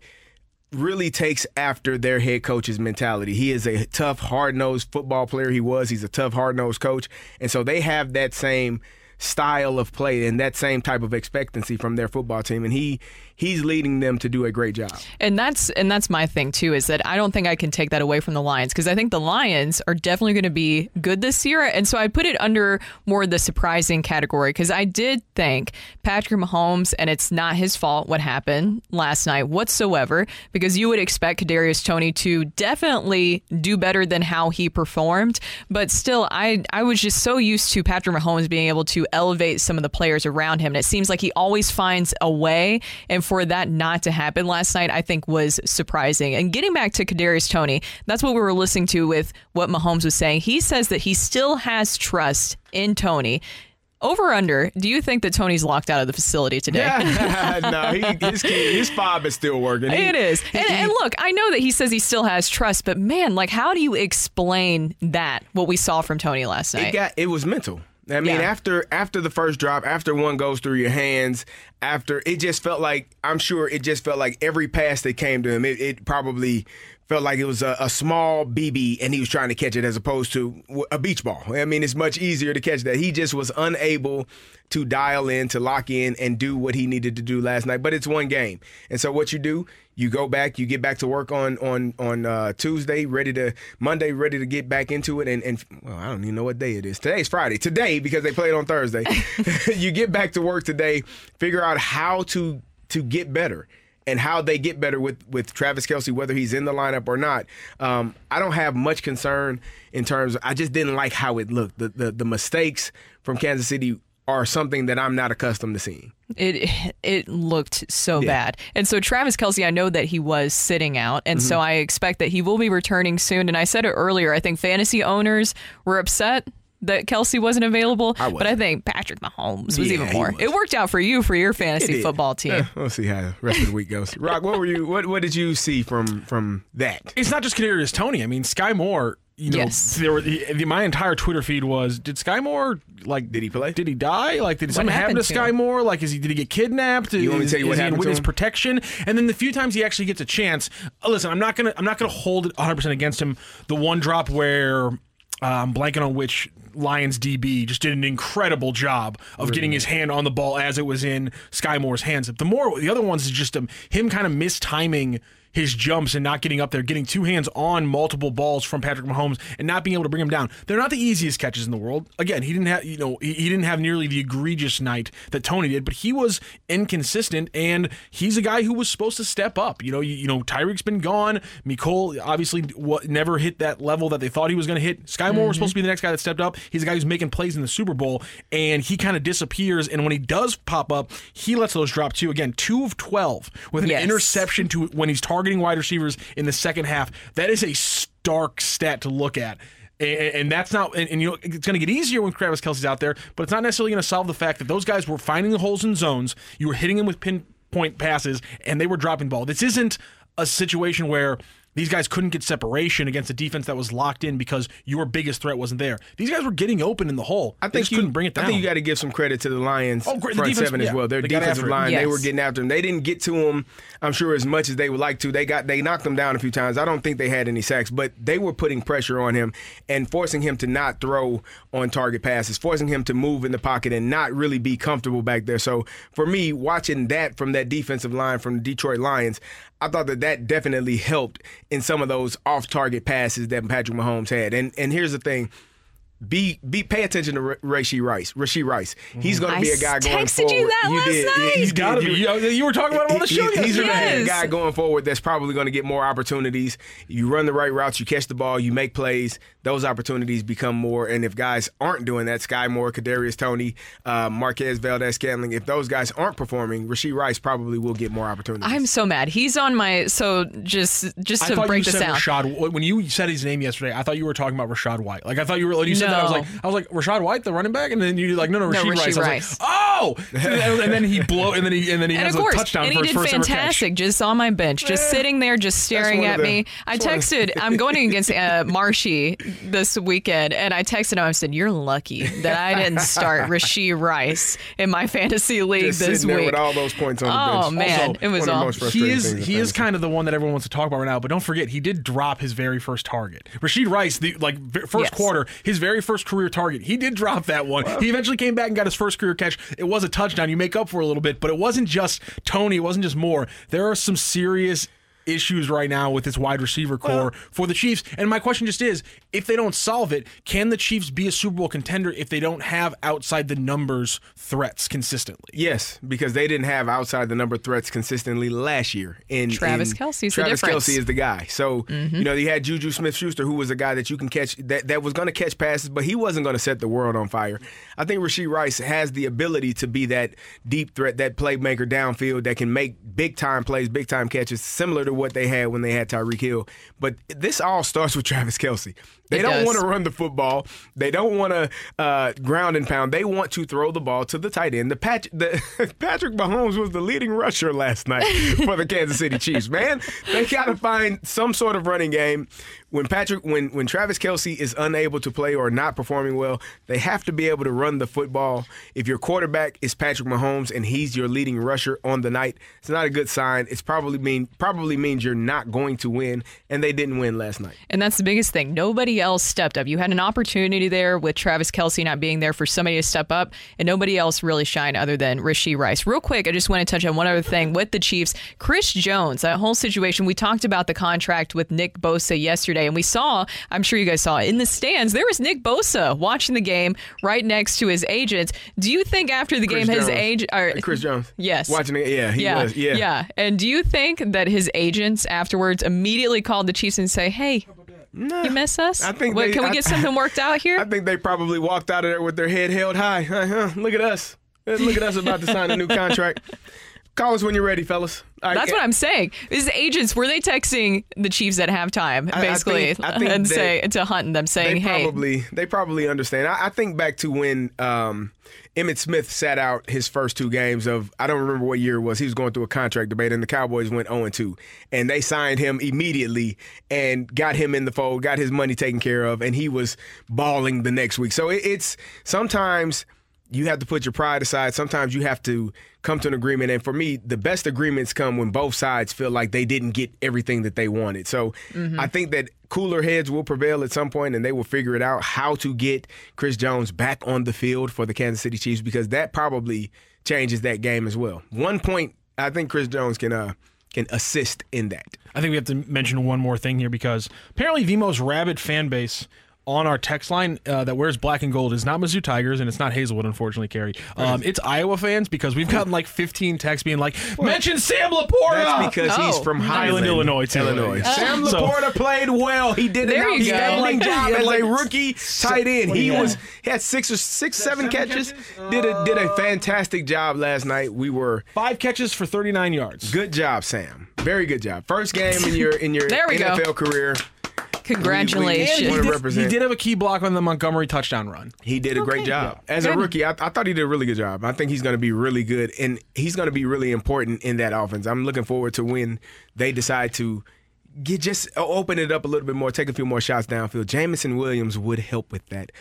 really takes after their head coach's mentality. He is a tough, hard nosed football player. He was. He's a tough, hard nosed coach, and so they have that same style of play and that same type of expectancy from their football team and he he's leading them to do a great job. And that's and that's my thing too is that I don't think I can take that away from the Lions because I think the Lions are definitely going to be good this year. And so I put it under more the surprising category because I did think Patrick Mahomes and it's not his fault what happened last night whatsoever because you would expect Kadarius Toney to definitely do better than how he performed. But still I I was just so used to Patrick Mahomes being able to elevate some of the players around him and it seems like he always finds a way. And for that not to happen last night I think was surprising and getting back to Kadarius Toney that's what we were listening to with what Mahomes was saying he says that he still has trust in Toney over under do you think that Toney's locked out of the facility today Yeah, *laughs* no, *laughs* he, his key, his fob is still working. He- it is. he- And, and look, I know that he says he still has trust, but man, like, how do you explain that, what we saw from Toney last night? it got it was mental. I mean, Yeah. after after the first drop, after one goes through your hands, after it just felt like I'm sure it just felt like every pass that came to him, it, it probably felt like it was a, a small BB and he was trying to catch it as opposed to a beach ball. I mean, it's much easier to catch that. He just was unable to dial in, to lock in, and do what he needed to do last night. But it's one game, and so what you do, you go back, you get back to work on on on uh, Tuesday, ready to Monday, ready to get back into it, and and well, I don't even know what day it is. Today's Friday. Today because they played on Thursday. *laughs* *laughs* you get back to work today, figure out how to to get better and how they get better with with Travis Kelce, whether he's in the lineup or not. Um, I don't have much concern in terms. Of, I just didn't like how it looked. The, the the mistakes from Kansas City are something that I'm not accustomed to seeing. It it looked so Yeah. bad. And so Travis Kelce, I know that he was sitting out, and so Mhm. I expect that he will be returning soon. And I said it earlier. I think fantasy owners were upset that Kelce wasn't available, but I think Patrick Mahomes was Yeah, even more. was. It worked out for you for your fantasy football team. Eh, we'll see how the rest of the week goes. Rock, what were you? What What did you see from from that? It's not just Kadarius Toney. I mean, Sky Moore. You know, Yes. there were the, the, my entire Twitter feed was: Did Sky Moore like? Did he play? Did he die? Like, did What something happen to to Sky him? Moore? Like, is he did he get kidnapped? You want me to tell you what is he in happened to witness him? protection? And then the few times he actually gets a chance. uh, Listen, I'm not gonna I'm not gonna hold it 100 percent against him. The one drop where. Uh, I'm blanking on which Lions DB just did an incredible job of getting his hand on the ball as it was in Sky Moore's hands. The more the other ones is just um, him kind of mistiming his jumps and not getting up there, getting two hands on multiple balls from Patrick Mahomes and not being able to bring him down. They're not the easiest catches in the world. Again, he didn't have you know he, he didn't have nearly the egregious night that Toney did, but he was inconsistent and he's a guy who was supposed to step up. You know, you, you know Tyreek's been gone. Mecole obviously wa- never hit that level that they thought he was going to hit. Sky Moore was supposed to be the next guy that stepped up. He's a guy who's making plays in the Super Bowl, and he kind of disappears. And when he does pop up, he lets those drop too. Again, two of twelve with an Yes. interception to when he's targeting wide receivers in the second half. That is a stark stat to look at. And, that's not, and, and you know, it's going to get easier when Travis Kelce's out there, but it's not necessarily going to solve the fact that those guys were finding the holes in zones. You were hitting them with pinpoint passes, and they were dropping ball. This isn't a situation where these guys couldn't get separation against a defense that was locked in because your biggest threat wasn't there. These guys were getting open in the hole. I They think just you couldn't bring it down. I think you got to give some credit to the Lions Oh, great. The front defense- seven as well. Their They defensive after it. line, they were getting after him. They didn't get to him, I'm sure, as much as they would like to. They got they knocked him down a few times. I don't think they had any sacks, but they were putting pressure on him and forcing him to not throw on target passes, forcing him to move in the pocket and not really be comfortable back there. So for me, watching that from that defensive line from the Detroit Lions, I thought that that definitely helped in some of those off-target passes that Patrick Mahomes had. And and here's the thing. Be be pay attention to R- Rashee Rice. Rashee Rice. He's going to be a mm-hmm. guy s- going texted forward. you that last did. night. you He's got to be. You, you were talking about him on the He- show he- He's yesterday. a guy going forward that's probably going to get more opportunities. You run the right routes, you catch the ball, you make plays. Those opportunities become more. And if guys aren't doing that, Sky Moore, Kadarius Tony, uh, Marquez Valdes Scantling, if those guys aren't performing, Rashee Rice probably will get more opportunities. I'm so mad. He's on my so just just I to thought break this said down. Rashad. When you said his name yesterday, I thought you were talking about Rachaad White. Like I thought you were. When you said that, I was No. like, I was like Rachaad White, the running back, and then you like, no, no, No, Rasheed Rashee Rice. I was Rice. like, oh, and, *laughs* and then he blow, and then he and then he and has of course, a touchdown and for he his did first ever fantastic, just on my bench, just sitting there, just staring at the- me. I that's one of- texted. I'm going against uh, Marshy *laughs* this weekend, and I texted him. I said, "You're lucky that I didn't *laughs* start Rashee Rice in my fantasy league Just this sitting there week." with all those points on the Oh bench. man, Also, it was one of the awful. most He is he is kind of the one that everyone wants to talk about right now. But don't forget, he did drop his very first target. Rashee Rice, the like first Yes. quarter, his very first career target. He did drop that one. He eventually came back and got his first career catch. It was a touchdown. You make up for a little bit, but it wasn't just Toney. It wasn't just Moore. There are some serious issues right now with this wide receiver core for the Chiefs. And my question just is, if they don't solve it, can the Chiefs be a Super Bowl contender if they don't have outside the numbers threats consistently? Yes, because they didn't have outside the number threats consistently last year. In Travis in- Kelce's the Travis difference. Kelce is the guy. So mm-hmm. you know you had Juju Smith-Schuster, who was a guy that you can catch that, that was going to catch passes, but he wasn't going to set the world on fire. I think Rashee Rice has the ability to be that deep threat, that playmaker downfield that can make big time plays, big time catches, similar to what they had when they had Tyreek Hill. But this all starts with Travis Kelce. They It don't want to run the football. They don't want to uh, ground and pound. They want to throw the ball to the tight end. The, Pat- the *laughs* Patrick Mahomes was the leading rusher last night for the Kansas City Chiefs. Man, they got to find some sort of running game. When Patrick, when when Travis Kelce is unable to play or not performing well, they have to be able to run the football. If your quarterback is Patrick Mahomes and he's your leading rusher on the night, it's not a good sign. It's probably mean probably means you're not going to win, and they didn't win last night. And that's the biggest thing. Nobody else stepped up. You had an opportunity there with Travis Kelce not being there for somebody to step up, and nobody else really shined other than Rashee Rice. Real quick, I just want to touch on one other thing with the Chiefs. Chris Jones, that whole situation, we talked about the contract with Nick Bosa yesterday, and we saw, I'm sure you guys saw, in the stands, there was Nick Bosa watching the game right next to his agent. Do you think after the Chris game his Jones. agent. Uh, Chris Jones. Yes. Watching it, yeah, he yeah, was. Yeah. yeah. And do you think that his agents afterwards immediately called the Chiefs and say, "Hey, you miss us? I think What, they- can we I- get something worked out here?" *laughs* I think they probably walked out of there with their head held high. Uh-huh. Look at us. Look at us about to sign a new contract. Call us when you're ready, fellas. Right, That's what I'm saying. Is agents were they texting the Chiefs at halftime I- I basically think- I think and they- say to Hunt them saying, they "Hey, probably they probably understand. I, I think back to when um, Emmitt Smith sat out his first two games of I don't remember what year it was. He was going through a contract debate, and the Cowboys went 0 2, and they signed him immediately and got him in the fold, got his money taken care of, and he was balling the next week. So it, it's sometimes you have to put your pride aside. Sometimes you have to come to an agreement. And for me, the best agreements come when both sides feel like they didn't get everything that they wanted. So Mhm. I think that cooler heads will prevail at some point and they will figure it out how to get Chris Jones back on the field for the Kansas City Chiefs because that probably changes that game as well. One point, I think Chris Jones can uh, can assist in that. I think we have to mention one more thing here because apparently the most rabid fan base on our text line uh, that wears black and gold is not Mizzou Tigers and it's not Hazelwood, unfortunately, Kerry. Um, it's Iowa fans because we've gotten like 15 texts being like, mention Sam Laporta! That's because he's from Highland, Illinois, too. Illinois. Yeah. Sam So- Laporta played well. He did an There you go. outstanding job as a rookie tight end. He was he had six or six, seven catches. Did a did a fantastic job last night. We were five catches for 39 yards. Good job, Sam. Very good job. First game in your in your There we go. NFL career. Congratulations. We- we he, did, he did have a key block on the Montgomery touchdown run. He did a great job. As a rookie, I, I thought he did a really good job. I think he's going to be really good, and he's going to be really important in that offense. I'm looking forward to when they decide to get just open it up a little bit more, take a few more shots downfield. Jameson Williams would help with that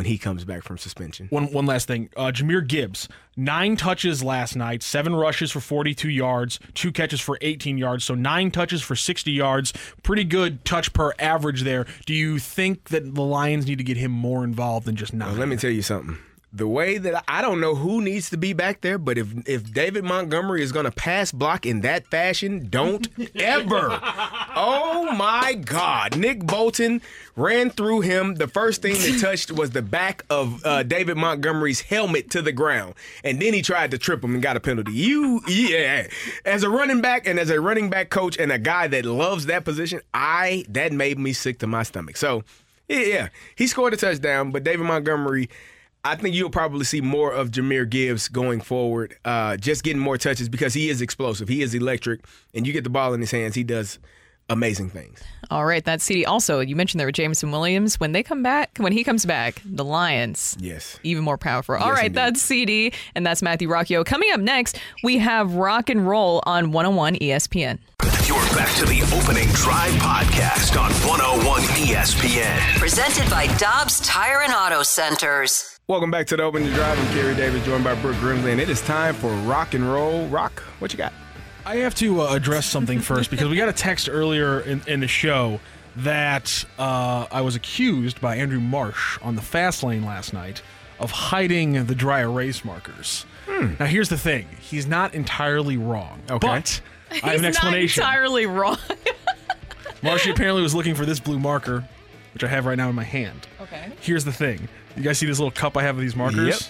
when he comes back from suspension. One one last thing. Uh, Jahmyr Gibbs, nine touches last night, seven rushes for 42 yards, two catches for 18 yards, so nine touches for 60 yards. Pretty good touch per average there. Do you think that the Lions need to get him more involved than just nine? Well, let me tell you something. The way that I don't know who needs to be back there, but if if David Montgomery is going to pass block in that fashion, don't *laughs* ever. Oh my God! Nick Bolton ran through him. The first thing that touched was the back of uh, David Montgomery's helmet to the ground, and then he tried to trip him and got a penalty. You, yeah, as a running back and as a running back coach and a guy that loves that position, I that made me sick to my stomach. So. Yeah, yeah. He scored a touchdown, but David Montgomery, I think you'll probably see more of Jahmyr Gibbs going forward, uh, just getting more touches because he is explosive. He is electric, and you get the ball in his hands, he does amazing things. All right, that's CD. Also, you mentioned there were Jameson Williams. When they come back, when he comes back, the Lions, yes, even more powerful. All Yes, right, indeed. that's CD, and that's Matthew Rocchio. Coming up next, we have Rock and Roll on 101 ESPN. You're back to the opening drive podcast on 101 ESPN. Presented by Dobbs Tire and Auto Centers. Welcome back to the Open the Drive. I'm Kerry Davis, joined by Brooke Grimsley, and it is time for rock and roll. Rock, what you got? I have to uh, address something first because we got a text earlier in, in the show that uh, I was accused by Andrew Marsh on the fast lane last night of hiding the dry erase markers. Hmm. Now, here's the thing he's not entirely wrong. Okay. But I have an explanation. not entirely wrong. *laughs* Marshy apparently was looking for this blue marker, which I have right now in my hand. Okay. Here's the thing you guys see this little cup I have of these markers?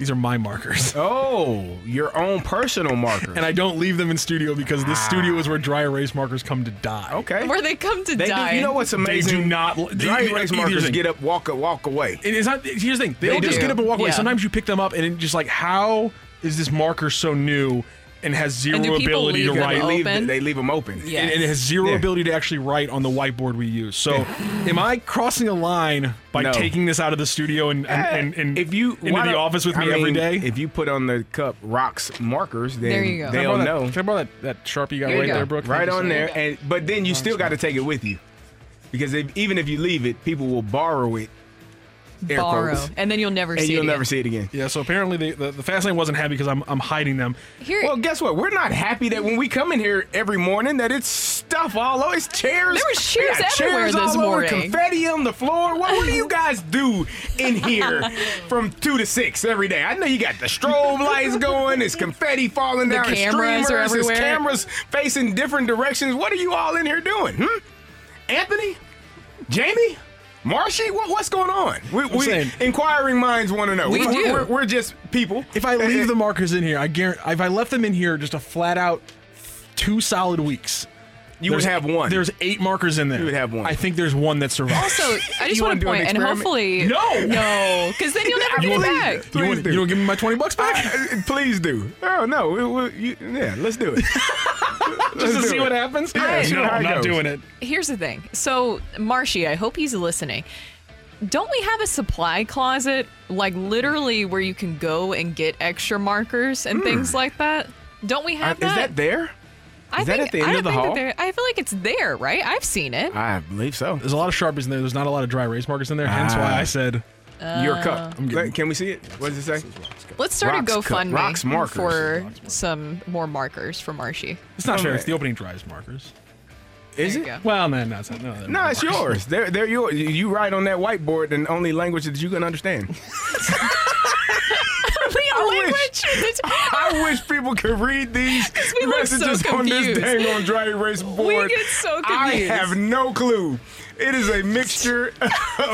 These are my markers. *laughs* Oh, your own personal markers. And I don't leave them in studio because this ah. studio is where dry erase markers come to die. Okay. Where they come to They do, die. you know what's amazing? They do not. Dry they- erase here's markers thing. get up, walk, walk away. It is not. Here's the thing. They, They don't just do. get up and walk away. Yeah. Sometimes you pick them up and it just like, how is this marker so new and has zero And ability to write? They leave, open? they leave them open. Yeah. And, and it has zero Yeah. ability to actually write on the whiteboard we use. So, am I crossing a line by No. taking this out of the studio and, and, and, and if you into the office with I me every mean, day? if you put on the cup rocks markers, then There you go. They'll borrow know That, can I borrow that, that sharpie you got Here you right go. there, Brooke? right on there. And but then you still got to take it with you because if, even if you leave it, people will borrow it. Air Borrow, quotes, and then you'll never and see you'll it. never again. see it again. Yeah, so apparently the, the, the fast lane wasn't happy because I'm, I'm hiding them. Here, Well, guess what? We're not happy that when we come in here every morning that it's stuff all over. It's chairs. There was chairs everywhere chairs this all over. Confetti on the floor. What, what do you guys do in here *laughs* from two to six every day? I know you got the strobe lights going. It's confetti falling The down. cameras are streamers, there's everywhere. cameras facing different directions. What are you all in here doing? Hmm? Anthony, Jamie. Marshy, what, what's going on? We, we saying- inquiring minds want to know. We We're- do. We're, we're just people. If I leave the markers in here, I guarantee if I left them in here just a flat out two solid weeks, You would have one. There's eight markers in there. You would have one. I think there's one that survives. Also, *laughs* I just You want wanna to do an point, and experiment? hopefully, No! no, because then you'll *laughs* never get it Please back. do. you, Please want, do. you don't give me my 20 bucks back? Uh, Please do. Oh no. We- we- you- yeah, let's do it. *laughs* Just Let's to do see it. what happens? Yeah, see no, how it I'm not goes. doing it. Here's the thing. So, Marshy, I hope he's listening. Don't we have a supply closet, like literally where you can go and get extra markers and things like that? Don't we Hmm. Uh, have is that? that there? I is that think, at the end I of the think that hall? there- I feel like it's there, right? I've seen it. I believe so. There's a lot of Sharpies in there. There's not a lot of dry erase markers in there. Hence why Ah. I said Your Uh, cup. Let- Can we see it? What does it say? Let's start Rocks a cup- GoFundMe Rocks markers. for some more markers for Marshy. it's not fair. It's the opening drives markers. Is There it? you go. Well, no, no, it's not. No, they're No, it's markers. yours. They're they're yours. You- You write on that whiteboard in only language that you can understand. *laughs* Language. *laughs* I wish people could read these look so messages on this dang on dry erase board. We get so confused. I have no clue. It is a mixture. *laughs*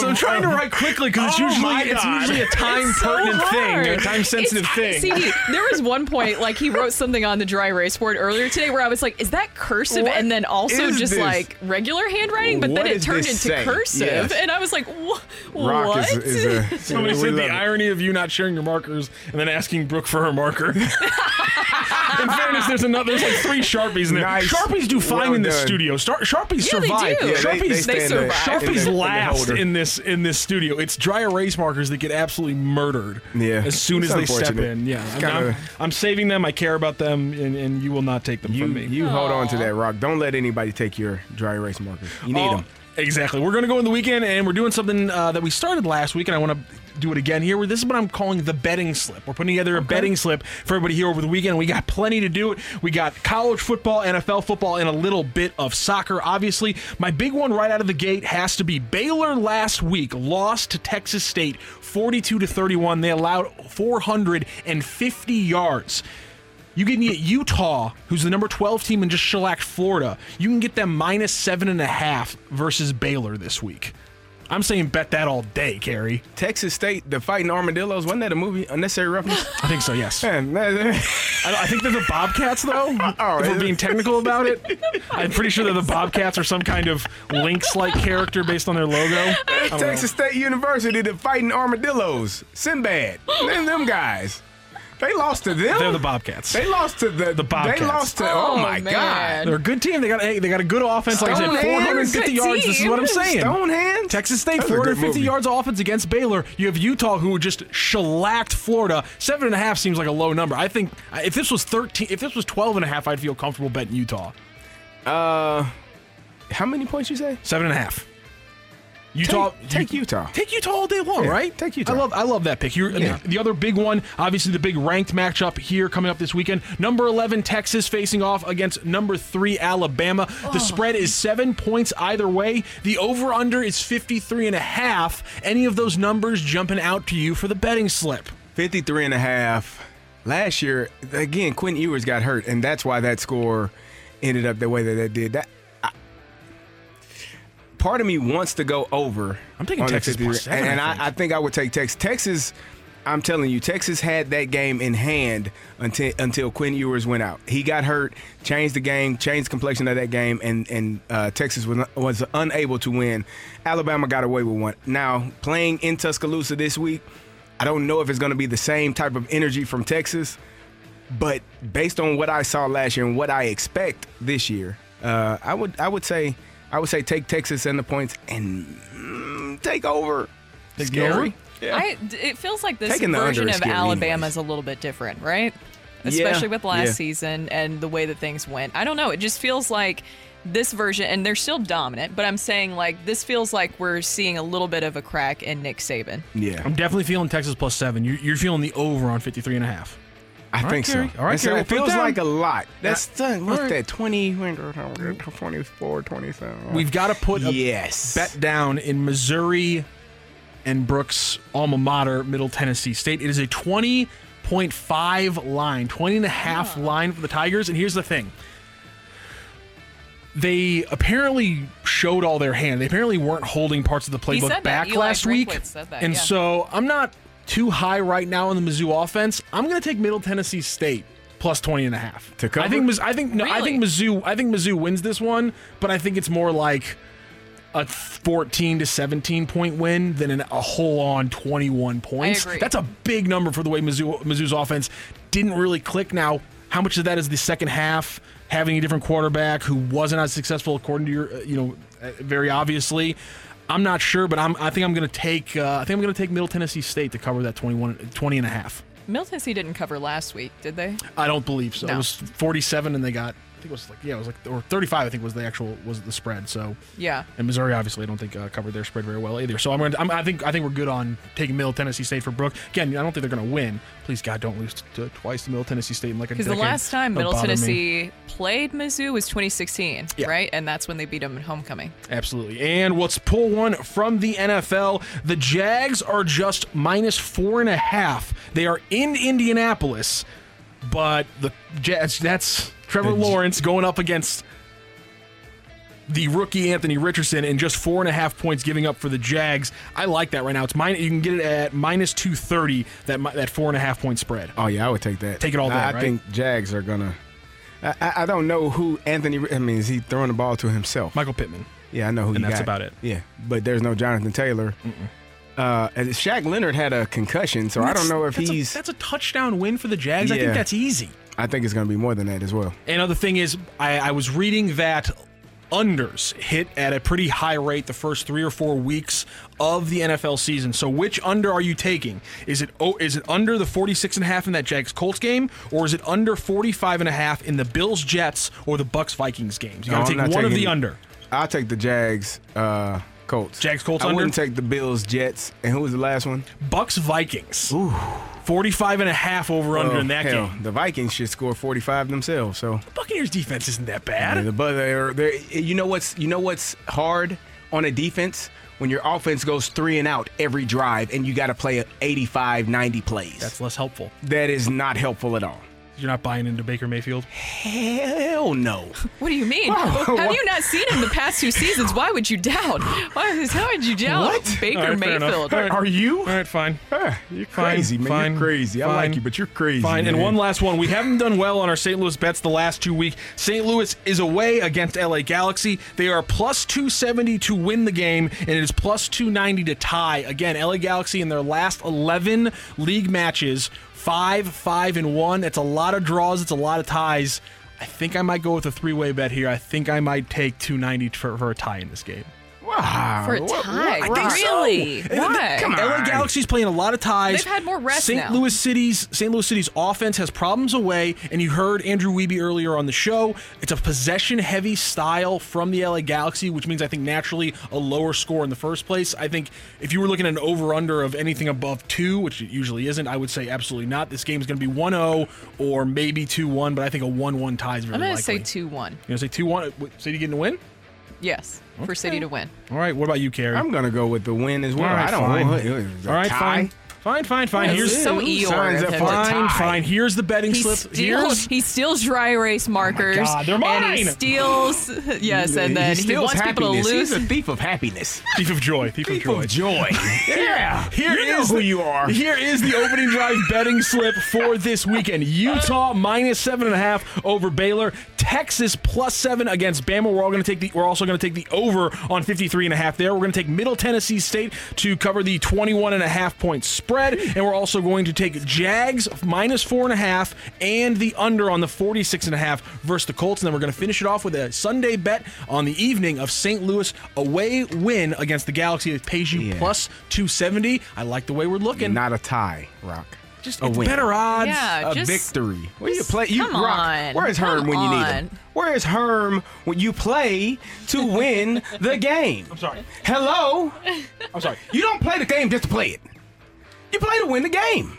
So I'm trying to write quickly because it's Oh usually it's usually a time It's so pertinent thing, a time sensitive thing. CD, *laughs* there was one point like he wrote something on the dry erase board earlier today where I was like, "Is that cursive?" What and then also just this? like regular handwriting, but What then it turned into say? cursive, Yes. and I was like, "Wha- Rock "What?" is, is a. *laughs* Somebody said the it. irony of you not sharing your markers and then asking Brooke for her marker. in fairness, there's another. There's like three sharpies in there. Nice. Sharpies do fine Well in this done. studio. Star- sharpies Yeah, they survive. do. Yeah, Sharpies, they They stand there survive. in Sharpies in the last holder. in this in this studio. It's dry erase markers that get absolutely murdered. Yeah. as soon It's as they step unfortunate. in. Yeah, It's I mean, I'm, kinda- I'm saving them. I care about them, and, and you will not take them You from me. you hold on to that rock. Don't let anybody take your dry erase markers. You need Oh, them. Exactly. We're going to go in the weekend, and we're doing something uh, that we started last week, and I want to do it again here. Where this is what I'm calling the betting slip. We're putting together a betting slip for everybody here over the weekend. We got plenty to do it. We got college football, NFL football, and a little bit of soccer. Obviously, my big one right out of the gate has to be Baylor last week lost to Texas State 42 to 31. They allowed 450 yards. You can get Utah, who's the number 12 team and just shellacked Florida. You can get them minus seven and a half versus Baylor this week. I'm saying bet that all day, Kerry. Texas State, the Fighting Armadillos. Wasn't that a movie? Unnecessary roughness. *laughs* I think so, yes. Man, I, I think they're the Bobcats, though. *laughs* Oh, if we're being technical about it, I'm pretty sure that the Bobcats are some kind of Lynx-like character based on their logo. Don't know. Texas State University, the Fighting Armadillos. Sinbad. them, them guys. They lost to them. They're the Bobcats. They lost to the The Bobcats. They lost to. Oh, Oh, my man. God. They're a good team. They got hey, they got a good offense. Like I said, 450 Good yards. This is what I'm saying. Stonehenge. Texas State, That's 450 movie. yards offense against Baylor. You have Utah, who just shellacked Florida. Seven and a half seems like a low number. I think if this was 13, if this was 12 and a half, I'd feel comfortable betting Utah. Uh, how many points you say? Seven and a half. Utah, Take, take Utah. Take Utah all day long, Yeah, right? take Utah. I love, I love that pick. You're, Yeah. The other big one, obviously, the big ranked matchup here coming up this weekend. Number 11 Texas facing off against number three Alabama. The oh. spread is seven points either way. The over under is 53 and a half. Any of those numbers jumping out to you for the betting slip? 53 and a half. Last year, again, Quinn Ewers got hurt, and that's why that score ended up the way that it did. That part of me wants to go over. I'm taking Texas plus seven, and I I, think. I think I would take Texas. Texas. I'm telling you, Texas had that game in hand until until Quinn Ewers went out. He got hurt, changed the game, changed the complexion of that game, and and uh, Texas was was unable to win. Alabama got away with one. Now playing in Tuscaloosa this week, I don't know if it's going to be the same type of energy from Texas, but based on what I saw last year and what I expect this year, uh, I would I would say I would say take Texas and the points and mm, take over. Take the Scary. over? Yeah. I, it feels like this Taking version of Alabama anyways. is a little bit different, right? Yeah, Especially with last yeah. season and the way that things went. I don't know. It just feels like this version, and they're still dominant, but I'm saying like this feels like we're seeing a little bit of a crack in Nick Saban. yeah. I'm definitely feeling Texas plus seven. You're, you're feeling the over on 53 and a half. I All right, think so. All right, And so it feels down. like a lot. That's Yeah. done. What's All right. that? 20, 24, 27. We've got to put a Yes. bet down in Missouri and Brooke's alma mater, Middle Tennessee State. It is a 20.5 line, 20 and a half line for the Tigers. And here's the thing. They apparently showed all their hand. They apparently weren't holding parts of the playbook back Eli last week. Drinkwitz said that, and yeah. so I'm not too high right now on the Mizzou offense. I'm going to take Middle Tennessee State plus 20 and a half. To cover? I think Miz- I think no, I think Mizzou I think Mizzou wins this one, but I think it's more like a 14 to 17 point win than an, a whole on 21 points. agree. That's a big number for the way Mizzou, Mizzou's offense didn't really click. Now, how much of that is the second half having a different quarterback who wasn't as successful according to your, uh, you know, uh, very obviously. I'm not sure, but I'm, I think I'm going to take uh, I think I'm going to take Middle Tennessee State to cover that 21 20 and a half. Middle Tennessee didn't cover last week, did they? I don't believe so. It was 47 and they got I think it was like yeah, it was like or 35 I think was the actual was the spread. So Yeah. and Missouri obviously I don't think uh, covered their spread very well either. So I'm, gonna, I'm I think I think we're good on taking Middle Tennessee State for Brooke. Again, I don't think they're going to win. Please God, don't lose to, twice to Middle Tennessee State in like a Because the last time Middle bother me. Tennessee played Mizzou was 2016, right? And that's when they beat them in homecoming. Absolutely. And let's pull one from the NFL. The Jags are just minus four and a half. They are in Indianapolis, but the Jags, that's Trevor Lawrence going up against the rookie Anthony Richardson and just four and a half points giving up for the Jags. I like that right now. It's mine. You can get it at minus two thirty. That that four and a half point spread. Oh yeah, I would take that. Take it all day, I, I right? think Jags are gonna. I, I don't know who Anthony. I mean, is he throwing the ball to himself? Michael Pittman. Yeah, I know who. And that's got. about it. Yeah, but there's no Jonathan Taylor. Uh, Shaq Leonard had a concussion, so I don't know if That's a- he's. that's a touchdown win for the Jags. I think that's easy. I think it's going to be more than that as well. Another thing is, I, I was reading that unders hit at a pretty high rate the first three or four weeks of the NFL season. So which under are you taking? Is it oh, is it under the 46 and a half in that Jags Colts game or is it under 45 and a half in the Bills Jets or the Bucs Vikings games? You got to I'm take one of the under. I'll take the Jags. Uh, Colts. Jags Colts I under? wouldn't take the Bills Jets. And who was the last one? Bucs Vikings. Ooh. 45 and a half over oh, under Well, in that hell, game. The Vikings should score 45 themselves. So the Buccaneers defense isn't that bad. Yeah, the- but they're, they're, you know what's you know what's hard on a defense when your offense goes three and out every drive and you got to play 85, 90 plays. That's less helpful. That is not helpful at all. You're not buying into Baker Mayfield? Hell no. *laughs* What do you mean? *laughs* Wow. Have you not seen him the past two seasons? Why would you doubt? Why, how would you doubt What? Baker All right, fair enough. Mayfield? All right. Are you? All right, fine. Ah, you're Fine, crazy, man. fine, you're crazy. I fine. like you, but you're crazy. Fine. And one last one. We haven't done well on our St. Louis bets the last two weeks. St. Louis is away against LA Galaxy. They are plus 270 to win the game, and it is plus 290 to tie. Again, LA Galaxy in their last 11 league matches, five, five, and one. It's a lot of draws. It's a lot of ties. I think I might go with a three-way bet here. I think I might take 290 for, for a tie in this game. Wow. For a tie? what- I think really? so. Why? Come on. LA Galaxy's playing a lot of ties. They've had more rest St. now. Louis City's St. Louis City's offense has problems away, and you heard Andrew Wiebe earlier on the show. It's a possession-heavy style from the LA Galaxy, which means I think naturally a lower score in the first place. I think if you were looking at an over/under of anything above two, which it usually isn't, I would say absolutely not. This game is going to be 1-0 or maybe 2-1, but I think a 1-1 tie is very I'm going to likely. say 2 1. You gonna say 2-1? City getting a win? Yes, for City to win. All right. What about you, Kerry? I'm gonna go with the win as well. All right, I don't fine. want. All right, tie. fine. Fine, fine, fine. That's Here's so Eeyore of him for to- Fine, fine. Here's the betting He slip. steals, he steals dry erase oh markers. God, they're And he steals, *laughs* yes, and then he, steals wants people to lose. He's a thief of happiness. thief of joy. Thief, Thief of of joy. joy. *laughs* yeah. Here you know is who you are. Here is the opening drive betting slip for this weekend. Utah minus seven and a half over Baylor. Texas plus seven against Bama. We're all going to take the. We're also going to take the over on 53 and a half there. We're going to take Middle Tennessee State to cover the 21 and a half point spread, and we're also going to take Jags minus four and a half and the under on the 46 and a half versus the Colts. And then we're going to finish it off with a Sunday bet on the evening of St. Louis away win against the Galaxy that pays you Yeah. plus 270. I like the way we're looking. Not a tie, Rock. Just a it's win. better odds. Yeah, a just- victory. Where you play? You come rock. on. Where's Herm Come when you need him? Where's Herm when you play to *laughs* win the game? I'm sorry. Hello. *laughs* I'm sorry. You don't play the game just to play it. You play to win the game.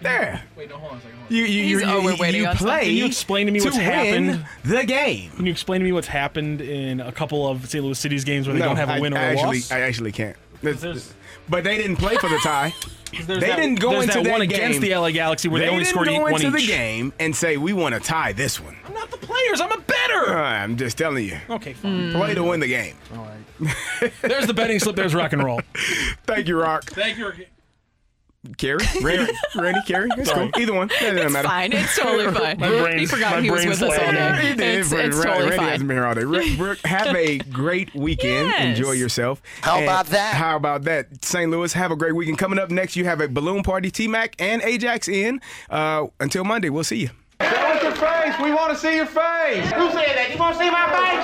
There. Wait, no, hold on a second. You you He's you, over you, waiting you on play. something. Can you explain to me what's win happened? The game. Can you explain to me what's happened in a couple of St. Louis City's games where they don't have a I- win or I a actually, loss? I actually can't. That's- There's- but they didn't play for the *laughs* tie. They that- didn't go into that that one game. against the LA Galaxy where they, they only scored go eight, one into the game and say we want to tie this one. I'm not the players. I'm a better. I'm just telling you. Okay, fine. Hmm. Play to win the game. All right. There's the betting slip. There's rock and roll. *laughs* Thank you, Rock. Thank you. Kerry, *laughs* Randy, Randy, Kerry. It's cool. Either one. That doesn't It's matter. fine. It's totally *laughs* fine. My brain- he forgot my he was with us all flagged. day. He did. It's, Randy, it's totally Randy fine. hasn't been here all day. Rick, Rick, have a great weekend. Yes. Enjoy yourself. How And about that? How about that? St. Louis, have a great weekend. Coming up next, you have a balloon party. T Mac and Ajax in. Uh, until Monday, we'll see you. Show us your face. We want to see your face. Who said that? You want to see my face?